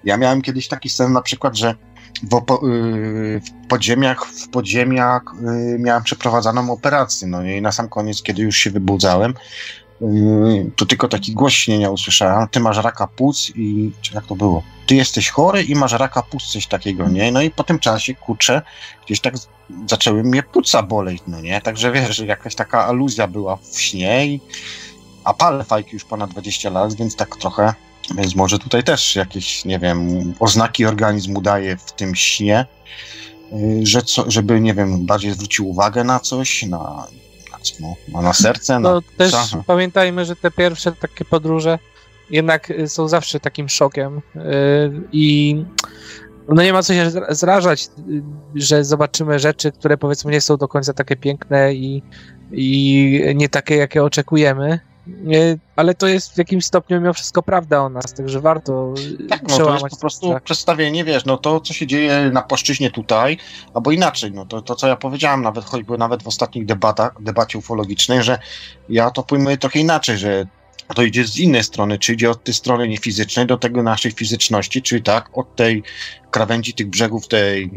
Ja miałem kiedyś taki sen na przykład, że w, opo- yy, w podziemiach, w podziemiach yy, miałem przeprowadzaną operację, no i na sam koniec, kiedy już się wybudzałem, to tylko taki głos śnienia usłyszałem, ty masz raka płuc i, czy jak to było? Ty jesteś chory i masz raka płuc, coś takiego, nie? No i po tym czasie, kurczę, gdzieś tak zaczęły mnie płuca boleć, no nie? Także wiesz, jakaś taka aluzja była w śnie i a palę fajki już ponad 20 lat, więc tak trochę, więc może tutaj też jakieś, nie wiem, oznaki organizmu daje w tym śnie, y, że co, żeby, nie wiem, bardziej zwrócił uwagę na coś, na, co, no, na, serce, na No też Aha. pamiętajmy, że te pierwsze takie podróże jednak y, są zawsze takim szokiem y, i no nie ma co się zra- zrażać, y, że zobaczymy rzeczy, które powiedzmy nie są do końca takie piękne i, i nie takie, jakie oczekujemy. Ale to jest w jakimś stopniu mimo wszystko prawda o nas, także warto Tak, no to jest po prostu strach. przedstawienie, wiesz, no to, co się dzieje na płaszczyźnie tutaj, albo inaczej, no to, to co ja powiedziałem nawet, choćby nawet w ostatnich debatach, debacie ufologicznej, że ja to pojmuję trochę inaczej, że to idzie z innej strony, czy idzie od tej strony niefizycznej do tego naszej fizyczności, czyli tak, od tej krawędzi tych brzegów tej,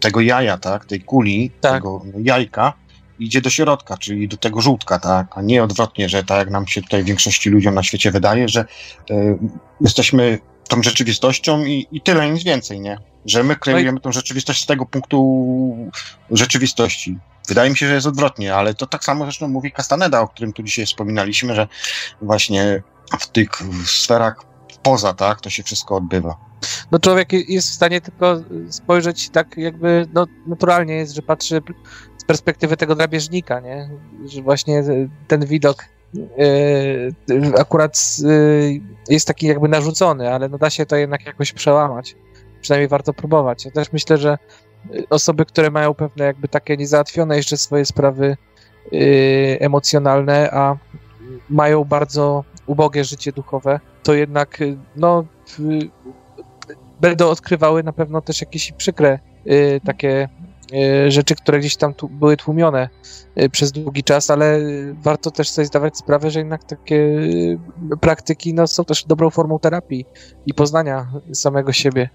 tego jaja, tak, tej kuli, Tak. tego jajka, idzie do środka, czyli do tego żółtka, tak, a nie odwrotnie, że tak jak nam się tutaj większości ludziom na świecie wydaje, że e, jesteśmy tą rzeczywistością i, i tyle, nic więcej, nie? Że my kreujemy tą rzeczywistość z tego punktu rzeczywistości. Wydaje mi się, że jest odwrotnie, ale to tak samo zresztą mówi Castaneda, o którym tu dzisiaj wspominaliśmy, że właśnie w tych sferach poza, tak, to się wszystko odbywa. No człowiek jest w stanie tylko spojrzeć tak jakby, no naturalnie jest, że patrzy perspektywy tego drapieżnika, nie? Że właśnie ten widok e, akurat e, jest taki jakby narzucony, ale no da się to jednak jakoś przełamać. Przynajmniej warto próbować. Ja też myślę, że osoby, które mają pewne jakby takie niezałatwione jeszcze swoje sprawy e, emocjonalne, a mają bardzo ubogie życie duchowe, to jednak no będą odkrywały na pewno też jakieś przykre takie rzeczy, które gdzieś tam tu były tłumione y, przez długi czas, ale warto też sobie zdawać sprawę, że jednak takie y, praktyki no, są też dobrą formą terapii i poznania samego siebie.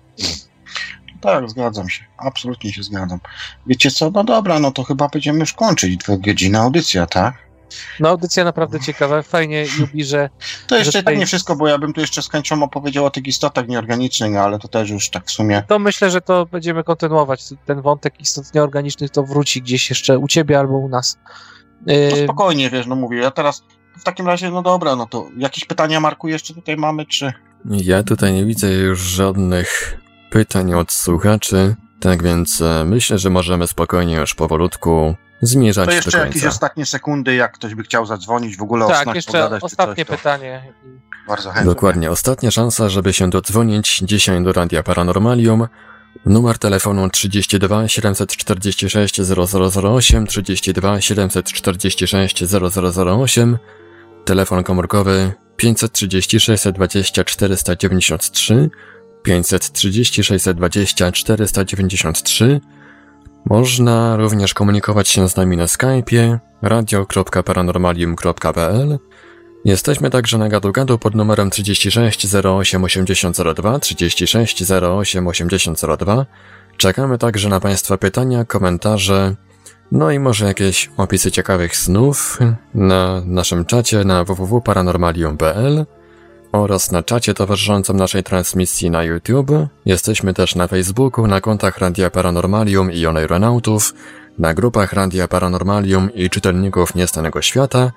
Tak, zgadzam się. Absolutnie się zgadzam. Wiecie co? No dobra, no to chyba będziemy już kończyć. Dwie godziny audycja, tak? No audycja naprawdę ciekawa, fajnie Jubi, że To jeszcze Że tak tutaj- nie wszystko, bo ja bym tu jeszcze z chęcią opowiedział o tych istotach nieorganicznych, no ale to też już tak w sumie. to myślę, że to będziemy kontynuować. Ten wątek istot nieorganicznych to wróci gdzieś jeszcze u ciebie albo u nas. Y, spokojnie, wiesz, no mówię, ja teraz w takim razie, no dobra, no to jakieś pytania, Marku, jeszcze tutaj mamy, czy... Ja tutaj nie widzę już żadnych pytań od słuchaczy, tak więc e, myślę, że możemy spokojnie już powolutku zmierzać To do jeszcze jakieś ostatnie sekundy, jak ktoś by chciał zadzwonić, w ogóle o tak, snach jeszcze pogadać, ostatnie coś, to pytanie. Bardzo chętnie. Dokładnie, ostatnia szansa, żeby się dodzwonić dzisiaj do Radia Paranormalium. Numer telefonu 32 746 0008, 32 746 0008, telefon komórkowy 536 20 493, 536 20 493. Można również komunikować się z nami na Skype'ie radio.paranormalium.pl Jesteśmy także na gadu-gadu pod numerem 36 08 8002, 36 08 8002. Czekamy także na Państwa pytania, komentarze, no i może jakieś opisy ciekawych snów na naszym czacie na www.paranormalium.pl oraz na czacie towarzyszącym naszej transmisji na YouTube. Jesteśmy też na Facebooku, na kontach Radia Paranormalium i Oneironautów, na grupach Radia Paranormalium i Czytelników Niestanego Świata,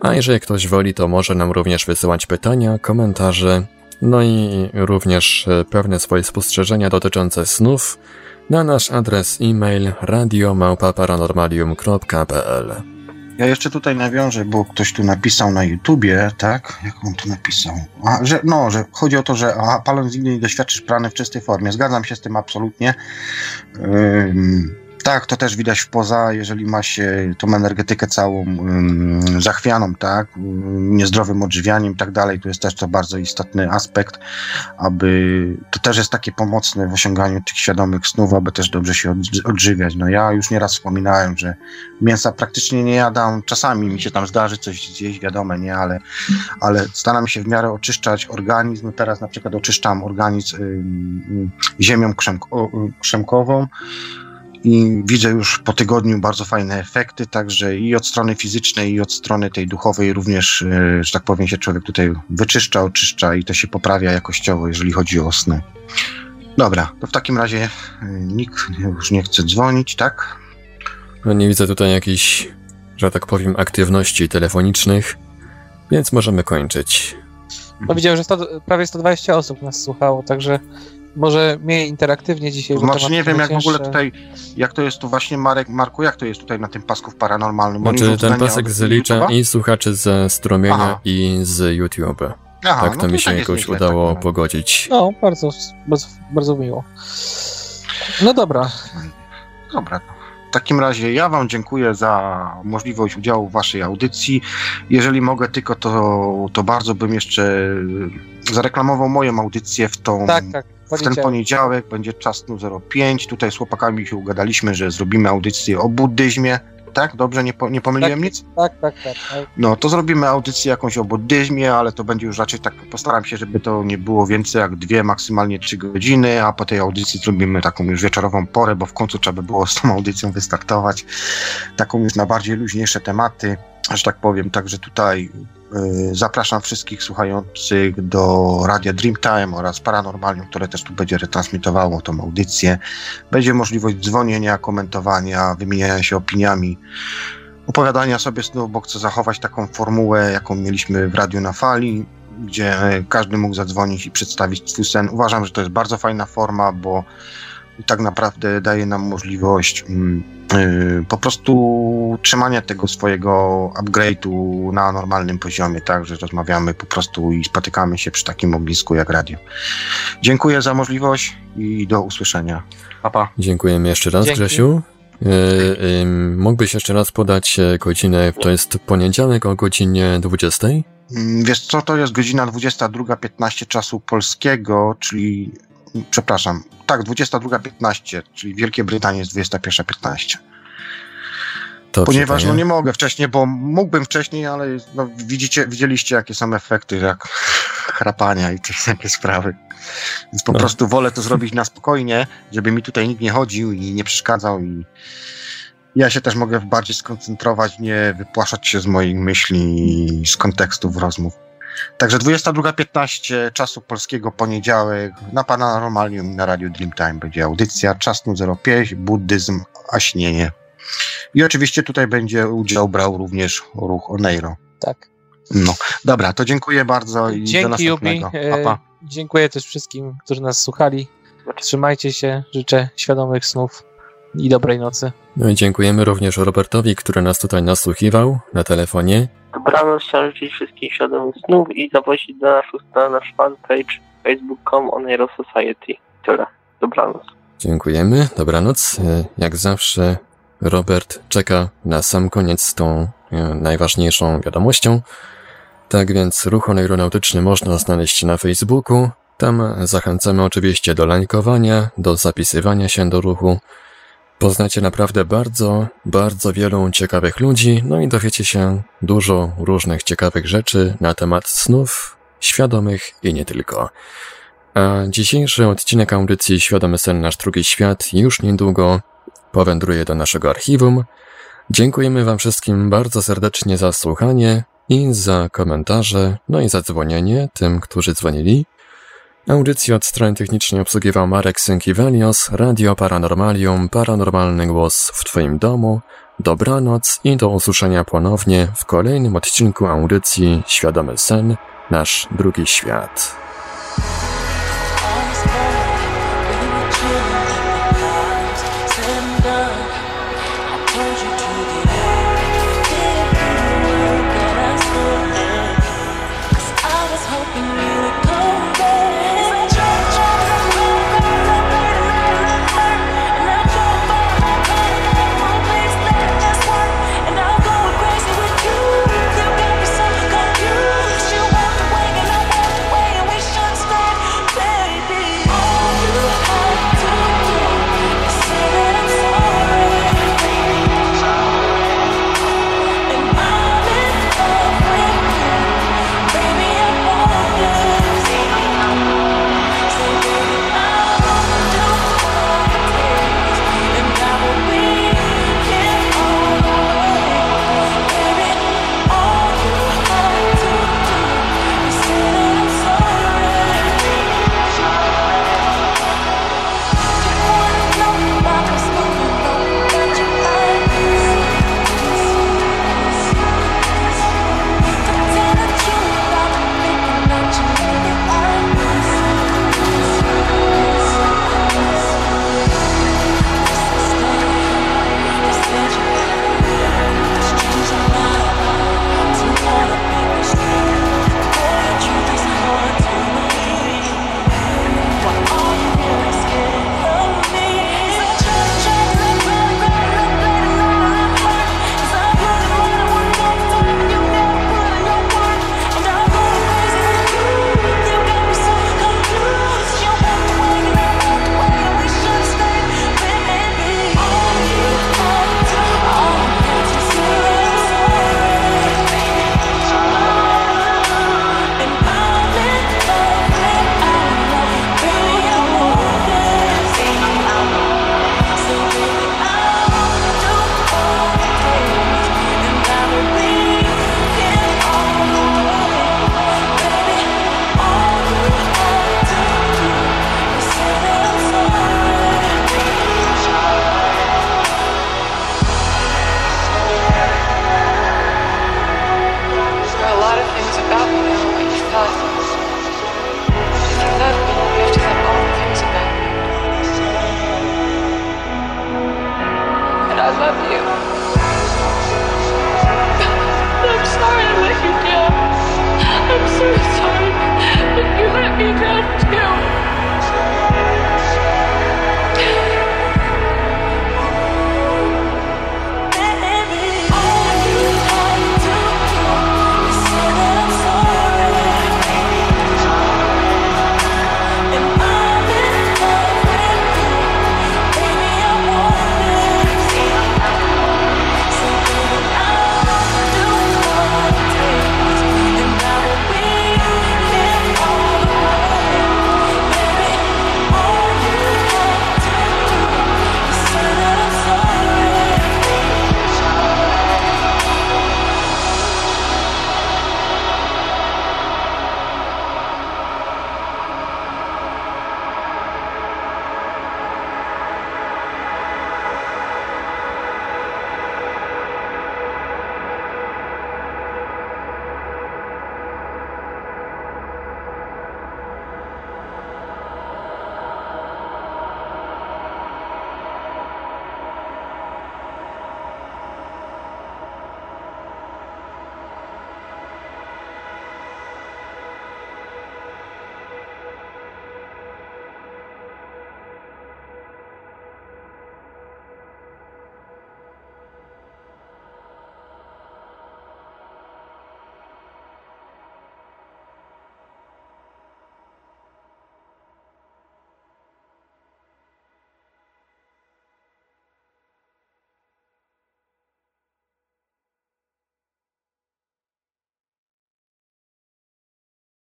a jeżeli ktoś woli, to może nam również wysyłać pytania, komentarze, no i również e, pewne swoje spostrzeżenia dotyczące snów na nasz adres e-mail radiomałpa-paranormalium.pl Ja jeszcze tutaj nawiążę, bo ktoś tu napisał na YouTubie, tak? Jak on tu napisał? A, że, no, że chodzi o to, że aha, paląc nie doświadczysz prany w czystej formie. Zgadzam się z tym absolutnie. Ym, tak, to też widać w poza, jeżeli ma się tą energetykę całą ym, zachwianą, tak? Ym, niezdrowym odżywianiem i tak dalej. To jest też to bardzo istotny aspekt, aby to też jest takie pomocne w osiąganiu tych świadomych snów, aby też dobrze się odży- odżywiać. No ja już nieraz wspominałem, że mięsa praktycznie nie jadam. Czasami mi się tam zdarzy coś zjeść, wiadome, nie, ale, ale staram się w miarę oczyszczać organizm. Teraz na przykład oczyszczam organizm ziemią krzemk- o- y, krzemkową i widzę już po tygodniu bardzo fajne efekty, także i od strony fizycznej, i od strony tej duchowej również, y, że tak powiem, się człowiek tutaj wyczyszcza, oczyszcza i to się poprawia jakościowo, jeżeli chodzi o sny. Dobra, to w takim razie y, nikt już nie chce dzwonić, tak? No nie widzę tutaj jakichś, że tak powiem, aktywności telefonicznych, więc możemy kończyć. No widziałem, że sto, prawie 120 osób nas słuchało, także może mniej interaktywnie dzisiaj. Znaczy nie wiem jak w ogóle tutaj, jak to jest tu właśnie Marek, Marku, jak to jest tutaj na tym pasku w paranormalnym? Znaczy ten pasek zlicza i słuchaczy ze strumienia Aha. i z YouTube. Aha, tak no to mi i się tak jest jakoś udało tak, pogodzić. No, bardzo, bardzo, bardzo miło. No dobra, Dobra. W takim razie ja Wam dziękuję za możliwość udziału w Waszej audycji. Jeżeli mogę tylko, to, to bardzo bym jeszcze zareklamował moją audycję w tą. tak, tak. W ten poniedziałek. poniedziałek będzie czas 05. Tutaj z chłopakami się ugadaliśmy, że zrobimy audycję o buddyzmie. tak? Dobrze, nie, po, nie pomyliłem Tak. nic? Tak, tak, tak. tak. No, to zrobimy audycję jakąś o buddyzmie, ale to będzie już raczej tak, postaram się, żeby to nie było więcej jak dwie, maksymalnie trzy godziny, a po tej audycji zrobimy taką już wieczorową porę, bo w końcu trzeba by było z tą audycją wystartować, taką już na bardziej luźniejsze tematy, że tak powiem, także tutaj y, zapraszam wszystkich słuchających do Radia Dreamtime oraz Paranormalium, które też tu będzie retransmitowało tą audycję. Będzie możliwość dzwonienia, komentowania, wymieniania się opiniami, opowiadania sobie snów, bo chcę zachować taką formułę, jaką mieliśmy w Radiu na Fali, gdzie każdy mógł zadzwonić i przedstawić swój sen. Uważam, że to jest bardzo fajna forma, bo tak naprawdę daje nam możliwość mm, y, po prostu trzymania tego swojego upgrade'u na normalnym poziomie, tak, że rozmawiamy po prostu i spotykamy się przy takim ognisku jak radio. Dziękuję za możliwość i do usłyszenia. Pa, pa. Dziękujemy jeszcze raz, Dzięki. Grzesiu. E, ym, mógłbyś jeszcze raz podać e, godzinę, to jest poniedziałek o godzinie 20? Mm, Wiesz co, to jest godzina 22.15 czasu polskiego, czyli przepraszam, tak, 22.15, czyli w Wielkiej Brytanii jest 21.15. To Ponieważ no nie mogę wcześniej, bo mógłbym wcześniej, ale no, widzicie, widzieliście jakie są efekty, jak chrapania i te takie sprawy. Więc po No. prostu wolę to zrobić na spokojnie, żeby mi tutaj nikt nie chodził i nie przeszkadzał i ja się też mogę bardziej skoncentrować, nie wypłaszać się z moich myśli i z kontekstów rozmów. Także 22.15 czasu polskiego poniedziałek na Paranormalium na Radio Dreamtime będzie audycja Czas 05, buddyzm, a śnienie. I oczywiście tutaj będzie udział brał również ruch Oneiro. tak. No, dobra, to dziękuję bardzo i do Dzięki, Jubi. następnego. Pa, pa. E, Dziękuję też wszystkim, którzy nas słuchali. Trzymajcie się, życzę świadomych snów i dobrej nocy. No i dziękujemy również Robertowi, który nas tutaj nasłuchiwał na telefonie. Dobranoc, chciałem życzyć wszystkim świadomych snów i zaprosić do stron nasz fanpage facebook.com Onero Society. Tyle. Dobranoc. Dziękujemy, dobranoc. E, Jak zawsze Robert czeka na sam koniec z tą e, najważniejszą wiadomością. Tak więc ruch oneironautyczny można znaleźć na Facebooku. Tam zachęcamy oczywiście do lajkowania, do zapisywania się do ruchu. Poznacie naprawdę bardzo, bardzo wielu ciekawych ludzi, no i dowiecie się dużo różnych ciekawych rzeczy na temat snów, świadomych i nie tylko. A dzisiejszy odcinek audycji Świadomy Sen Nasz Drugi Świat już niedługo powędruje do naszego archiwum. Dziękujemy Wam wszystkim bardzo serdecznie za słuchanie i za komentarze, no i za dzwonienie tym, którzy dzwonili. Audycję od strony technicznej obsługiwał Marek Sękiewelios, Radio Paranormalium, paranormalny głos w Twoim domu. Dobranoc i do usłyszenia ponownie w kolejnym odcinku audycji Świadomy Sen, Nasz Drugi Świat.